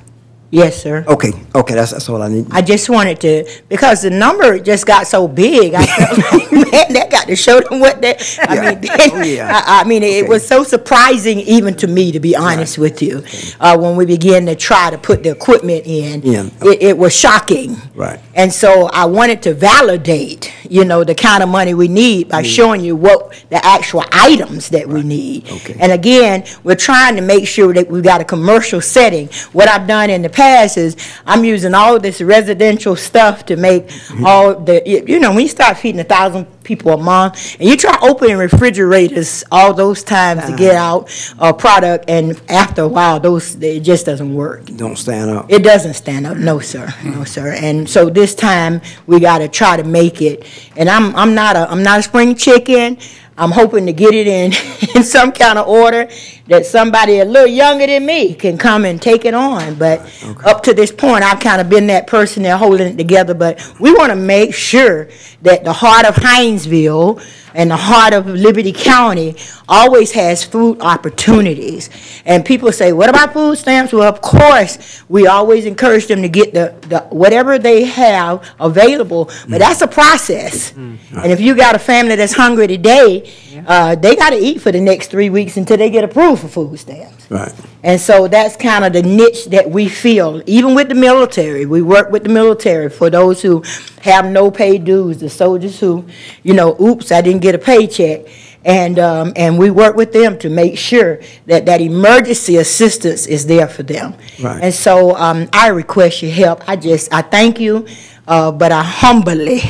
Yes, sir. Okay, okay, that's, that's all I need. I just wanted to, because the number just got so big, I felt like, man, that got to show them what they, I Yeah. mean, Oh, yeah. I, I mean, it was so surprising even to me, to be honest with you. Uh, when we began to try to put the equipment in, Yeah. it, it was shocking. Right. And so I wanted to validate, you know, the kind of money we need by showing you what the actual items that we need. Okay. And again, we're trying to make sure that we've got a commercial setting. What I've done in the past is I'm using all this residential stuff to make mm-hmm. all the, you you know, when you start feeding a thousand people a month, and you try opening refrigerators all those times to get uh-huh. out a product, and after a while, those, it just doesn't work. Don't stand up. It doesn't stand up, no, sir, no, mm-hmm. sir. And so this time, we gotta try to make it, and I'm, I'm not a, I'm not a spring chicken. I'm hoping to get it in, in some kind of order that somebody a little younger than me can come and take it on. But up to this point, I've kind of been that person there holding it together. But we want to make sure that the heart of Hinesville and the heart of Liberty County always has food opportunities. And people say, what about food stamps? Well, of course, we always encourage them to get the, the, whatever they have available, but mm. that's a process. Mm. And if you got a family that's hungry today, uh, they gotta eat for the next three weeks until they get approved for food stamps. Right. And so that's kind of the niche that we feel, even with the military. We work with the military for those who have no pay dues, the soldiers who, you know, oops, I didn't get a paycheck. And, um, and we work with them to make sure that that emergency assistance is there for them. Right. And so, um, I request your help. I just, I thank you, uh, but I humbly,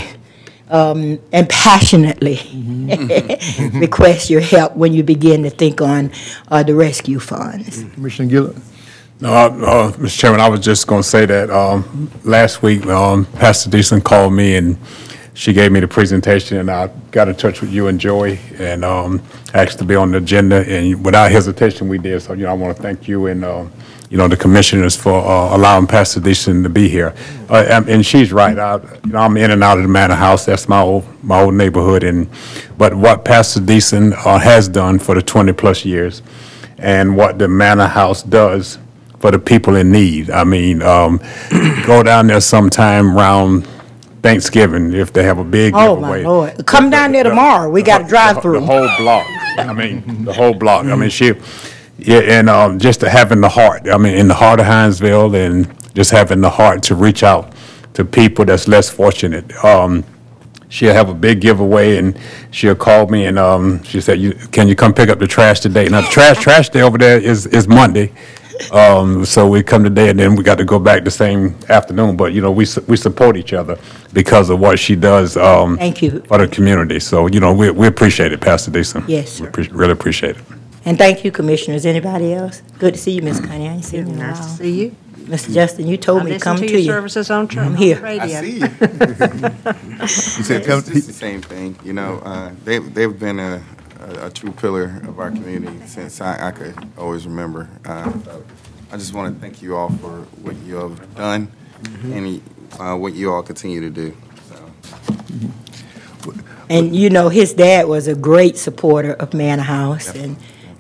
um, and passionately request your help when you begin to think on, uh, the rescue funds. Commissioner Gill, No, uh, uh, Mr. Chairman, I was just going to say that um, last week, um, Pastor Deason called me and she gave me the presentation, and I got in touch with you and Joey and um, asked to be on the agenda, and without hesitation, we did. So, you know, I want to thank you and, uh, you know, the commissioners for uh, allowing Pastor Deason to be here. Uh, And and she's right. I, you know, I'm in and out of the Manor House. That's my old, my old neighborhood. And, but what Pastor Deason uh, has done for the 20-plus years, and what the Manor House does for the people in need. I mean, um, go down there sometime around Thanksgiving if they have a big Oh, my giveaway. Lord. Come down there tomorrow. We got a The drive-through. The whole block. I mean, the whole block. I mean, she, yeah, and um, just to having the heart. I mean, in the heart of Hinesville, and just having the heart to reach out to people that's less fortunate. Um, she'll have a big giveaway, and she'll call me, and um, she said, "You can you come pick up the trash today?" Now, the trash trash day over there is is Monday. Um, so we come today, and then we got to go back the same afternoon. But you know, we su- we support each other because of what she does. Um, Thank you. for the community. So you know, we we appreciate it, Pastor Deason. Yes, We sir. appre- really appreciate it. And thank you, Commissioners. Anybody else? Good to see you, Miss Connie. I ain't seen you in a Nice to while. see you. Mr. Justin, you told I me to listen come to to your you. services on tr- I'm on here. radio. I see you. you said come, It's just the same thing, you know, uh, they, they've been a, a, a true pillar of our community since I, I could always remember. Uh, so I just want to thank you all for what you have done and, uh, what you all continue to do, so. And you know, his dad was a great supporter of Manor House, and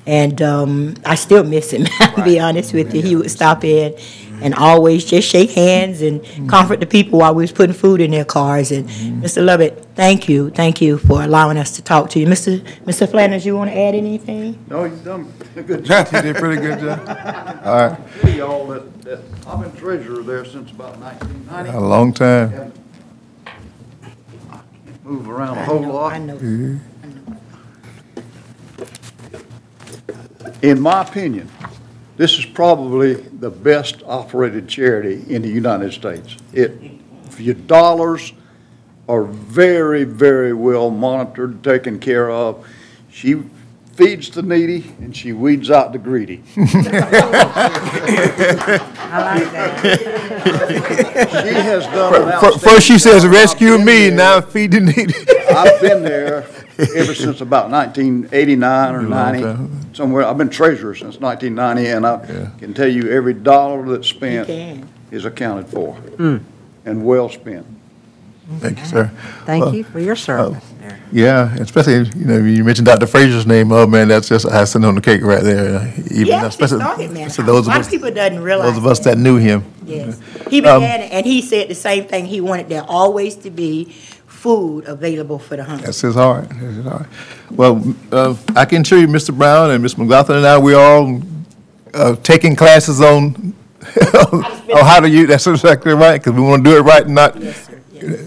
and um, I still miss him. I'll be honest with you. He would stop in and always just shake hands and mm-hmm. comfort the people while we was putting food in their cars. And mm-hmm. Mr. Lovette, thank you, thank you for allowing us to talk to you. Mr. Mr. Flanders, you want to add anything? No, you've done a good job. you did a pretty good job. All right, Hey, y'all, that, that, I've been treasurer there since about nineteen ninety. a long time. Move around a whole lot. I know. Mm-hmm. In my opinion, this is probably the best operated charity in the United States. It, your dollars are very, very well monitored, taken care of. She feeds the needy and she weeds out the greedy. I like that. She has done an Fir- First she says, job. rescue I've me, been now feed the needy. I've been there ever since about 1989 or Long 90, time. somewhere. I've been treasurer since 1990, and Yeah. I can tell you every dollar that's spent can. is accounted for and well spent. Thank you, sir. Thank Well, you for your service there. Yeah, especially, you know, you mentioned Dr. Frazier's name, oh man, that's just icing on the cake right there. uh, Even Yeah, he especially- started Manor especially House. those A of lot us, people doesn't realize those of us that knew him. Yes. He Um, began, and he said the same thing. He wanted there always to be food available for the hungry. That's his heart. That's his heart. Well, uh, I can assure you, Mr. Brown and Ms. McLaughlin and I, we're all uh, taking classes on, on how to use, that's exactly right, because we want to do it right and not,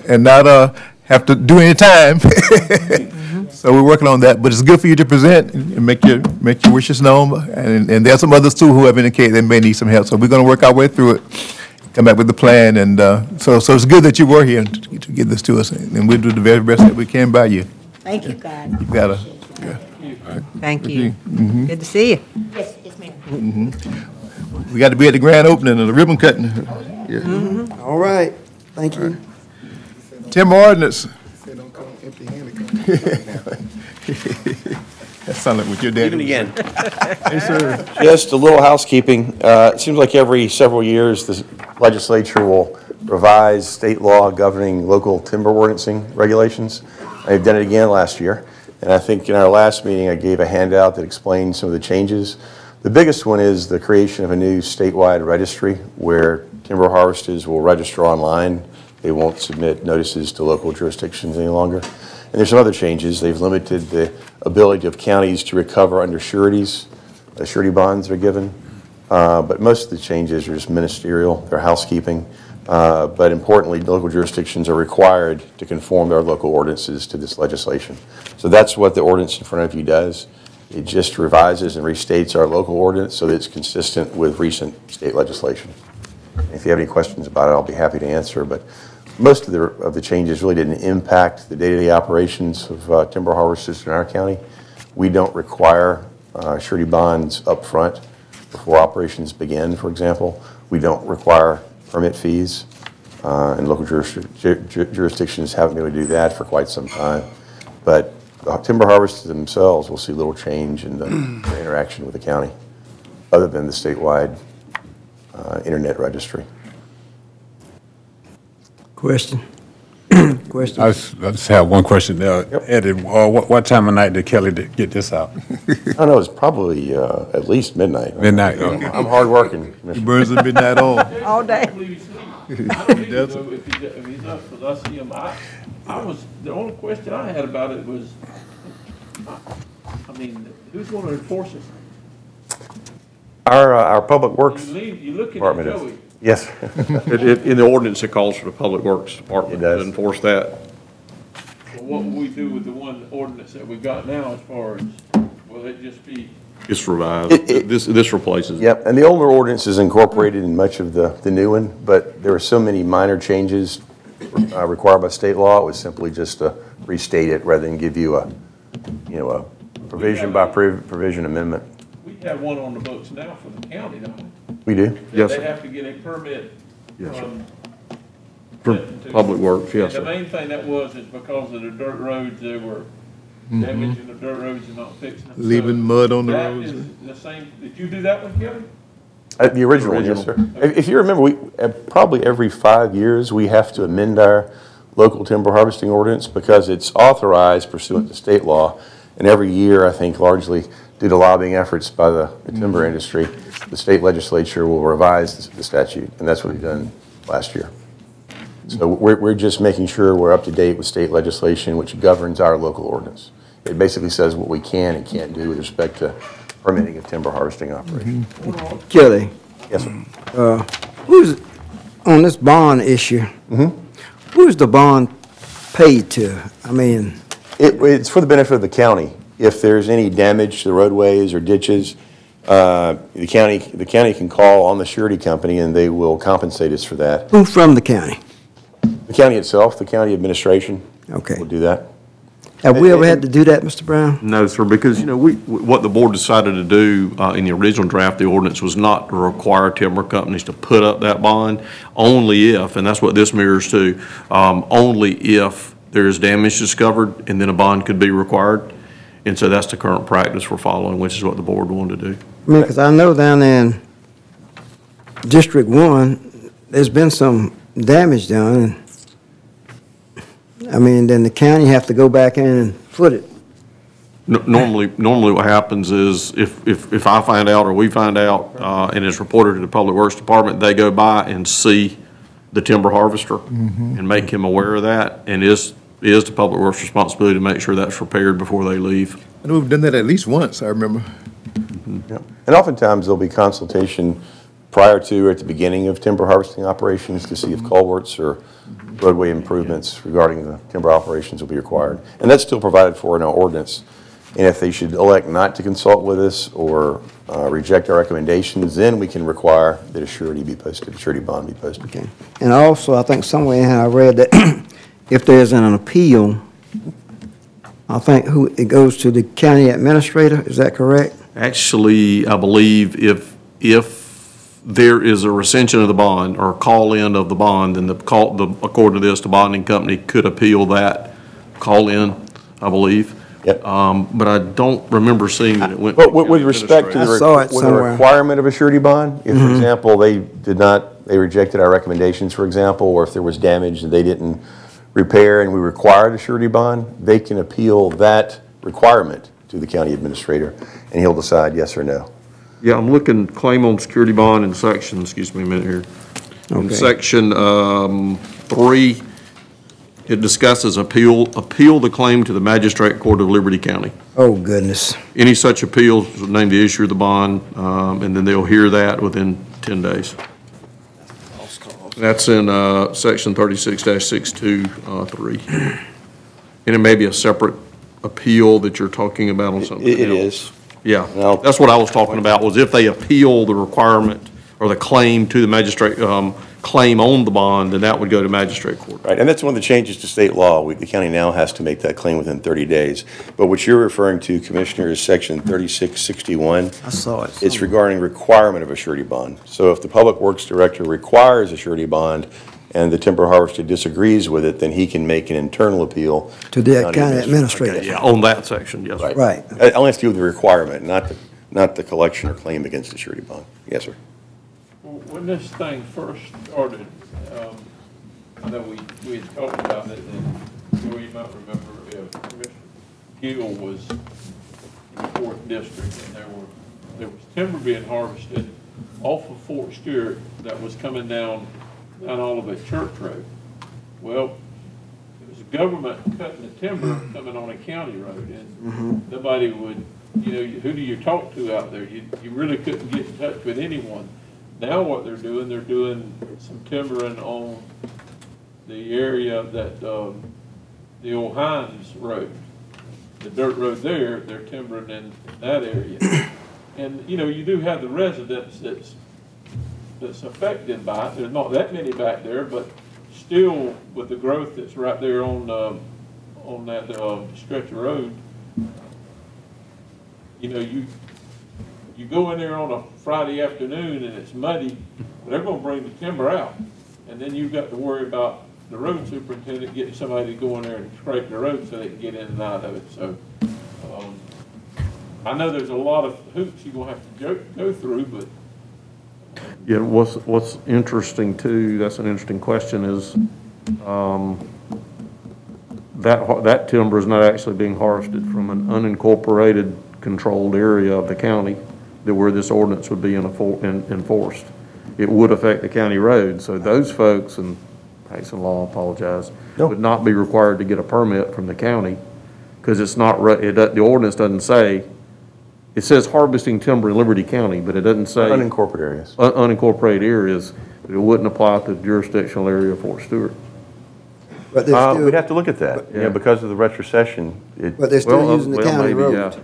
and not uh, have to do any time. So we're working on that, but it's good for you to present and make your, make your wishes known. And, and there's some others too who have indicated they may need some help. So we're going to work our way through it, come back with the plan. And uh, so, so it's good that you were here to to give this to us, and we'll do the very best that we can by you. Thank you, God. You've got a, Thank you. Mm-hmm. Good to see you. Yes, yes, ma'am. Mm-hmm. we got to be at the grand opening of the ribbon cutting. Yeah. All right, thank you. Tim ordinance. That sounded like what your daddy. Even again. Hey, sir. Just a little housekeeping. Uh, It seems like every several years, the legislature will revise state law governing local timber ordinancing regulations. They've done it again last year, and I think in our last meeting, I gave a handout that explained some of the changes. The biggest one is the creation of a new statewide registry where timber harvesters will register online. They won't submit notices to local jurisdictions any longer. And there's some other changes. They've limited the ability of counties to recover under sureties, surety bonds are given. Uh, But most of the changes are just ministerial, they're housekeeping. Uh, But importantly, local jurisdictions are required to conform their local ordinances to this legislation. So that's what the ordinance in front of you does. It just revises and restates our local ordinance so that it's consistent with recent state legislation. If you have any questions about it, I'll be happy to answer, but most of the, of the changes really didn't impact the day-to-day operations of uh, timber harvesters in our county. We don't require uh, surety bonds up front before operations begin, for example. We don't require permit fees, uh, and local ju- ju- jurisdictions haven't been able to do that for quite some time. But the timber harvesters themselves will see little change in the interaction with the county, other than the statewide uh, internet registry. Question? Question? I just, I just have one question there. Eddie, uh, what, what time of night did Kelly di- get this out? I don't know, it's probably uh, at least midnight. Midnight, I'm okay. I'm hardworking. He Commissioner. burns the midnight oil. All day. I believe he's asleep. I don't need to know if he's, if he's up, because I see him, I, I was, the only question I had about it was, I I mean, who's gonna enforce it? Our, uh, our Public Works You leave, you look at Department is. Joey, Yes. It- it- In the ordinance, it calls for the Public Works Department It does. to enforce that. but what will we do with the one ordinance that we've got now as far as, will it just be, It's revised. It- it- This, this replaces. it. Yep, and the older ordinance is incorporated in much of the, the new one, but there were so many minor changes uh, required by state law, it was simply just to restate it rather than give you a, you know, a provision by prov- provision amendment. We have one on the books now for the county, don't we? We do? Yes, They sir. have to get a permit Yes, sir. from. For to- Public Works, yes, And the sir. main thing that was is because of the dirt roads, they were Mm-hmm. damaging the dirt roads and not fixing them. So Leaving mud on the that roads. is The same, did you do that one, Kelly? Uh, The original one, yes, sir. If if you remember, we, uh, probably every five years, we have to amend our local timber harvesting ordinance because it's authorized pursuant to state law. And every year, I think largely due to lobbying efforts by the the timber industry, the state legislature will revise the statute, and that's what we've done last year. So we're, we're just making sure we're up to date with state legislation, which governs our local ordinance. It basically says what we can and can't do with respect to permitting of timber harvesting operations. Kelly, Yes, sir. uh, who's, on this bond issue, Mm-hmm. who's the bond paid to? I mean, It, it's for the benefit of the county. If there's any damage to the roadways or ditches, uh, the county, the county can call on the surety company and they will compensate us for that. who from the county? The county itself, the county administration Okay. will do that. Have we ever had to do that, Mr. Brown? No, sir, because, you know, we, what the board decided to do uh, in the original draft, the ordinance was not to require timber companies to put up that bond, only if, and that's what this mirrors to, um, only if there is damage discovered, and then a bond could be required. And so that's the current practice we're following, which is what the board wanted to do. I mean, because I know down in District One, there's been some damage done, and, I mean, then the county have to go back in and foot it. N- Normally, normally what happens is if, if, if I find out or we find out, uh, and it's reported to the Public Works Department, they go by and see the timber harvester and make him aware of that, and is, is the Public Works responsibility to make sure that's repaired before they leave. I know we've done that at least once, I remember. Yep. And oftentimes, there'll be consultation prior to or at the beginning of timber harvesting operations to see if culverts or roadway improvements regarding the timber operations will be required. And that's still provided for in our ordinance. And if they should elect not to consult with us or uh, reject our recommendations, then we can require that a surety be posted, a surety bond be posted. Okay. And also, I think somewhere in here I read that if there's an appeal, I think who, it goes to the county administrator, is that correct? Actually, I believe if, if there is a rescission of the bond or a call-in of the bond, then the call, the, according to this, the bonding company could appeal that call-in, I believe. Yep. Um, but I don't remember seeing that it went. But with with respect to the, I saw it re- with the somewhere. requirement of a surety bond, if, for example, they did not, they rejected our recommendations, for example, or if there was damage that they didn't repair and we required a surety bond, they can appeal that requirement to the county administrator, and he'll decide yes or no. Yeah, I'm looking, claim on security bond in section, excuse me a minute here. In Okay. section, um, three, it discusses appeal, appeal the claim to the magistrate court of Liberty County. Oh, goodness. Any such appeals, name the issuer of the bond, um, and then they'll hear that within ten days. That's in uh, section 36-62, uh, 3. And it may be a separate appeal that you're talking about on something else. It it is. Yeah, that's what I was talking about, was if they appeal the requirement or the claim to the magistrate, um, claim on the bond, then that would go to magistrate court. Right, and that's one of the changes to state law. We- The county now has to make that claim within 30 days. But what you're referring to, Commissioner, is Section 3661. I saw it. It's regarding requirement of a surety bond. So if the Public Works Director requires a surety bond and the timber harvester disagrees with it, then he can make an internal appeal. To the county administrator. Yeah, on that section, yes. sir. Right. It only has to do with the requirement, not the, not the collection or claim against the surety bond. Yes, sir. When this thing first started, um, I know we, we had talked about it, and Joey, you might remember, if Commissioner was in the fourth district, and there were, there was timber being harvested off of Fort Stewart that was coming down, down all of it Church Road. Well, it was government cutting the timber coming on a county road, and nobody would, you know, who do you talk to out there? You, you really couldn't get in touch with anyone. Now what they're doing, they're doing some timbering on the area that, um, the old Hines Road. The dirt road there, they're timbering in that area. And, you know, you do have the residents that's, that's affected by it. There's not that many back there, but still with the growth that's right there on, um, on that, um, stretch of road, you know, you, you go in there on a Friday afternoon and it's muddy, they're gonna bring the timber out. And then you've got to worry about the road superintendent getting somebody to go in there and scrape the road so they can get in and out of it, so. um, I know there's a lot of hoops you're gonna have to go, go through, but Yeah, what's, what's interesting too, that's an interesting question, is, um, that, that timber is not actually being harvested from an unincorporated controlled area of the county that where this ordinance would be enfor- en- enforced. It would affect the county road, so those folks, and Hasten Law, I apologize, would not be required to get a permit from the county, because it's not, re- it, does- the ordinance doesn't say, it says harvesting timber in Liberty County, but it doesn't say. Unincorporated areas. un- unincorporated areas, it wouldn't apply to the jurisdictional area of Fort Stewart. But they're Uh, still, We'd have to look at that, Yeah. because of the retrocession, it, but they're still Well, uh, using the well, county maybe, yeah. road.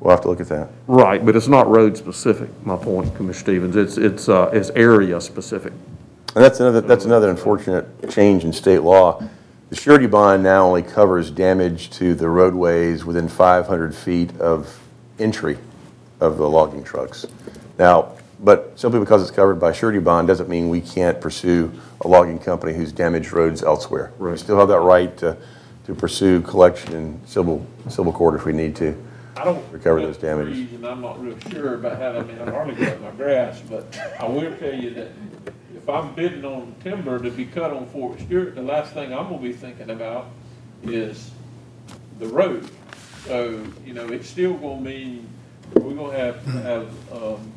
We'll have to look at that. Right, but it's not road-specific, my point, Commissioner Stevens, it's, it's, uh, it's area-specific. And that's another, that's another unfortunate change in state law. The surety bond now only covers damage to the roadways within 500 feet of entry of the logging trucks. Now, but simply because it's covered by surety bond doesn't mean we can't pursue a logging company who's damaged roads elsewhere. We Right. still have that right to, to pursue collection in civil, civil court if we need to. I don't. Recover those damages. trees, And I'm not real sure about how, I mean, I hardly cut my grass, but I will tell you that if I'm bidding on timber to be cut on Fort Stewart, the last thing I'm gonna be thinking about is the road. So, you know, it's still gonna mean, we're gonna have, have, um,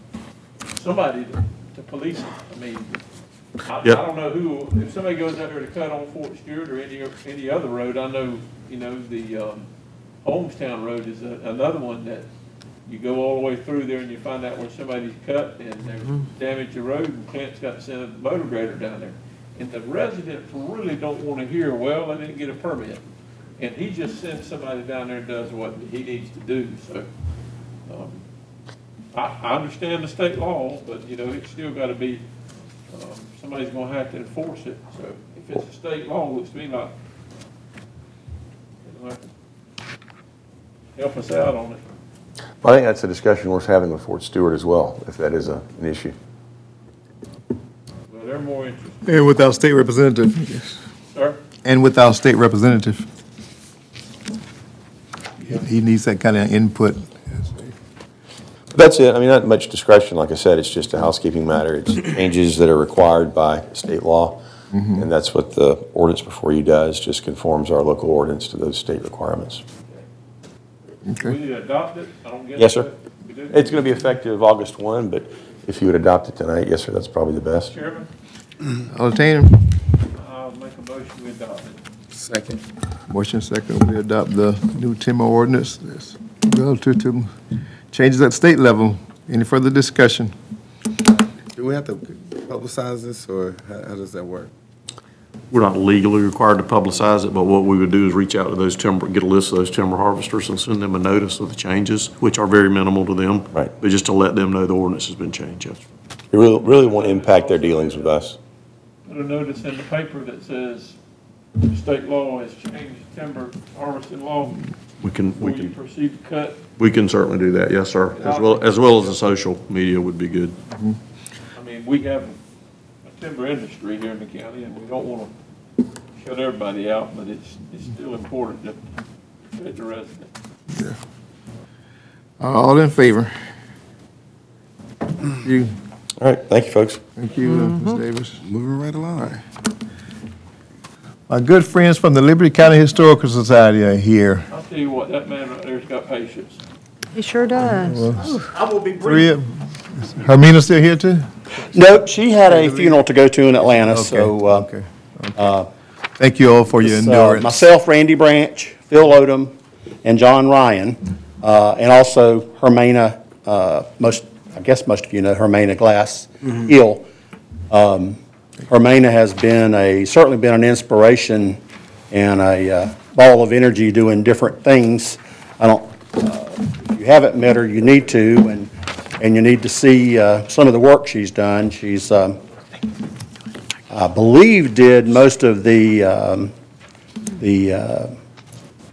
somebody to, to police it. I mean, I, I don't know who, if somebody goes out there to cut on Fort Stewart or any, any other road, I know, you know, the, um, Homestown Road is a- another one that you go all the way through there and you find out where somebody's cut and there's damage to the road and Clint's got to send a motor grader down there. And the residents really don't want to hear, well, I didn't get a permit. And he just sends somebody down there and does what he needs to do, so. um, I, I understand the state law, but, you know, it's still got to be, um, somebody's going to have to enforce it. So if it's a state law, it looks to me like they're have to help us out on it. I think that's a discussion worth having with Fort Stewart as well, if that is a, an issue. Well, they're more interested, And with our state representative, yes. sir. And with our state representative. He needs that kind of input. That's it. I mean, not much discretion, like I said, it's just a housekeeping matter. It's changes that are required by state law. Mm-hmm. And that's what the ordinance before you does, just conforms our local ordinance to those state requirements. We need to adopt it, I don't get it. Yes, sir. We do? It's going to be effective August 1, but if you would adopt it tonight, yes, sir, that's probably the best. Chairman, I'll entertain him. I'll make a motion, we adopt it. Second. Motion second, we adopt the new timber ordinance that's relative to changes at state level. Any further discussion? Do we have to publicize this, or how, how does that work? We're not legally required to publicize it, but what we would do is reach out to those timber, get a list of those timber harvesters and send them a notice of the changes, which are very minimal to them. Right. But just to let them know the ordinance has been changed, yes. It really, really won't impact their dealings with us. Put a notice in the paper that says the state law has changed timber harvesting law We can, we before you can, proceed to cut. we can certainly do that, yes, sir. As well, as well as the social media would be good. I mean, we have a timber industry here in the county, and we don't want to shut everybody out, but it's, it's still important to protect the residents. All in favor? You, All right, thank you, folks. thank you, uh, Ms. Davis. Moving right along. My good friends from the Liberty County Historical Society are here. I'll tell you what, that man right there's got patience. He sure does. I will be Three, brief. of- Hermina still here too? Nope, she had a funeral to go to in Atlanta, so, uh, Okay. Uh, Thank you all for your it's, uh, endurance. myself, Randy Branch, Phil Odom, and John Ryan, uh, and also Hermina, uh, most, I guess most of you know Hermina Glass Hill. Um, Hermina has been a, certainly been an inspiration and a uh, ball of energy doing different things. I don't, uh, if you haven't met her, you need to, and, and you need to see uh, some of the work she's done. She's, um, I believe, did most of the, um, the uh,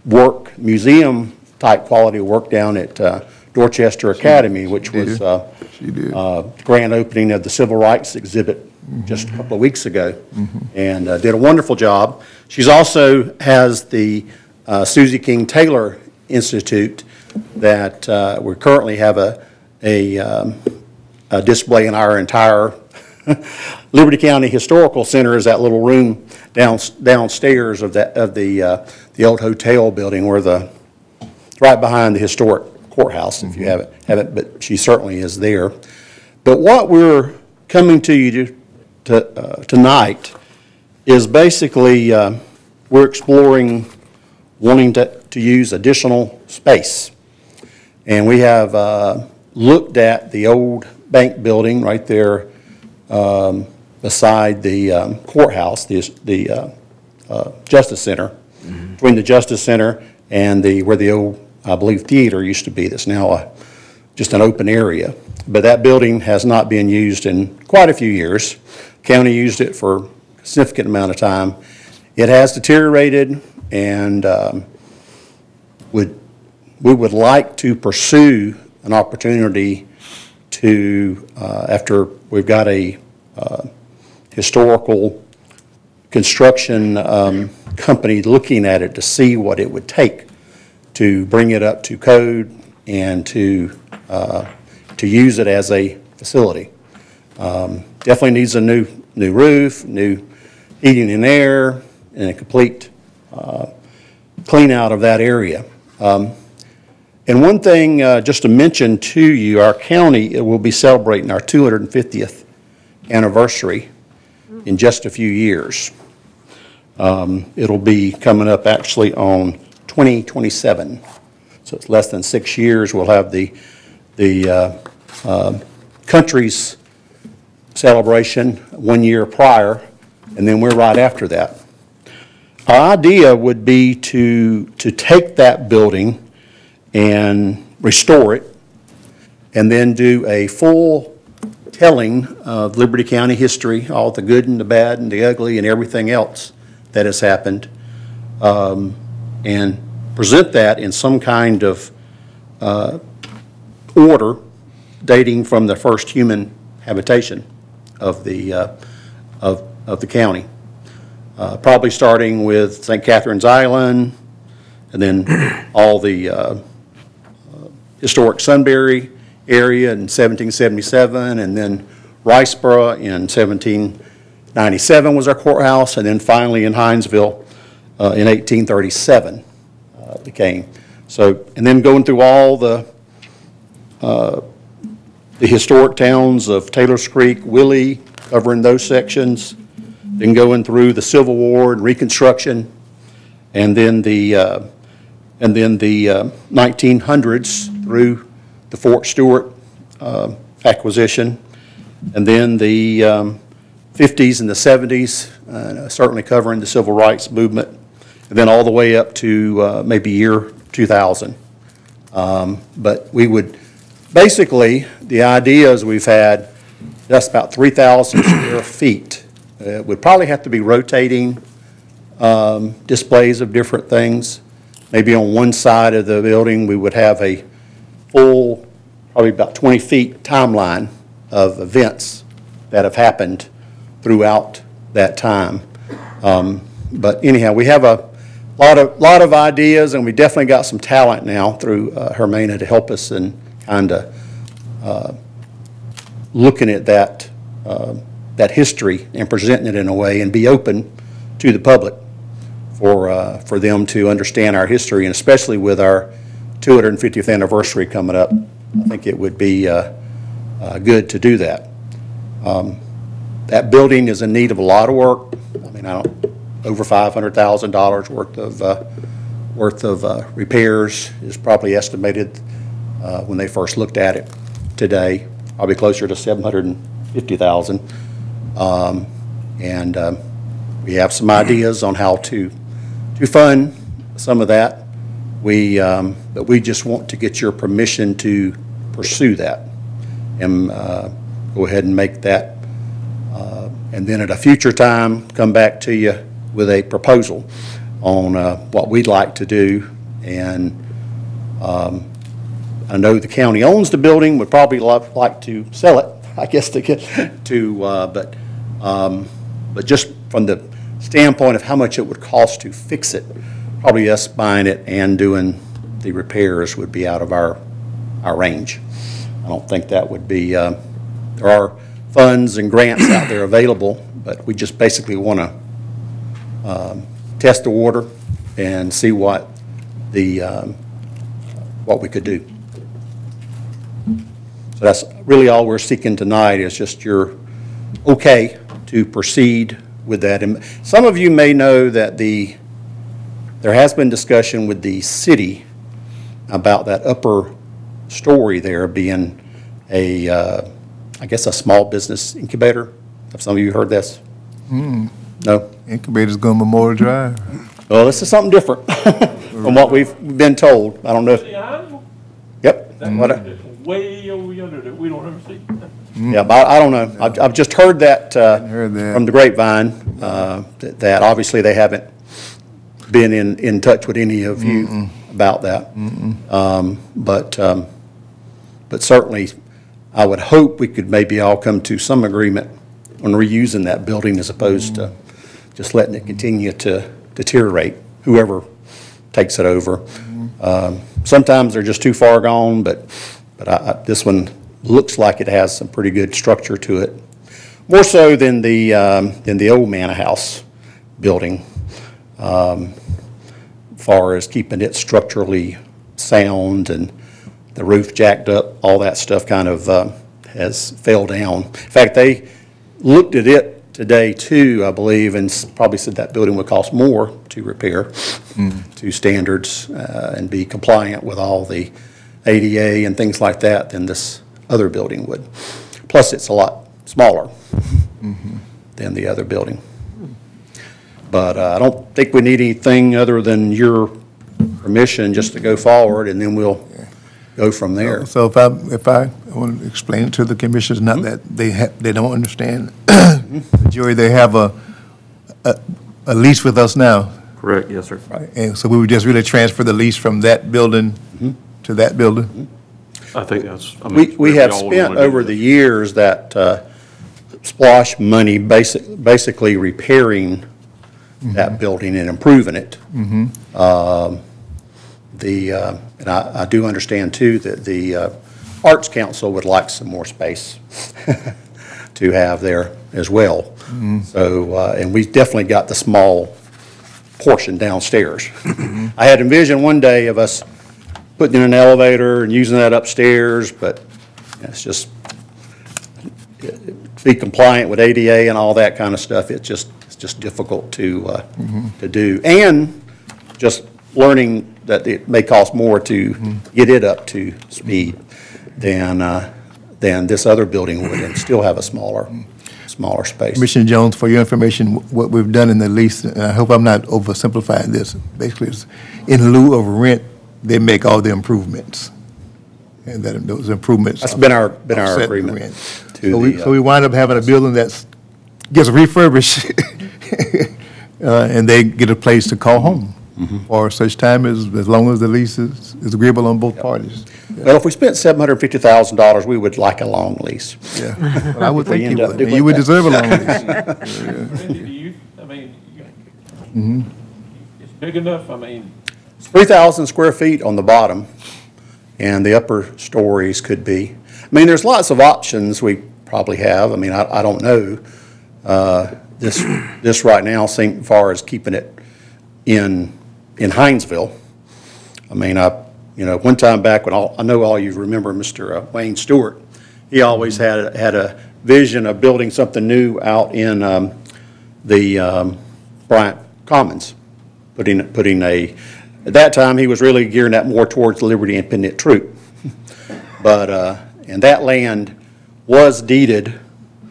work, museum-type quality work down at uh, Dorchester Academy, which was did. uh, She did. uh, grand opening of the Civil Rights Exhibit just a couple of weeks ago, and uh, did a wonderful job. She's also has the uh, Susie King Taylor Institute that uh, we currently have a, a um, a display in our entire Liberty County Historical Center is that little room down downstairs of that, of the, uh, the old hotel building where the, right behind the historic courthouse, if you haven't, haven't, but she certainly is there. But what we're coming to you to, to, uh, tonight is basically, uh, we're exploring wanting to, to use additional space. And we have uh, looked at the old bank building right there um, beside the um, courthouse, the, the uh, uh, Justice Center, between the Justice Center and the, where the old, I believe, theater used to be, that's now a, just an open area. But that building has not been used in quite a few years. County used it for a significant amount of time. It has deteriorated and um, would, we would like to pursue an opportunity to, uh, after we've got a uh, historical construction um, company looking at it to see what it would take to bring it up to code and to, uh, to use it as a facility. Um, Definitely needs a new, new roof, new heating and air, and a complete uh, clean out of that area. Um, And one thing, uh, just to mention to you, our county uh, will be celebrating our 250th anniversary in just a few years. Um, It'll be coming up actually on 2027, so it's less than six years. We'll have the, the uh, uh, country's celebration one year prior, and then we're right after that. Our idea would be to, to take that building and restore it, and then do a full telling of Liberty County history, all the good and the bad and the ugly and everything else that has happened, um, and present that in some kind of uh, order dating from the first human habitation of the, uh, of, of the county. Uh, Probably starting with St. Catherine's Island, and then all the uh, historic Sunbury area in 1777, and then Riceboro in 1797 was our courthouse, and then finally in Hinesville uh, in 1837 uh, became. So, and then going through all the, uh, the historic towns of Taylor's Creek, Willie, covering those sections, then going through the Civil War and Reconstruction, and then the, uh, and then the uh, 1900s through the Fort Stewart uh, acquisition, and then the um, 50s and the 70s, uh, certainly covering the civil rights movement, and then all the way up to uh, maybe year 2000. Um, But we would, basically, the ideas we've had, that's about 3,000 square feet. Uh, Would probably have to be rotating um, displays of different things. Maybe on one side of the building, we would have a full, probably about 20 feet timeline of events that have happened throughout that time. Um, But anyhow, we have a lot of, lot of ideas, and we definitely got some talent now through uh, Hermina to help us in kind of looking at that, uh, that history and presenting it in a way and be open to the public for, uh, for them to understand our history, and especially with our 250th anniversary coming up. I think it would be uh, uh, good to do that. Um, That building is in need of a lot of work. I mean, I don't, over $500,000 worth of, uh, worth of uh, repairs is probably estimated uh, when they first looked at it today, probably closer to 750,000. Um, And um, we have some ideas on how to, to fund some of that. We, um, but we just want to get your permission to pursue that and uh, go ahead and make that. uh, And then at a future time, come back to you with a proposal on uh, what we'd like to do. And um, I know the county owns the building, would probably love, like to sell it, I guess, to get, to, uh, but, um, but just from the standpoint of how much it would cost to fix it, probably us buying it and doing the repairs would be out of our, our range. I don't think that would be, uh, there are funds and grants out there available, but we just basically want to um, test the water and see what the, um, what we could do. So that's really all we're seeking tonight, is just your okay to proceed with that. And some of you may know that the, there has been discussion with the city about that upper story there being a, uh, I guess, a small business incubator. Have some of you heard this? Hmm, No? Incubator's going Memorial Drive. Well, this is something different from what we've been told. I don't know. if- Yep. That What I- way over yonder that we don't ever see. Yeah, but I I don't know. I've, I've just heard that, uh, Heard that. from the grapevine, uh, that that obviously they haven't been in, in touch with any of you about that. Um, But, um, but certainly, I would hope we could maybe all come to some agreement on reusing that building as opposed to just letting it continue to deteriorate, whoever takes it over. Um, Sometimes they're just too far gone, but, but I, I- this one looks like it has some pretty good structure to it. More so than the, um, than the old Manor House building, um, far as keeping it structurally sound and the roof jacked up, all that stuff kind of um, has fell down. In fact, they looked at it today too, I believe, and s- probably said that building would cost more to repair to standards uh, and be compliant with all the ADA and things like that than this other building would. Plus, it's a lot smaller than the other building. But uh, I don't think we need anything other than your permission just to go forward, and then we'll go from there. So if I, if I want to explain it to the commissioners, Mm-hmm. not that they ha they don't understand, Joey, they have a, a, a lease with us now. Correct, yes, sir. And so we would just really transfer the lease from that building Mm-hmm. to that building? I think that's, I mean. We, we have all would spent wanna do over the years that uh, SPLOST money basic, basically repairing that building and improving it. Mm-hmm. Um, The, uh, and I, I do understand too that the uh, Arts Council would like some more space to have there as well. Mhm. So, uh, and we definitely got the small portion downstairs. I had envisioned one day of us putting in an elevator and using that upstairs, but it's just, to be compliant with ADA and all that kind of stuff, it's just, just difficult to, uh, to do. And just learning that it may cost more to get it up to speed than, uh, than this other building would and still have a smaller smaller space. Commissioner Jones, for your information, what we've done in the lease, and I hope I'm not oversimplifying this, basically is in lieu of rent, they make all the improvements. And that those improvements. That's been our- been our offset the agreement rent. to So we, the, so we wind up having a building that's, gets refurbished, uh, and they get a place to call home Mm-hmm. for such time as, as long as the lease is, is agreeable on both parties. Well, if we spent $750,000, we would like a long lease. Yeah, Well, I would If we think end you up would, doing and you would that. deserve a long lease. Randy, do you, I mean, you- Mhm. it's big enough, I mean, 3,000 square feet on the bottom, and the upper stories could be, I mean, there's lots of options we probably have. I mean, I, I don't know. Uh, This, this right now seems, far as keeping it in, in Hinesville. I mean, I, you know, one time back when all, I know all you remember Mr. Wayne Stewart, he always had, had a vision of building something new out in um, the um, Bryant Commons, putting, putting a, at that time, he was really gearing that more towards Liberty Independent Troop. But, uh, and that land was deeded,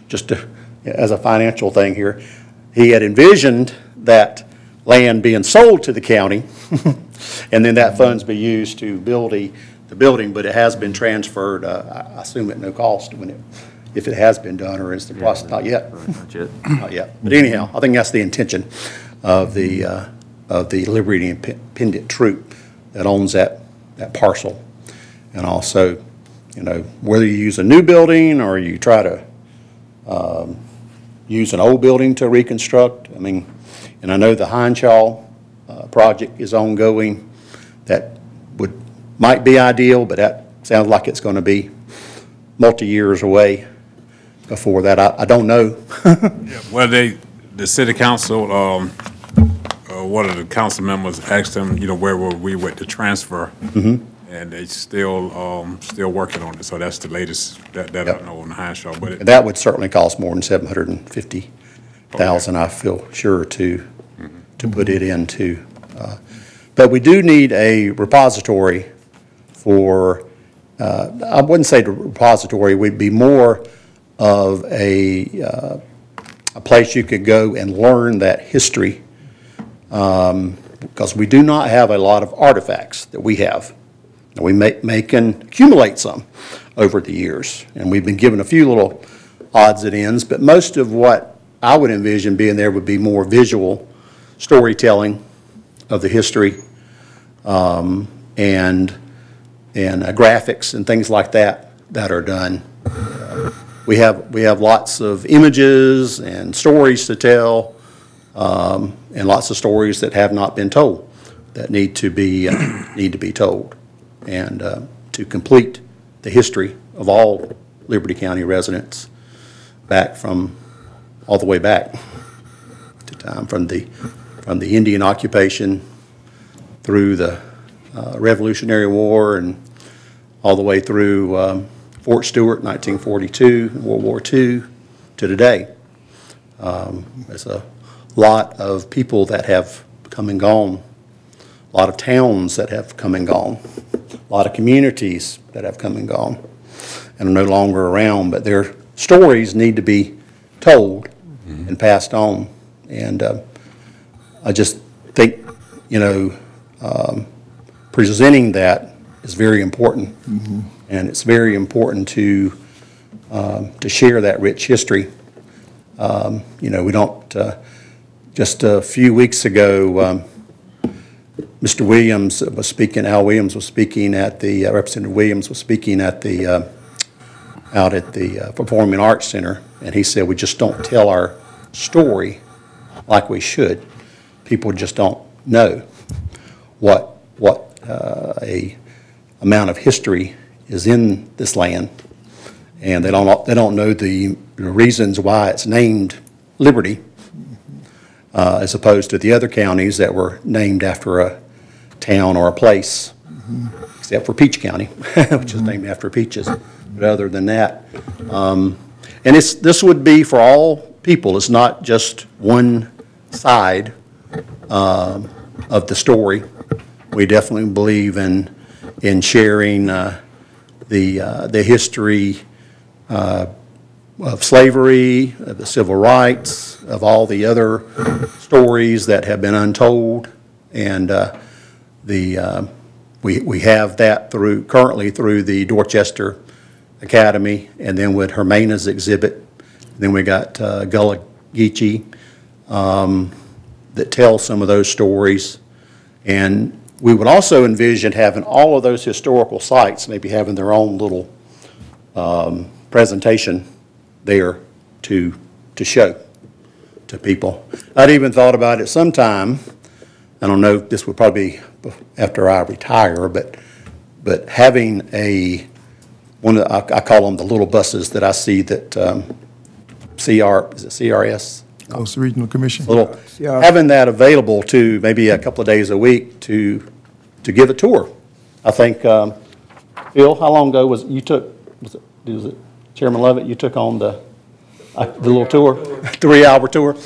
just to- as a financial thing here, he had envisioned that land being sold to the county, and then that funds be used to build a, the building, but it has been transferred, uh, I I assume at no cost when it, if it has been done, or is the process, not yet? Not yet. Not yet. But anyhow, I think that's the intention of the, uh, of the Liberty Independent Troop that owns that, that parcel. And also, you know, whether you use a new building or you try to um, use an old building to reconstruct, I mean, and I know the Henshaw uh, project is ongoing. That would, might be ideal, but that sounds like it's going to be multi-years away before that. I, I don't know. Well, they, the city council, um, uh, one of the council members asked them, you know, where were we with the transfer? And they still, um, still working on it, so that's the latest that, that I know on the Henshaw, but it, That would certainly cost more than seven hundred and fifty thousand, I feel sure, to, to put it into. uh, But we do need a repository for, uh, I wouldn't say the repository, would be more of a, uh, a place you could go and learn that history. um, Because we do not have a lot of artifacts that we have. And We may, may can accumulate some over the years, and we've been given a few little odds and ends, but most of what I would envision being there would be more visual storytelling of the history, um, and, and uh, graphics and things like that that are done. We have, we have lots of images and stories to tell, um, and lots of stories that have not been told, that need to be, uh, need to be told. And uh, to complete the history of all Liberty County residents back from, all the way back to time, from the, from the Indian occupation through the uh, Revolutionary War and all the way through um, Fort Stewart, 1942, World War II, to today. Um, There's a lot of people that have come and gone, a lot of towns that have come and gone, a lot of communities that have come and gone and are no longer around, but their stories need to be told and passed on. And uh, I just think, you know, um, presenting that is very important. And it's very important to, um, to share that rich history. Um, You know, we don't, uh, just a few weeks ago, um, Mr. Williams was speaking, Al Williams was speaking at the, uh, Representative Williams was speaking at the, uh, out at the uh, Performing Arts Center, and he said, we just don't tell our story like we should. People just don't know what, what uh, a amount of history is in this land. And they don't, they don't know the reasons why it's named Liberty, uh, as opposed to the other counties that were named after a town or a place, except for Peach County, which is named after peaches. But other than that, um, and it's, this would be for all people, it's not just one side um, of the story. We definitely believe in, in sharing uh, the, uh, the history uh, of slavery, of the civil rights, of all the other stories that have been untold. And uh, the, uh, we we have that through, currently through the Dorchester Academy, and then with Hermina's exhibit. Then we got uh, Gullah Geechee um, that tells some of those stories. And we would also envision having all of those historical sites, maybe having their own little um, presentation there to, to show to people. I'd even thought about it sometime, I don't know, this would probably be after I retire, but, but having a, one of, the- I I call them the little buses that I see that um, CR, is it CRS? Coastal Regional Commission. little, having that available to maybe a couple of days a week to, to give a tour. I think, um, Phil, how long ago was, you took, was it, was it Chairman Lovette, you took on the, uh, the little tour? Three-hour tour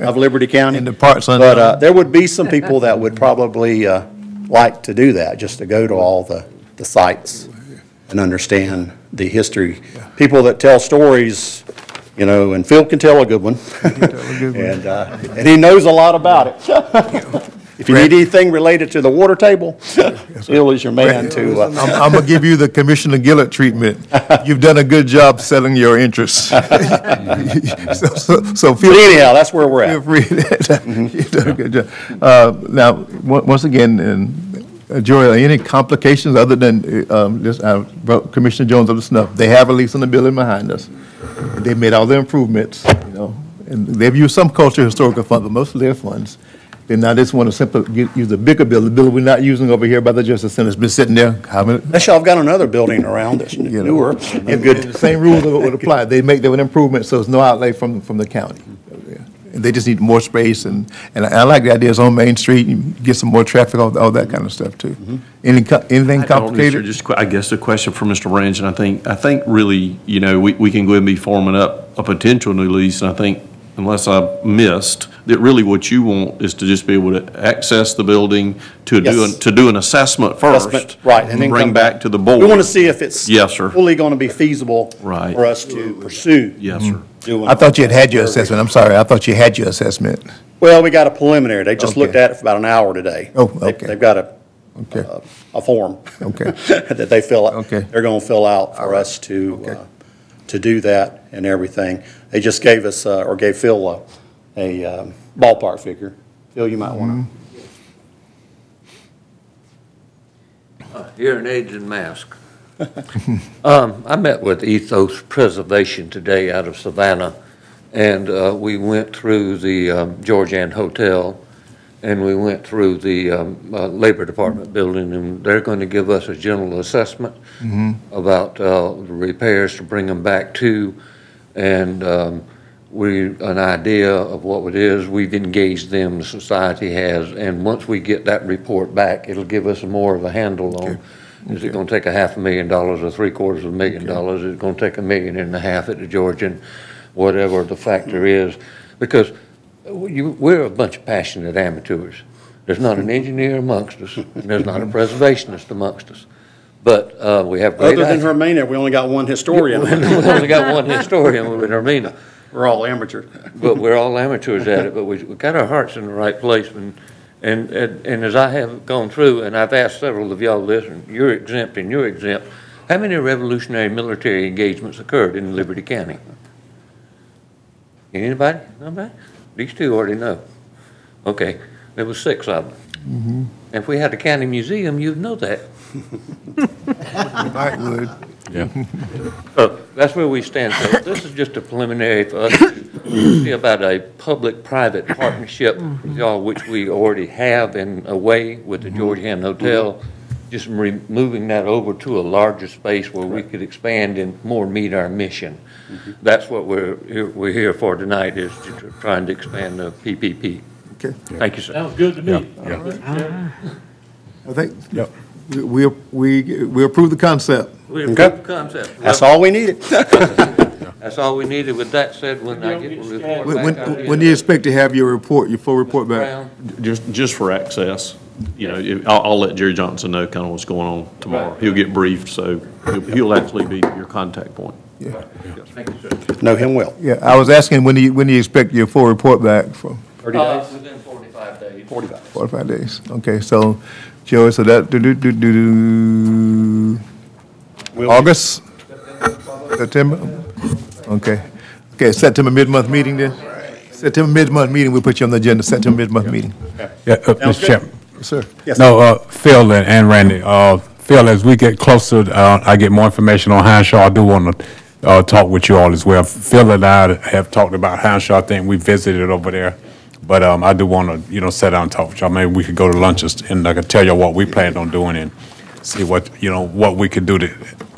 of Liberty County? In the parts But uh, there would be some people that would probably uh, like to do that, just to go to all the, the sites and understand the history. People that tell stories, you know, and Phil can tell a good one. And, uh, and he knows a lot about it. If you need anything related to the water table, Bill is your man to, I'm, uh, I'm gonna give you the Commissioner Gilliard treatment. You've done a good job selling your interests. So, so, so feel. But anyhow, that's where we're Feel at. free. You've done a good job. Uh, now, on- once again, and, uh, Joy, are any complications other than, uh, um, this, uh, brought Commissioner Jones up to snuff? They have a lease on the building behind us. They made all the improvements, you know, and they've used some cultural historical funds, but most of their funds. They now just want to simply get- use a bigger building, the building we're not using over here by the Justice Center. It's been sitting there, how many, Actually, I've got another building around that's you know. newer And- and good. The same rules would apply. They make their improvements, so it's no outlay from, from the county. And they just need more space, and, and I I like the ideas on Main Street, you get some more traffic, all, all that kind of stuff, too. Mm-hmm. Any, co- anything I don't, Mr. complicated? Just, que- I guess a question for Mr. Branch, and I think, I think really, you know, we, we can go ahead and be forming up a potential new lease, and I think, unless I missed, that really what you want is to just be able to access the building, to do, an- to do an assessment first. Assessment, right, and then Bring back to the board. We want to see if it's. Yes, sir. Fully going to be feasible. Right. For us to pursue. Yes, sir. doing- I thought you had had your assessment, I'm sorry, I thought you had your assessment. Well, we got a preliminary. They just looked Okay. at it for about an hour today. Oh, They- okay. They've got a, Okay, a- a form. Okay. That they fill, out. Okay. they're going to fill out for us to, uh, to do that and everything. They just gave us, uh, or gave Phil a, a um, ballpark figure. Phil, you might want to. Hearing aids and mask. Um, I met with Ethos Preservation today out of Savannah, and uh, we went through the um, Georgian Hotel, and we went through the um, uh, Labor Department building, and they're going to give us a general assessment about uh, the repairs to bring them back to, and um, we, an idea of what it is. We've engaged them, the society has, and once we get that report back, it'll give us more of a handle on, is it gonna take a half a million dollars or three quarters of a million dollars? Is it gonna take a million and a half at the Georgian? Whatever the factor is, because you, we're a bunch of passionate amateurs. There's not an engineer amongst us, and there's not a preservationist amongst us. But, uh, we have great Other than ideas. Hermina, we only got one historian. We only got one historian with Hermina. We're all amateurs. But we're all amateurs at it, but we, we got our hearts in the right place, and, and, and and as I have gone through, and I've asked several of y'all this, and you're exempt and you're exempt, how many revolutionary military engagements occurred in Liberty County? Anybody? Nobody? These two already know. Okay, there was six of them. And if we had a county museum, you'd know that. I would. Yeah. So that's where we stand. So this is just a preliminary for us to see about a public-private partnership, mm-hmm. y'all, which we already have in a way with the mm-hmm. Georgian Hotel, just re- moving that over to a larger space where we could expand and more meet our mission. That's what we're, here- we're here for tonight, is to- to trying to expand the PPP. Okay. Thank you, sir. Sounds good to me. I think, we, we, we approve the concept. We Okay. approve the concept. That's all we needed. That's all we needed. With that said, when I get the report When, back, when- I'll get when do you expect to have your report, your full report back? Brown. Just, just for access, you know, if- I'll, I'll let Jerry Johnson know kind of what's going on tomorrow. He'll get briefed, so he'll, he'll actually be your contact point. Thank you, sir. Know him well. Yeah, I was asking, when do you, when do you expect your full report back from? 30 Uh, days? Within 45 days. 45. Forty-five days. Okay, so, Joey, so that, do, do, do, do, do, Will- August? September? Okay. Okay, September mid-month meeting then? September mid-month meeting, we'll put you on the agenda, September mid-month meeting. Yeah, uh, Sounds Mr. good. Chairman. Yes, sir. Yes. No, uh, Phil and- and Randy, uh, Phil, as we get closer, uh, I get more information on Henshaw, I do want to, uh, talk with you all as well. Phil and I have talked about Henshaw, I think we visited over there, but, um, I do want to, you know, sit down and talk with y'all. Maybe we could go to lunches and I could tell you what we planned on doing and see what, you know, what we could do to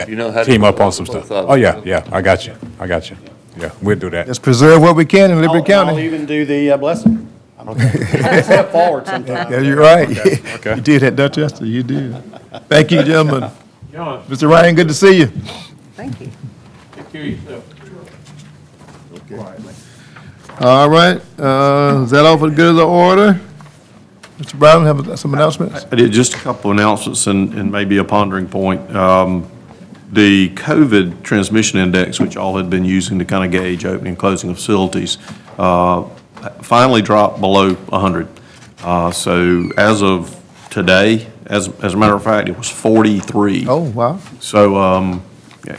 You know how to team up on some stuff. of. Oh, yeah, yeah, I got you, I got you. Yeah, we'll do that. Let's preserve what we can in I'll Liberty I'll County. even do the uh, blessing. I don't care. Step forward sometime. Yeah, you're right. okay. You did that, Dorchester, you did. Thank you, gentlemen. Mr. Ryan, good to see you. Thank you. Yourself. All right, uh, is that all for the good of the order? Mr. Brown, have some announcements? I did just a couple of announcements and, and maybe a pondering point. Um, The COVID transmission index, which all had been using to kind of gauge opening and closing of facilities, uh, finally dropped below 100. Uh, So as of today, as, as a matter of fact, it was 43. Oh, wow. So, um,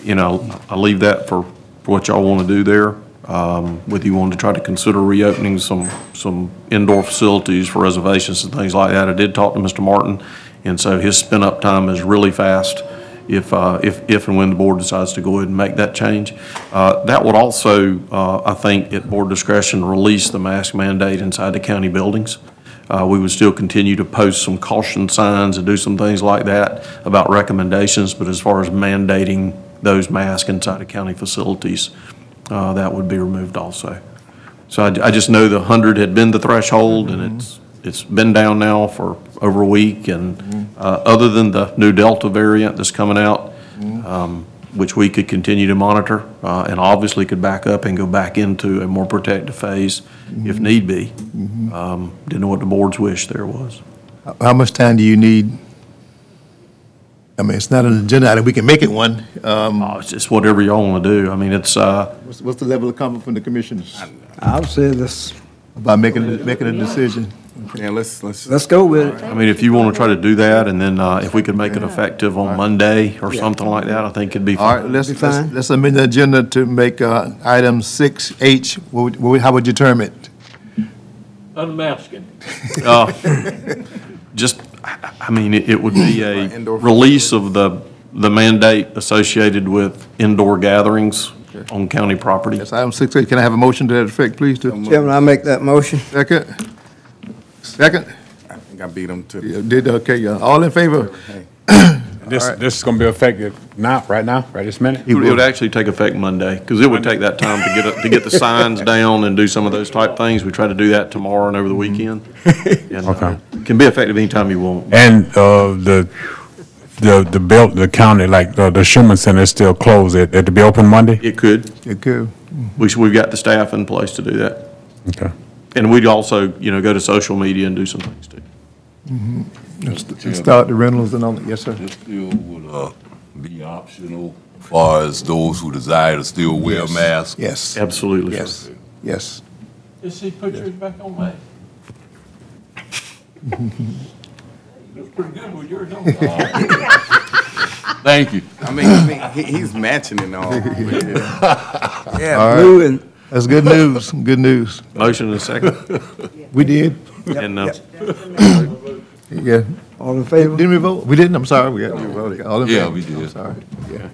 you know, I leave that for, for what y'all want to do there. Um, whether you want to try to consider reopening some, some indoor facilities for reservations and things like that. I did talk to Mr. Martin, and so his spin-up time is really fast if, uh, if, if and when the board decides to go ahead and make that change. Uh, that would also, uh, I think, at board discretion, release the mask mandate inside the county buildings. Uh, We would still continue to post some caution signs and do some things like that about recommendations, but as far as mandating those masks inside of county facilities, uh, that would be removed also. So I, I just know the 100 had been the threshold, and it's, it's been down now for over a week, and uh, other than the new Delta variant that's coming out, um, which we could continue to monitor, uh, and obviously could back up and go back into a more protective phase if need be. Um, Didn't know what the board's wish there was. How much time do you need? I mean, it's not an agenda item, we can make it one. Um, Oh, It's just whatever y'all want to do. I mean, it's, uh, What's, what's the level of comfort from the commissioners I'll say this, about making, making a decision? Yeah, let's, let's. let's go with it. I mean, if you want to try to do that, and then uh, if we could make it effective on Monday or something like that, I think it'd be All right, fine. let's, Be let's fine. let's amend the agenda to make uh, item six H, what would- what would- how would you term it? Unmasking. Uh, Just, I I mean, it it would be a Indoor release of the, the mandate associated with indoor gatherings on county property. That's item six H, can I have a motion to that effect, please? to- Chairman, I make that motion. Second? Second? I think I beat him to. Yeah, Did, okay, yeah. all in favor? This, this is going to be effective now, right now, right this minute? It would- it would actually take effect Monday, because it would take that time to get, it- to get the signs down and do some of those type things. We try to do that tomorrow and over the weekend. And, uh, Okay. Can be effective anytime you want. And uh, the, the, the built, the county, like, the the Schuman Center is still closed. It, it to be open Monday? It could. It could. We should, we've got the staff in place to do that. Okay. And we'd also, you know, go to social media and do some things too. And Start the rentals and all, that. yes, sir. This still would, uh, be optional as far as those who desire to still wear masks? Yes, Absolutely. yes, yes. Just see, put yours back on me. Looks pretty good with yours on. Thank you. I mean, I mean, he, he's matching it all. Yeah, blue and, That's good news, good news. Motion and a second. We did, And, uh, yeah. all in favor? Didn't we vote? We didn't, I'm sorry, we got, we voted. All in Yeah, favor? we did. I'm Sorry, yeah.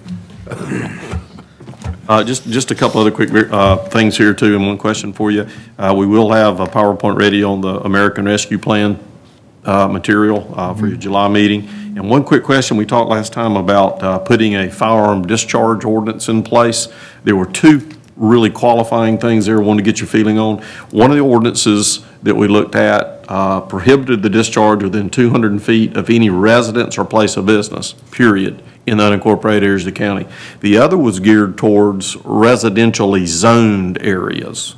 Uh, Just, just a couple other quick uh, things here too, and one question for you. Uh, We will have a PowerPoint ready on the American Rescue Plan uh, material uh, for your July meeting. And one quick question, we talked last time about uh, putting a firearm discharge ordinance in place. There were two really qualifying things there, I wanted to get your feeling on. One of the ordinances that we looked at uh, prohibited the discharge within 200 feet of any residence or place of business, period, in the unincorporated areas of the county. The other was geared towards residentially zoned areas.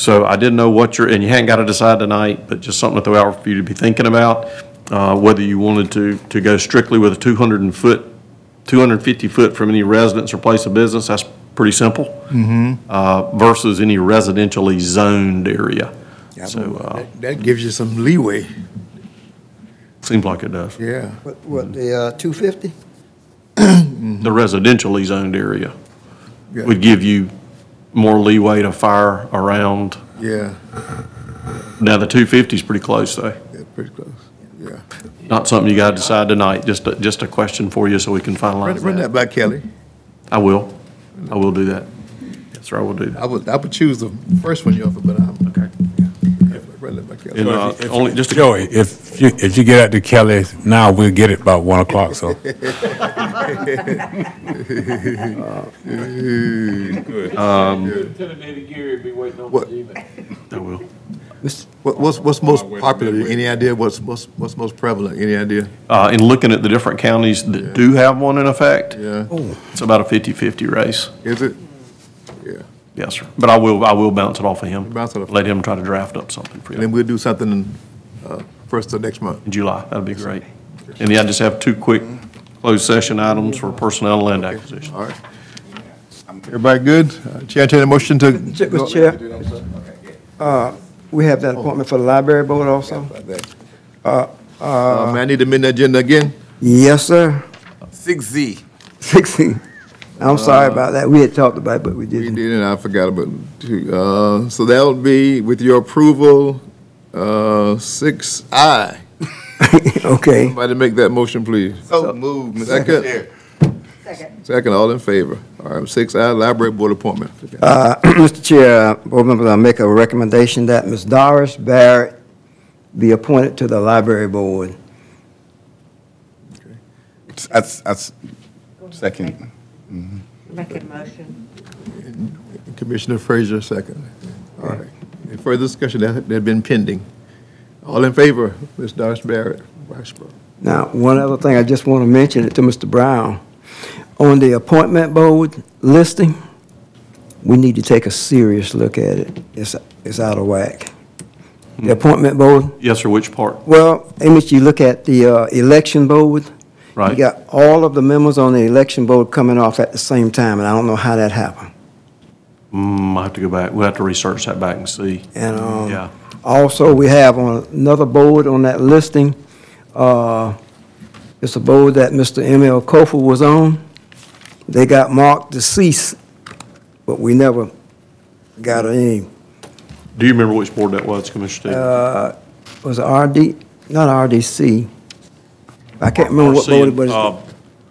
So I didn't know what you're, and you hadn't got to decide tonight, but just something to throw out for you to be thinking about, uh, whether you wanted to, to go strictly with a 200 and foot, 250 foot from any residence or place of business. That's pretty simple. Mhm. uh, Versus any residentially zoned area. So, uh, That- That gives you some leeway, seems like it does. yeah. What, what, the, uh, two fifty? The residentially zoned area Yeah. would give you more leeway to fire around. Yeah, Now, the 250 is pretty close, though. yeah, pretty close, yeah. Not something you got to decide tonight, just, a- just a question for you so we can Run finalize run that. that by Kelly. I will. I will do that. Yes, sir, I will do that. I would, I would choose the first one you offered, but I'm. Okay. Run that by Kelly. And, uh, only, just to Joey, if you, if you get out to Kelly now, we'll get it about one o'clock, so. Lieutenant Eddie Gary be waiting on What? his email. I will. What, what's, what's most popular? Any idea what's, what's, what's most prevalent? Any idea? Uh, in looking at the different counties that do have one in effect, Yeah, it's about a 50-50 race. is it? Yeah, Yes, sir. But I will, I will bounce it off of him. Bounce it off. Let him try to draft up something for you. and you then we'll do something, in, uh, first of next month. in July. That'd be great. And then I just have two quick closed session items for personnel and land acquisition. All right. Everybody good? Uh, Chair, entertain a motion to. Mr. Chair, uh, we have that appointment for the library board also? Uh, Uh, may I need to amend the agenda again? yes, sir. Six Z. Sixteen. I'm sorry about that. We had talked about it, but we We didn't. We did, and I forgot about, two. uh, so that would be, with your approval, uh, six I. Okay. Somebody make that motion, please. So moved, Mr. Second. Chair. Second, all in favor. All right, six I, library board appointment. Uh, Mr. Chair, board members, I make a recommendation that Ms. Doris Barrett be appointed to the library board. That's, that's, second. Make a motion. Commissioner Frazier, second. All right. Any further discussion that that had been pending? All in favor, Ms. Doris Barrett, Riceboro. Now, one other thing, I just want to mention it to Mr. Brown. On the appointment board listing, we need to take a serious look at it. It's, it's out of whack. The appointment board, Yes, sir, which part? well, Amos, you look at the uh, election board. Right. You got all of the members on the election board coming off at the same time, and I don't know how that happened. Hmm, I have to go back. We'll have to research that back and see. And um, Yeah. also, we have on another board on that listing, uh, it's a board that Mr. M.L. Kofor was on. They got marked deceased, but we never got any, Do you remember which board that was, Commissioner Stevens? uh, was it RD, not RDC. I can't remember what board, it was, Uh,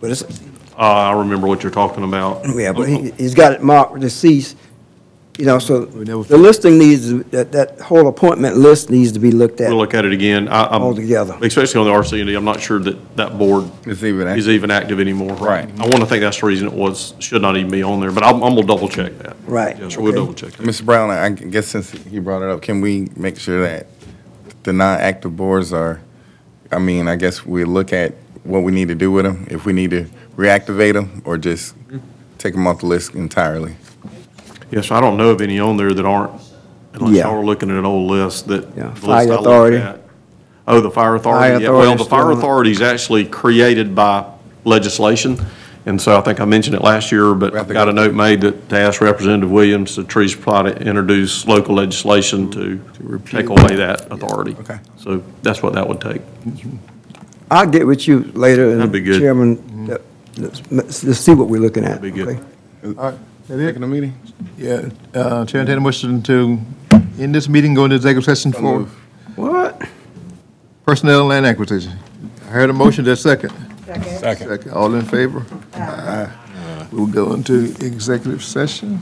but it's, uh, I remember what you're talking about. yeah, but he, he's got it marked deceased. You know, so never- the listing needs, that, that whole appointment list needs to be looked at We'll look at it again. I- I'm- altogether. Especially on the RC&D, I'm not sure that that board It's even, is even active anymore. Right. I want to think that's the reason it was, should not even be on there, but I'm, I'm gonna double check that. Right. Yes, sir, we'll okay. double check that. Mr. Brown, I guess since he brought it up, can we make sure that the non-active boards are, I mean, I guess we look at what we need to do with them, if we need to reactivate them, or just take them off the list entirely? Yes, I don't know of any on there that aren't, unless Yeah. y'all are looking at an old list that. Yeah, the list Fire I looked Authority. at. Oh, the fire authority? Fire Yeah, Well, Authority's the fire on it. authority is actually created by legislation, and so I think I mentioned it last year, but I've got a note made that, to ask Representative Williams to trees plot to introduce local legislation to take away that authority. Okay. So that's what that would take. I'll get with you later. and That'd be good. Chairman, let- let's, let's see what we're looking at. That'd be good. okay? All right, that it? Taking a meeting? Yeah, uh, Chair, entertain a motion to end this meeting, go into executive session for What? personnel and land acquisition. I heard a motion, that's second. Second. Second, all in favor? Aye. We'll go into executive session.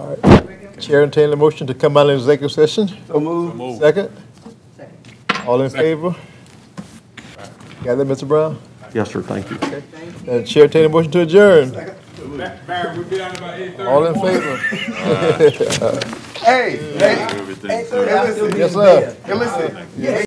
All right. Chair entertain a motion to come out of executive session. So move. Second? All in favor? Got that, Mr. Brown? Yes, sir, thank you. Uh, Chair entertain a motion to adjourn. All in favor? Hey, hey, hey, Yes, sir. Hey, listen.